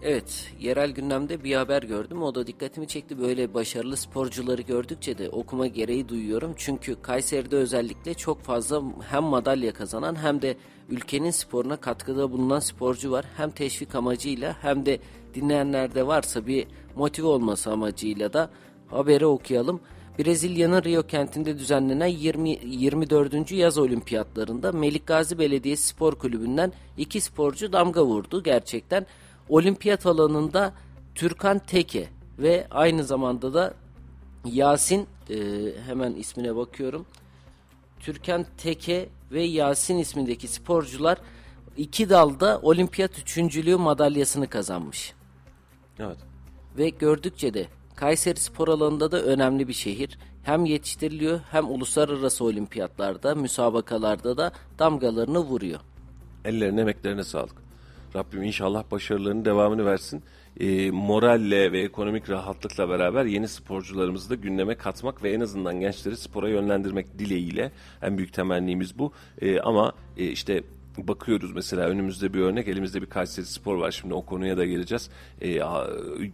Evet, yerel gündemde bir haber gördüm. O da dikkatimi çekti. Böyle başarılı sporcuları gördükçe de okuma gereği duyuyorum. Çünkü Kayseri'de özellikle çok fazla hem madalya kazanan hem de ülkenin sporuna katkıda bulunan sporcu var. Hem teşvik amacıyla hem de dinleyenlerde varsa bir motive olması amacıyla da haberi okuyalım. Brezilya'nın Rio kentinde düzenlenen 20, 24. yaz olimpiyatlarında Melikgazi Belediyesi Spor Kulübü'nden iki sporcu damga vurdu. Gerçekten olimpiyat alanında Türkan Teke ve aynı zamanda da Yasin e, hemen ismine bakıyorum. Türkan Teke ve Yasin ismindeki sporcular iki dalda olimpiyat üçüncülüğü madalyasını kazanmış. Evet. Ve gördükçe de Kayseri spor alanında da önemli bir şehir. Hem yetiştiriliyor hem uluslararası olimpiyatlarda, müsabakalarda da damgalarını vuruyor. Ellerine emeklerine sağlık. Rabbim inşallah başarılarının devamını versin. Ee, moralle ve ekonomik rahatlıkla beraber yeni sporcularımızı da gündeme katmak ve en azından gençleri spora yönlendirmek dileğiyle en büyük temennimiz bu. Ee, ama e, işte bakıyoruz mesela önümüzde bir örnek elimizde bir Kayseri Spor var. Şimdi o konuya da geleceğiz. Ee, a-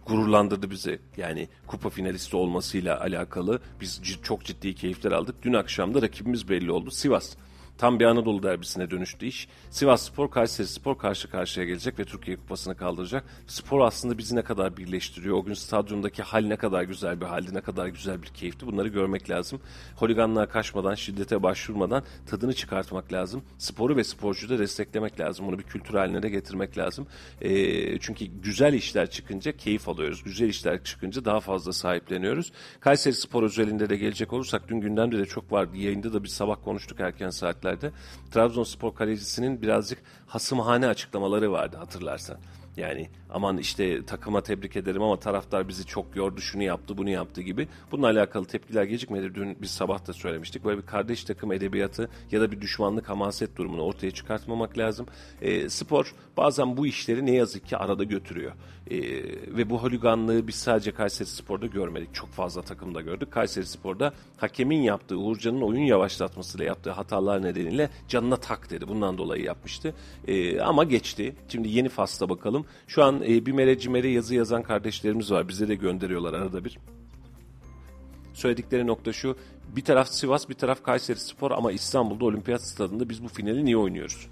gururlandırdı bizi. Yani kupa finalisti olmasıyla alakalı biz çok ciddi keyifler aldık. Dün akşam da rakibimiz belli oldu. Sivas Tam bir Anadolu derbisine dönüştü iş. Sivas Spor, Kayseri Spor karşı karşıya gelecek ve Türkiye Kupası'nı kaldıracak. Spor aslında bizi ne kadar birleştiriyor. O gün stadyumdaki hal ne kadar güzel bir haldi, ne kadar güzel bir keyifti. Bunları görmek lazım. Holiganlığa kaçmadan, şiddete başvurmadan tadını çıkartmak lazım. Sporu ve sporcuyu da desteklemek lazım. Bunu bir kültür haline de getirmek lazım. Ee, çünkü güzel işler çıkınca keyif alıyoruz. Güzel işler çıkınca daha fazla sahipleniyoruz. Kayseri Spor özelinde de gelecek olursak dün gündemde de çok vardı. Yayında da bir sabah konuştuk erken saatlerde. Trabzonspor kalecisinin birazcık hasımhane açıklamaları vardı hatırlarsan. Yani aman işte takıma tebrik ederim ama taraftar bizi çok yordu şunu yaptı bunu yaptı gibi. Bununla alakalı tepkiler gecikmedi. Dün biz sabah da söylemiştik. Böyle bir kardeş takım edebiyatı ya da bir düşmanlık hamaset durumunu ortaya çıkartmamak lazım. Ee, spor bazen bu işleri ne yazık ki arada götürüyor. Ee, ve bu holiganlığı biz sadece Kayseri Spor'da görmedik. Çok fazla takımda gördük. Kayseri Spor'da hakemin yaptığı Uğurcan'ın oyun yavaşlatmasıyla yaptığı hatalar nedeniyle canına tak dedi. Bundan dolayı yapmıştı. Ee, ama geçti. Şimdi yeni fasla bakalım. Şu an e, bir mere cimere yazı yazan kardeşlerimiz var. Bize de gönderiyorlar arada bir. Söyledikleri nokta şu. Bir taraf Sivas, bir taraf Kayseri Spor ama İstanbul'da Olimpiyat Stadında biz bu finali niye oynuyoruz?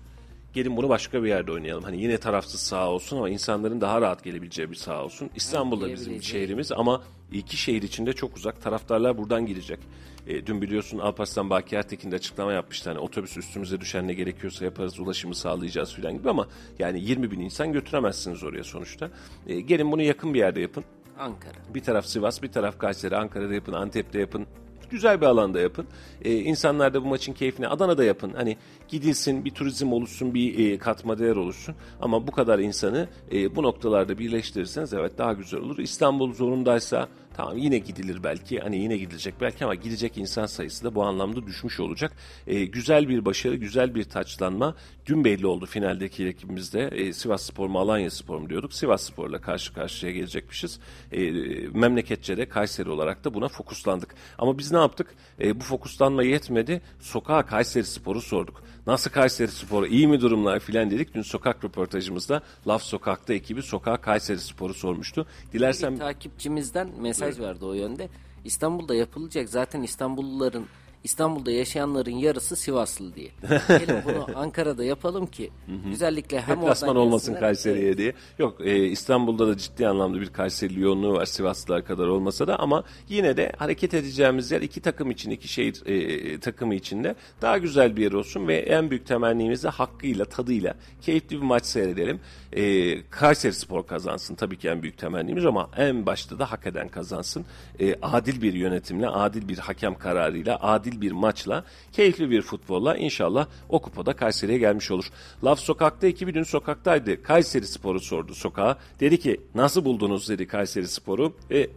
Gelin bunu başka bir yerde oynayalım. Hani yine tarafsız saha olsun ama insanların daha rahat gelebileceği bir saha olsun. İstanbul'da bizim diyebileceği. şehrimiz ama iki şehir içinde çok uzak. Taraftarlar buradan gidecek. E, dün biliyorsun Alparslan Baki Ertekin de açıklama yapmıştı. Hani otobüs üstümüze düşen ne gerekiyorsa yaparız, ulaşımı sağlayacağız filan gibi ama yani 20 bin insan götüremezsiniz oraya sonuçta. E, gelin bunu yakın bir yerde yapın. Ankara. Bir taraf Sivas, bir taraf Kayseri, Ankara'da yapın, Antep'te yapın. Güzel bir alanda yapın. Ee, insanlar da bu maçın keyfini Adana'da yapın. Hani gidilsin, bir turizm oluşsun, bir e, katma değer oluşsun. Ama bu kadar insanı e, bu noktalarda birleştirirseniz evet daha güzel olur. İstanbul zorundaysa tamam yine gidilir belki. Hani yine gidilecek belki ama gidecek insan sayısı da bu anlamda düşmüş olacak. E, güzel bir başarı, güzel bir taçlanma. Dün belli oldu finaldeki rakibimizde. E, Sivas Spor mu Alanya Spor mu diyorduk. Sivas Spor'la karşı karşıya gelecekmişiz. E, memleketçe de Kayseri olarak da buna fokuslandık. Ama biz ne yaptık? E, bu fokuslanma yetmedi. Sokağa Kayseri Spor'u sorduk. Nasıl Kayseri Spor? iyi mi durumlar filan dedik. Dün sokak röportajımızda Laf Sokak'ta ekibi sokağa Kayseri Spor'u sormuştu. Dilersen Bir takipçimizden mesaj verdi o yönde. İstanbul'da yapılacak zaten İstanbulluların İstanbul'da yaşayanların yarısı Sivaslı diye. Gelin bunu Ankara'da yapalım ki güzellikle hem Deplasman olmasın Kayseri'ye Evet. diye. Yok e, İstanbul'da da ciddi anlamda bir Kayseri yoğunluğu var Sivaslılar kadar olmasa da ama yine de hareket edeceğimiz yer iki takım için iki şehir e, takımı içinde daha güzel bir yer olsun ve en büyük temennimiz de hakkıyla tadıyla keyifli bir maç seyredelim. E, Kayseri Spor kazansın tabii ki en büyük temennimiz ama en başta da hak eden kazansın. E, adil bir yönetimle, adil bir hakem kararıyla, adil bir maçla, keyifli bir futbolla inşallah o kupada Kayseri'ye gelmiş olur. Laf Sokak'ta ekibi dün sokaktaydı. Kayseri Spor'u sordu sokağa. Dedi ki nasıl buldunuz dedi Kayseri Spor'u. E,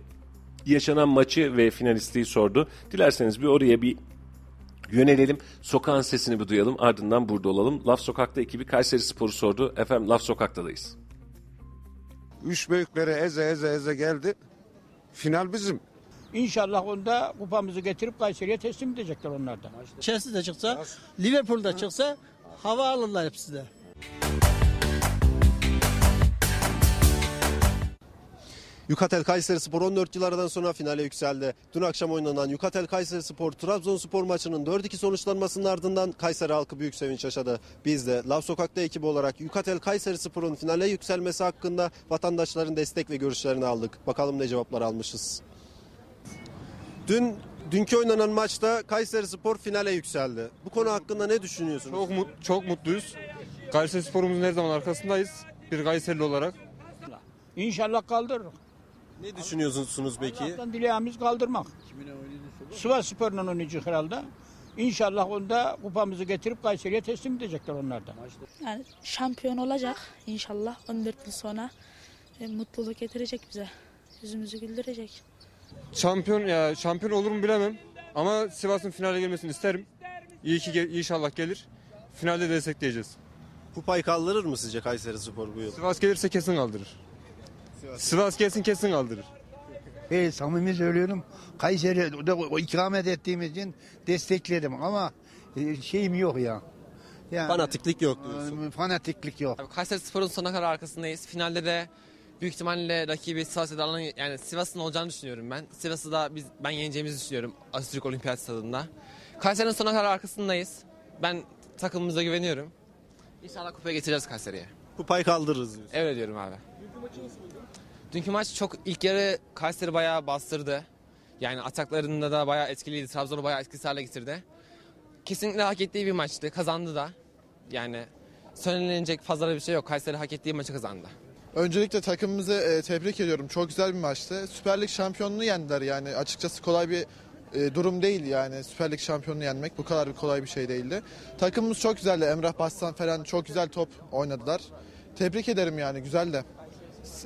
yaşanan maçı ve finalistliği sordu. Dilerseniz bir oraya bir yönelelim. Sokağın sesini bir duyalım. Ardından burada olalım. Laf Sokak'ta ekibi Kayseri Spor'u sordu. Efendim Laf Sokak'ta'dayız. Üç büyükleri eze eze eze geldi. Final bizim. İnşallah onda kupamızı getirip Kayseri'ye teslim edecekler onlar da. Chelsea de çıksa, Liverpool'da çıksa hava alırlar hepsi de. Yukatel Kayseri Spor 14 yıl aradan sonra finale yükseldi. Dün akşam oynanan Yukatel Kayseri Spor Trabzonspor maçının 4-2 sonuçlanmasının ardından Kayseri halkı büyük sevinç yaşadı. Biz de Lav Sokak'ta ekibi olarak Yukatel Kayseri Spor'un finale yükselmesi hakkında vatandaşların destek ve görüşlerini aldık. Bakalım ne cevaplar almışız. Dün Dünkü oynanan maçta Kayseri Spor finale yükseldi. Bu konu hakkında ne düşünüyorsunuz? Çok, mut, çok mutluyuz. Kayseri Spor'umuzun her zaman arkasındayız. Bir Kayserili olarak. İnşallah kaldırırız. Ne düşünüyorsunuz peki? Allah'tan dileğimiz kaldırmak. Sivas Spor'un oynayacak herhalde. İnşallah onda kupamızı getirip Kayseri'ye teslim edecekler onlar da. Yani şampiyon olacak inşallah 14 yıl sonra e, mutluluk getirecek bize. Yüzümüzü güldürecek. Şampiyon ya şampiyon olur mu bilemem. Ama Sivas'ın finale gelmesini isterim. İyi ki gel- inşallah gelir. Finalde destekleyeceğiz. Kupayı kaldırır mı sizce Kayseri Spor bu yıl? Sivas gelirse kesin kaldırır. Sivas gelsin kesin kaldırır. Evet samimi söylüyorum. Kayseri de o ikamet ettiğimiz için destekledim ama e, şeyim yok ya. Yani, Fanatiklik yok diyorsun. e, Fanatiklik yok. Kayseri Spor'un sonuna kadar arkasındayız. Finalde de büyük ihtimalle rakibi Sivas Edalı'nın yani Sivas'ın olacağını düşünüyorum ben. Sivas'ı da biz ben yeneceğimizi düşünüyorum Atatürk Olimpiyat Stadında. Kayseri'nin sonuna kadar arkasındayız. Ben takımımıza güveniyorum. İnşallah kupaya getireceğiz Kayseri'ye. Kupayı kaldırırız diyorsun. Öyle diyorum abi. Dünkü maç çok ilk yarı Kayseri bayağı bastırdı. Yani ataklarında da bayağı etkiliydi. Trabzon'u bayağı etkisiz hale getirdi. Kesinlikle hak ettiği bir maçtı. Kazandı da. Yani söylenecek fazla bir şey yok. Kayseri hak ettiği maçı kazandı. Öncelikle takımımızı e, tebrik ediyorum. Çok güzel bir maçtı. Süper Lig şampiyonluğu yendiler yani. Açıkçası kolay bir e, durum değil yani. Süper Lig şampiyonluğu yenmek bu kadar bir kolay bir şey değildi. Takımımız çok güzeldi. Emrah Başsan falan çok güzel top oynadılar. Tebrik ederim yani güzel de.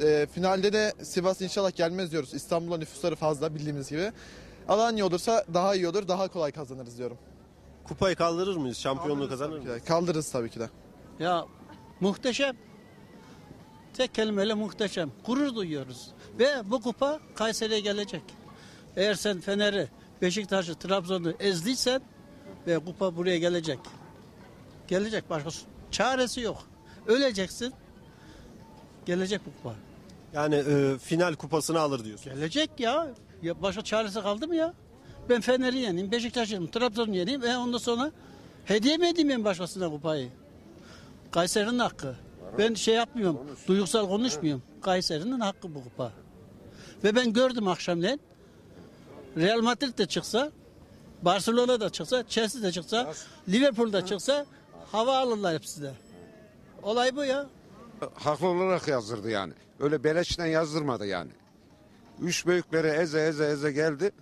E, finalde de Sivas inşallah gelmez diyoruz. İstanbul'a nüfusları fazla bildiğimiz gibi. Alanya olursa daha iyi olur, daha kolay kazanırız diyorum. Kupayı kaldırır mıyız? Şampiyonluğu kazanır mıyız? Kaldırırız tabii ki de. Ya muhteşem. Tek kelimeyle muhteşem. Gurur duyuyoruz. Ve bu kupa Kayseri'ye gelecek. Eğer sen Fener'i, Beşiktaş'ı, Trabzon'u ezdiysen ve kupa buraya gelecek. Gelecek başka çaresi yok. Öleceksin. Gelecek bu kupa. Yani e, final kupasını alır diyorsun. Gelecek ya. ya. Başka çaresi kaldı mı ya? Ben Fener'i yeneyim, Beşiktaş'ı yeneyim, Trabzon'u yeneyim. E ondan sonra hediye mi edeyim ben başkasına kupayı? Kayseri'nin hakkı. Ben şey yapmıyorum, duygusal konuşmuyorum. Kayseri'nin hakkı bu kupa. Ve ben gördüm akşamleyin. Real Madrid de çıksa, Barcelona da çıksa, Chelsea de çıksa, Liverpool da çıksa hava alırlar hepsi de. Olay bu ya. Haklı olarak yazdırdı yani. Öyle beleşten yazdırmadı yani. Üç büyükleri eze eze eze geldi.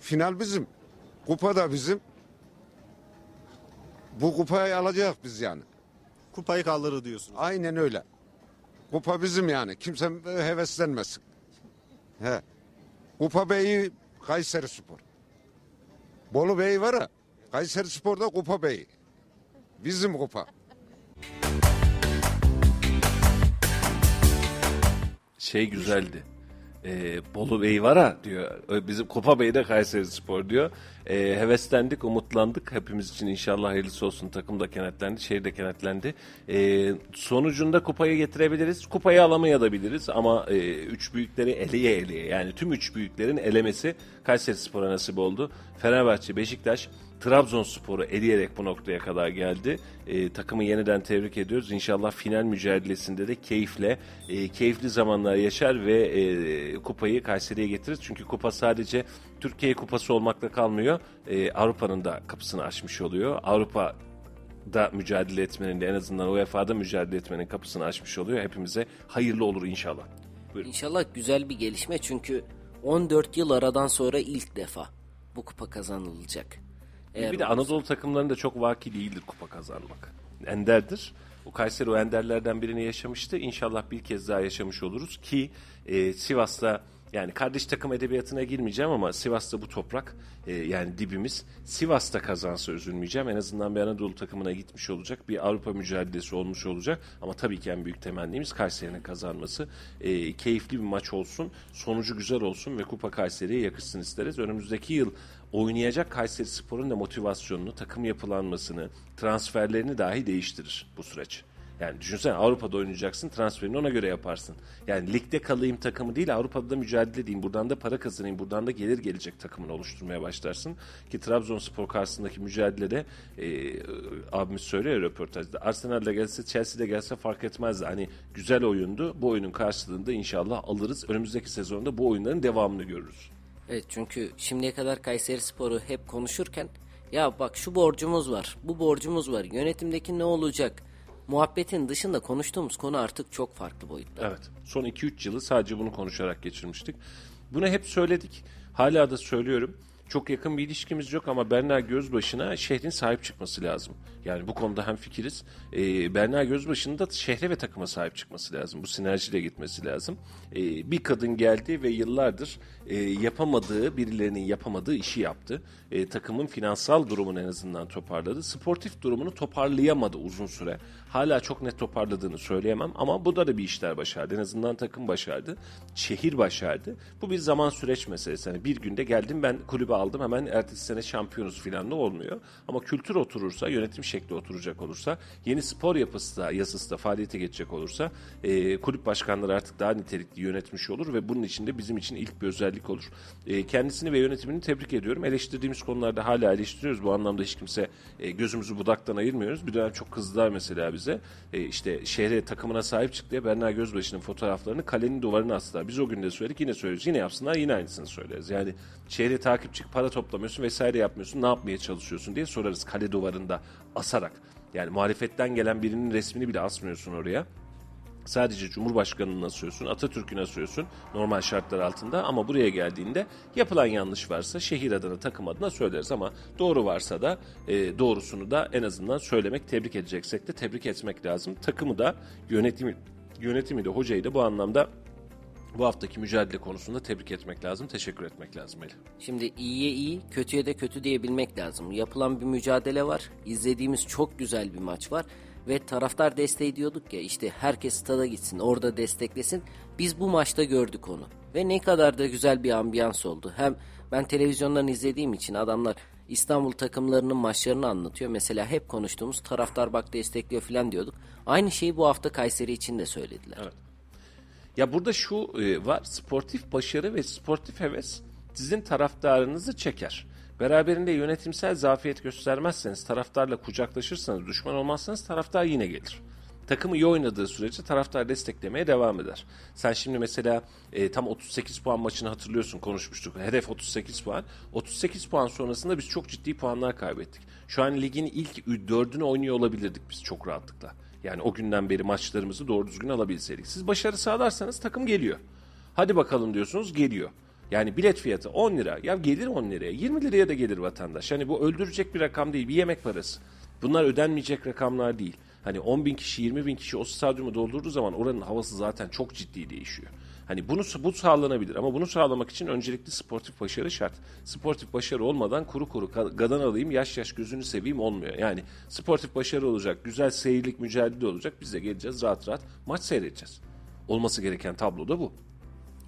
Final bizim. Kupa da bizim. Bu kupayı alacak biz yani. Kupayı kaldırır diyorsun. Aynen öyle. Kupa bizim yani. Kimse heveslenmesin. He. Kupa Bey'i Kayseri Spor. Bolu Bey var ya. Kayseri Spor'da Kupa Bey. Bizim kupa. şey güzeldi. Ee, Bolu Bey var ha diyor. Ö- Bizim Kupa Bey de Kayseri Spor diyor. Ee, heveslendik, umutlandık. Hepimiz için inşallah hayırlısı olsun. Takım da kenetlendi, şehir de kenetlendi. Ee, sonucunda kupayı getirebiliriz. Kupayı alamayabiliriz ama e, üç büyükleri eleye eleye yani tüm üç büyüklerin elemesi Kayseri Spor'a nasip oldu. Fenerbahçe, Beşiktaş, Trabzonspor'u eleyerek bu noktaya kadar geldi. Ee, takımı yeniden tebrik ediyoruz. İnşallah final mücadelesinde de keyifle, e, keyifli zamanlar yaşar ve e, kupayı Kayseri'ye getirir. Çünkü kupa sadece Türkiye kupası olmakla kalmıyor. E, Avrupa'nın da kapısını açmış oluyor. Avrupa da mücadele etmenin de en azından UEFA'da mücadele etmenin kapısını açmış oluyor. Hepimize hayırlı olur inşallah. Buyurun. İnşallah güzel bir gelişme çünkü 14 yıl aradan sonra ilk defa bu kupa kazanılacak. Eğer bir de olursa- Anadolu takımlarında çok vaki değildir kupa kazanmak. Enderdir. O Kayseri o enderlerden birini yaşamıştı. İnşallah bir kez daha yaşamış oluruz ki e, Sivas'ta yani kardeş takım edebiyatına girmeyeceğim ama Sivas'ta bu toprak e, yani dibimiz. Sivas'ta kazansa üzülmeyeceğim. En azından bir Anadolu takımına gitmiş olacak. Bir Avrupa mücadelesi olmuş olacak. Ama tabii ki en büyük temennimiz Kayseri'nin kazanması. E, keyifli bir maç olsun. Sonucu güzel olsun ve Kupa Kayseri'ye yakışsın isteriz. Önümüzdeki yıl oynayacak Kayseri Spor'un da motivasyonunu, takım yapılanmasını, transferlerini dahi değiştirir bu süreç. Yani düşünsene Avrupa'da oynayacaksın transferini ona göre yaparsın. Yani ligde kalayım takımı değil Avrupa'da da mücadele edeyim. Buradan da para kazanayım. Buradan da gelir gelecek takımını oluşturmaya başlarsın. Ki Trabzonspor karşısındaki mücadelede e, abimiz söylüyor röportajda. Arsenal'de gelse Chelsea'de gelse fark etmezdi. Hani güzel oyundu. Bu oyunun karşılığında inşallah alırız. Önümüzdeki sezonda bu oyunların devamını görürüz. Evet çünkü şimdiye kadar Kayseri Sporu hep konuşurken ya bak şu borcumuz var, bu borcumuz var, yönetimdeki ne olacak? Muhabbetin dışında konuştuğumuz konu artık çok farklı boyutta. Evet. Son 2-3 yılı sadece bunu konuşarak geçirmiştik. Bunu hep söyledik. Hala da söylüyorum. Çok yakın bir ilişkimiz yok ama Berna Gözbaşı'na şehrin sahip çıkması lazım. Yani bu konuda hem fikiriz. Ee, Berna Gözbaşı'nın da şehre ve takıma sahip çıkması lazım. Bu sinerjiyle gitmesi lazım. Ee, bir kadın geldi ve yıllardır e, yapamadığı, birilerinin yapamadığı işi yaptı. E, takımın finansal durumunu en azından toparladı. Sportif durumunu toparlayamadı uzun süre. Hala çok net toparladığını söyleyemem ama bu da da bir işler başardı. En azından takım başardı. Şehir başardı. Bu bir zaman süreç meselesi. Yani bir günde geldim ben kulübe aldım hemen ertesi sene şampiyonuz filan da olmuyor. Ama kültür oturursa, yönetim şekli oturacak olursa, yeni spor yapısı da, yasası da faaliyete geçecek olursa e, kulüp başkanları artık daha nitelikli yönetmiş olur ve bunun içinde bizim için ilk bir özellik olur. E, kendisini ve yönetimini tebrik ediyorum. Eleştirdiğimiz konularda hala eleştiriyoruz. Bu anlamda hiç kimse e, gözümüzü budaktan ayırmıyoruz. Bir dönem çok kızdılar mesela bize. E, işte şehre takımına sahip çık diye Berna Gözbaşı'nın fotoğraflarını kalenin duvarına astılar. Biz o gün de söyledik yine söylüyoruz. Yine yapsınlar yine aynısını söyleriz. Yani şehre takip çık para toplamıyorsun vesaire yapmıyorsun ne yapmaya çalışıyorsun diye sorarız kale duvarında asarak. Yani muhalefetten gelen birinin resmini bile asmıyorsun oraya. Sadece Cumhurbaşkanı'nı asıyorsun, Atatürk'ü asıyorsun normal şartlar altında ama buraya geldiğinde yapılan yanlış varsa şehir adına, takım adına söyleriz ama doğru varsa da e, doğrusunu da en azından söylemek, tebrik edeceksek de tebrik etmek lazım. Takımı da yönetimi, yönetimi de hocayı da bu anlamda bu haftaki mücadele konusunda tebrik etmek lazım, teşekkür etmek lazım Melih. Şimdi iyiye iyi, kötüye de kötü diyebilmek lazım. Yapılan bir mücadele var. İzlediğimiz çok güzel bir maç var. Ve taraftar desteği diyorduk ya işte herkes stada gitsin orada desteklesin. Biz bu maçta gördük onu. Ve ne kadar da güzel bir ambiyans oldu. Hem ben televizyondan izlediğim için adamlar İstanbul takımlarının maçlarını anlatıyor. Mesela hep konuştuğumuz taraftar bak destekliyor falan diyorduk. Aynı şeyi bu hafta Kayseri için de söylediler. Evet. Ya burada şu e, var sportif başarı ve sportif heves sizin taraftarınızı çeker. Beraberinde yönetimsel zafiyet göstermezseniz, taraftarla kucaklaşırsanız, düşman olmazsanız taraftar yine gelir. Takımı iyi oynadığı sürece taraftar desteklemeye devam eder. Sen şimdi mesela e, tam 38 puan maçını hatırlıyorsun konuşmuştuk. Hedef 38 puan. 38 puan sonrasında biz çok ciddi puanlar kaybettik. Şu an ligin ilk dördünü oynuyor olabilirdik biz çok rahatlıkla. Yani o günden beri maçlarımızı doğru düzgün alabilseydik. Siz başarı sağlarsanız takım geliyor. Hadi bakalım diyorsunuz geliyor. Yani bilet fiyatı 10 lira. Ya gelir 10 liraya. 20 liraya da gelir vatandaş. Hani bu öldürecek bir rakam değil. Bir yemek parası. Bunlar ödenmeyecek rakamlar değil. Hani 10 bin kişi 20 bin kişi o stadyumu doldurduğu zaman oranın havası zaten çok ciddi değişiyor. Hani bunu bu sağlanabilir ama bunu sağlamak için öncelikli sportif başarı şart. Sportif başarı olmadan kuru kuru gadan alayım yaş yaş gözünü seveyim olmuyor. Yani sportif başarı olacak, güzel seyirlik mücadele olacak. Biz de geleceğiz rahat rahat maç seyredeceğiz. Olması gereken tablo da bu.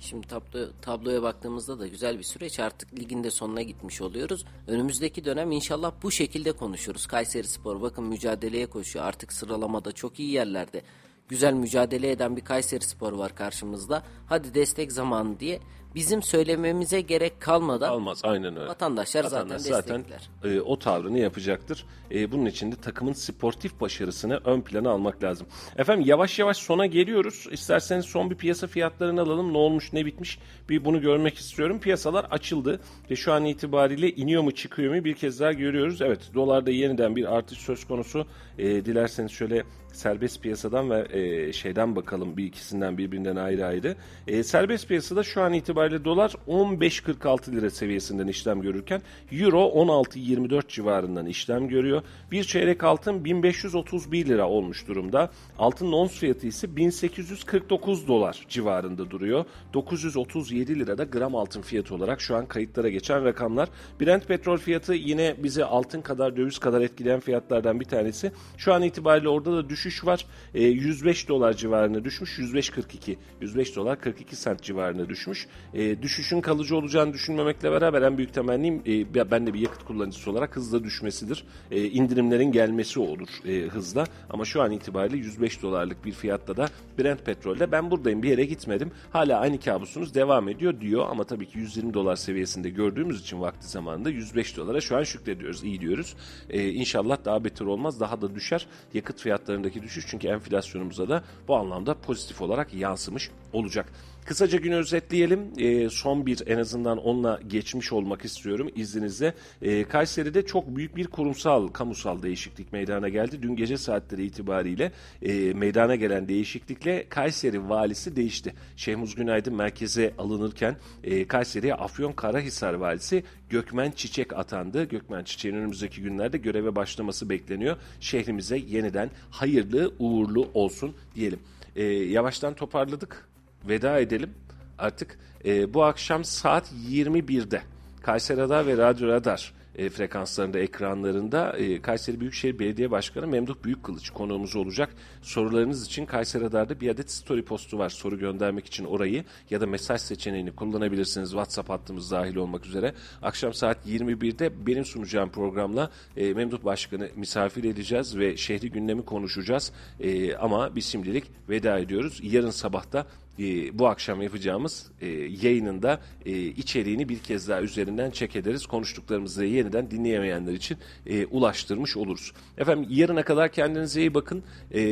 Şimdi tablo, tabloya baktığımızda da güzel bir süreç. Artık ligin de sonuna gitmiş oluyoruz. Önümüzdeki dönem inşallah bu şekilde konuşuruz. Kayseri Spor bakın mücadeleye koşuyor. Artık sıralamada çok iyi yerlerde. Güzel mücadele eden bir Kayseri Spor var karşımızda. Hadi destek zamanı diye bizim söylememize gerek kalmadan Almaz aynen öyle. Vatandaşlar, Vatandaş zaten destekler. e, o tavrını yapacaktır. E, bunun için de takımın sportif başarısını ön plana almak lazım. Efendim yavaş yavaş sona geliyoruz. İsterseniz son bir piyasa fiyatlarını alalım. Ne olmuş ne bitmiş bir bunu görmek istiyorum. Piyasalar açıldı ve şu an itibariyle iniyor mu çıkıyor mu bir kez daha görüyoruz. Evet dolarda yeniden bir artış söz konusu. E, dilerseniz şöyle serbest piyasadan ve e, şeyden bakalım bir ikisinden birbirinden ayrı ayrı. E, serbest piyasada şu an itibariyle dolar 15.46 lira seviyesinden işlem görürken euro 16.24 civarından işlem görüyor. Bir çeyrek altın 1531 lira olmuş durumda. Altın ons fiyatı ise 1849 dolar civarında duruyor. 937 lirada gram altın fiyatı olarak şu an kayıtlara geçen rakamlar. Brent petrol fiyatı yine bizi altın kadar döviz kadar etkileyen fiyatlardan bir tanesi. Şu an itibariyle orada da düşüş var. E, 105 dolar civarına düşmüş. 105.42. 105 dolar 42 sent civarına düşmüş. E, düşüşün kalıcı olacağını düşünmemekle beraber en büyük temennim e, ben de bir yakıt kullanıcısı olarak hızla düşmesidir. E, indirimlerin gelmesi olur e, hızla. Ama şu an itibariyle 105 dolarlık bir fiyatta da Brent petrolde ben buradayım bir yere gitmedim. Hala aynı kabusunuz devam ediyor diyor ama tabii ki 120 dolar seviyesinde gördüğümüz için vakti zamanında 105 dolara şu an şükrediyoruz. iyi diyoruz. E, inşallah daha beter olmaz. Daha da düşer. Yakıt fiyatlarındaki düşüş çünkü enflasyonumuza da bu anlamda pozitif olarak yansımış olacak. Kısaca günü özetleyelim. E, son bir en azından onunla geçmiş olmak istiyorum izninizle. E, Kayseri'de çok büyük bir kurumsal, kamusal değişiklik meydana geldi. Dün gece saatleri itibariyle e, meydana gelen değişiklikle Kayseri valisi değişti. Şehmuz Günaydın merkeze alınırken e, Kayseri'ye Afyon Karahisar valisi Gökmen Çiçek atandı. Gökmen Çiçek'in önümüzdeki günlerde göreve başlaması bekleniyor. Şehrimize yeniden hayırlı uğurlu olsun diyelim. E, yavaştan toparladık veda edelim. Artık e, bu akşam saat 21'de Kayseri Radar ve Radyo Radar e, frekanslarında, ekranlarında e, Kayseri Büyükşehir Belediye Başkanı Memduh Büyükkılıç konuğumuz olacak. Sorularınız için Kayseri Radar'da bir adet story postu var. Soru göndermek için orayı ya da mesaj seçeneğini kullanabilirsiniz. WhatsApp hattımız dahil olmak üzere. Akşam saat 21'de benim sunacağım programla e, Memduh Başkanı misafir edeceğiz ve şehri gündemi konuşacağız. E, ama biz şimdilik veda ediyoruz. Yarın sabahta e, bu akşam yapacağımız e, yayınında e, içeriğini bir kez daha üzerinden çek ederiz. Konuştuklarımızı yeniden dinleyemeyenler için e, ulaştırmış oluruz. Efendim yarına kadar kendinize iyi bakın. E,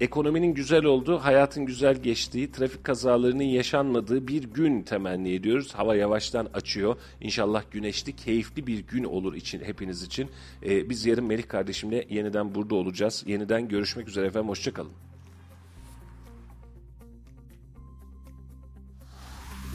ekonominin güzel olduğu, hayatın güzel geçtiği, trafik kazalarının yaşanmadığı bir gün temenni ediyoruz. Hava yavaştan açıyor. İnşallah güneşli, keyifli bir gün olur için hepiniz için. E, biz yarın Melih kardeşimle yeniden burada olacağız. Yeniden görüşmek üzere efendim. Hoşçakalın.